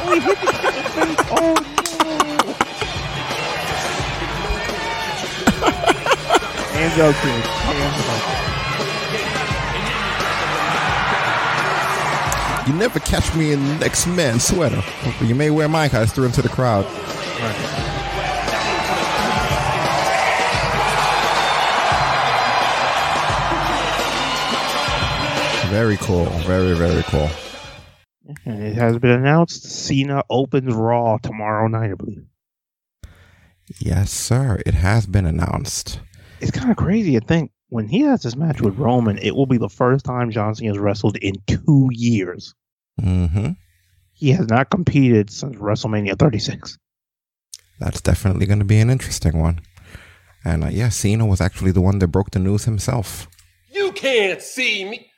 oh, he hit the guy's face. Oh, no. Hands up, Chris. Hands up. You never catch me in the X Men sweater. But you may wear mine I threw into the crowd. Very cool. Very, very cool. And it has been announced Cena opens Raw tomorrow night, I believe. Yes, sir. It has been announced. It's kind of crazy to think when he has this match with Roman, it will be the first time John Cena has wrestled in two years. Hmm He has not competed since WrestleMania 36. That's definitely going to be an interesting one. And uh, yeah, Cena was actually the one that broke the news himself. You can't see me.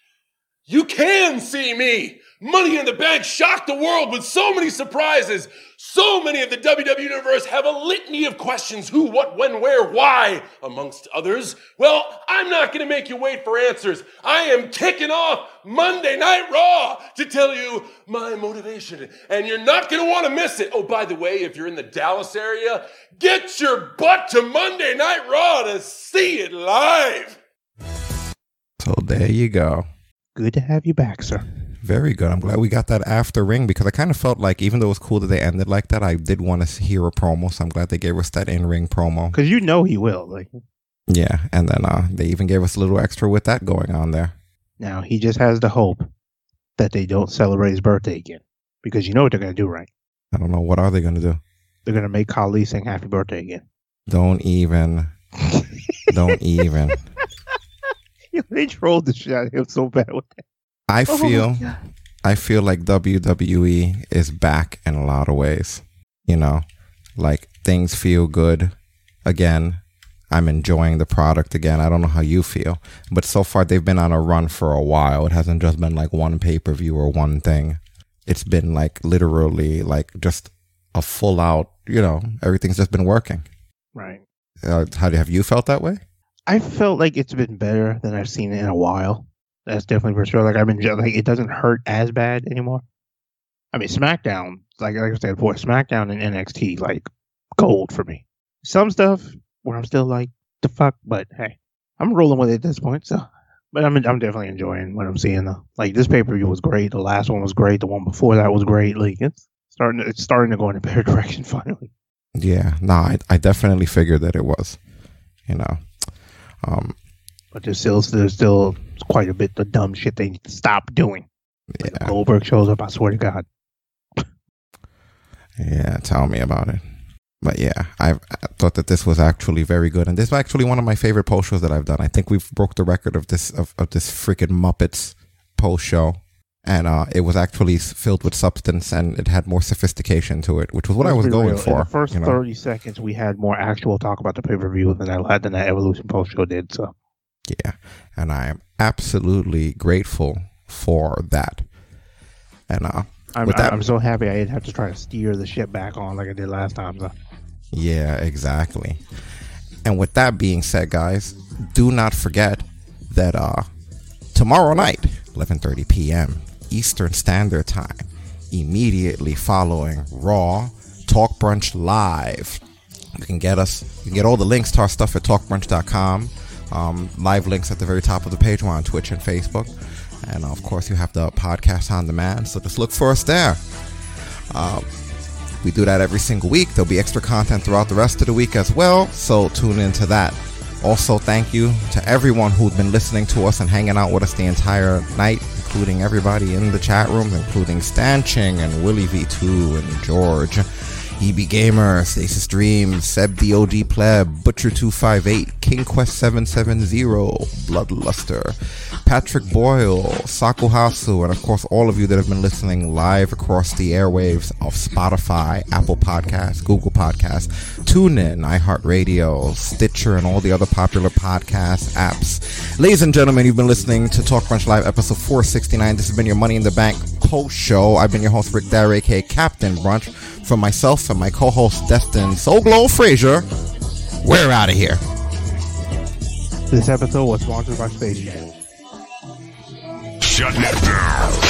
You can see me. Money in the Bank shocked the world with so many surprises. So many of the WWE Universe have a litany of questions who, what, when, where, why, amongst others. Well, I'm not going to make you wait for answers. I am kicking off Monday Night Raw to tell you my motivation, and you're not going to want to miss it. Oh, by the way, if you're in the Dallas area, get your butt to Monday Night Raw to see it live. So there you go. Good to have you back, sir. Very good. I'm glad we got that after ring because I kind of felt like even though it was cool that they ended like that, I did want to hear a promo. So I'm glad they gave us that in ring promo. Because you know he will. Like Yeah, and then uh, they even gave us a little extra with that going on there. Now, he just has the hope that they don't celebrate his birthday again. Because you know what they're going to do, right? I don't know what are they going to do. They're going to make Khali sing happy birthday again. Don't even. don't even. Yeah, they trolled the shit out of him so bad with that. I Oh feel God. I feel like WWE is back in a lot of ways. You know, like things feel good again. I'm enjoying the product again. I don't know how you feel, but so far they've been on a run for a while. It hasn't just been like one pay per view or one thing. It's been like literally like just a full out. You know, everything's just been working. Right. Uh, how do have you felt that way? I felt like it's been better than I've seen in a while. That's definitely for sure. Like I've been like it doesn't hurt as bad anymore. I mean SmackDown, like like I said before, SmackDown and NXT like gold for me. Some stuff where I'm still like the fuck, but hey, I'm rolling with it at this point. So, but I'm I'm definitely enjoying what I'm seeing though. Like this pay per view was great. The last one was great. The one before that was great. Like it's starting to, it's starting to go in a better direction finally. Yeah, no, I, I definitely figured that it was. You know, um, But there's still there's still quite a bit of dumb shit they need to stop doing. Like Goldberg shows up, I swear to God. Yeah, tell me about it. But yeah, I've, I thought that this was actually very good, and this is actually one of my favorite post shows that I've done. I think we've broke the record of this of, of this freaking Muppets post show, and uh, it was actually filled with substance and it had more sophistication to it, which was what I Let's was going real. for. In the first you know? thirty seconds, we had more actual talk about the pay per view than I had than that Evolution post show did. So Yeah, and I am absolutely grateful for that. And uh, I'm that, I'm so happy I didn't have to try to steer the ship back on like I did last time. So Yeah, exactly. And with that being said, guys, do not forget that uh tomorrow night, 11:30 p.m. Eastern Standard Time, immediately following Raw Talk Brunch Live. You can get us, you can get all the links to our stuff at talkbrunch.com. Um, live links at the very top of the page. We're on Twitch and Facebook. And of course, you have the podcast on demand. So just look for us there. Um, we do that every single week. There'll be extra content throughout the rest of the week as well. So tune into that. Also, thank you to everyone who's been listening to us and hanging out with us the entire night, including everybody in the chat room, including Stanching and Willie V2 and George. EB Gamer, Stasis Dream, Seb the OG Pleb, Butcher258, King Quest 770, Bloodluster, Patrick Boyle, Sakuhasu, and of course all of you that have been listening live across the airwaves of Spotify, Apple Podcasts, Google Podcasts, TuneIn, iHeartRadio, Stitcher, and all the other popular podcast apps. Ladies and gentlemen, you've been listening to Talk Brunch Live episode 469. This has been your Money in the Bank post show. I've been your host, Rick Dare, aka Captain Brunch. From myself and my co-host Destin So Glow Frazier, we're out of here. This episode was sponsored by Space Jam. Shutting it down.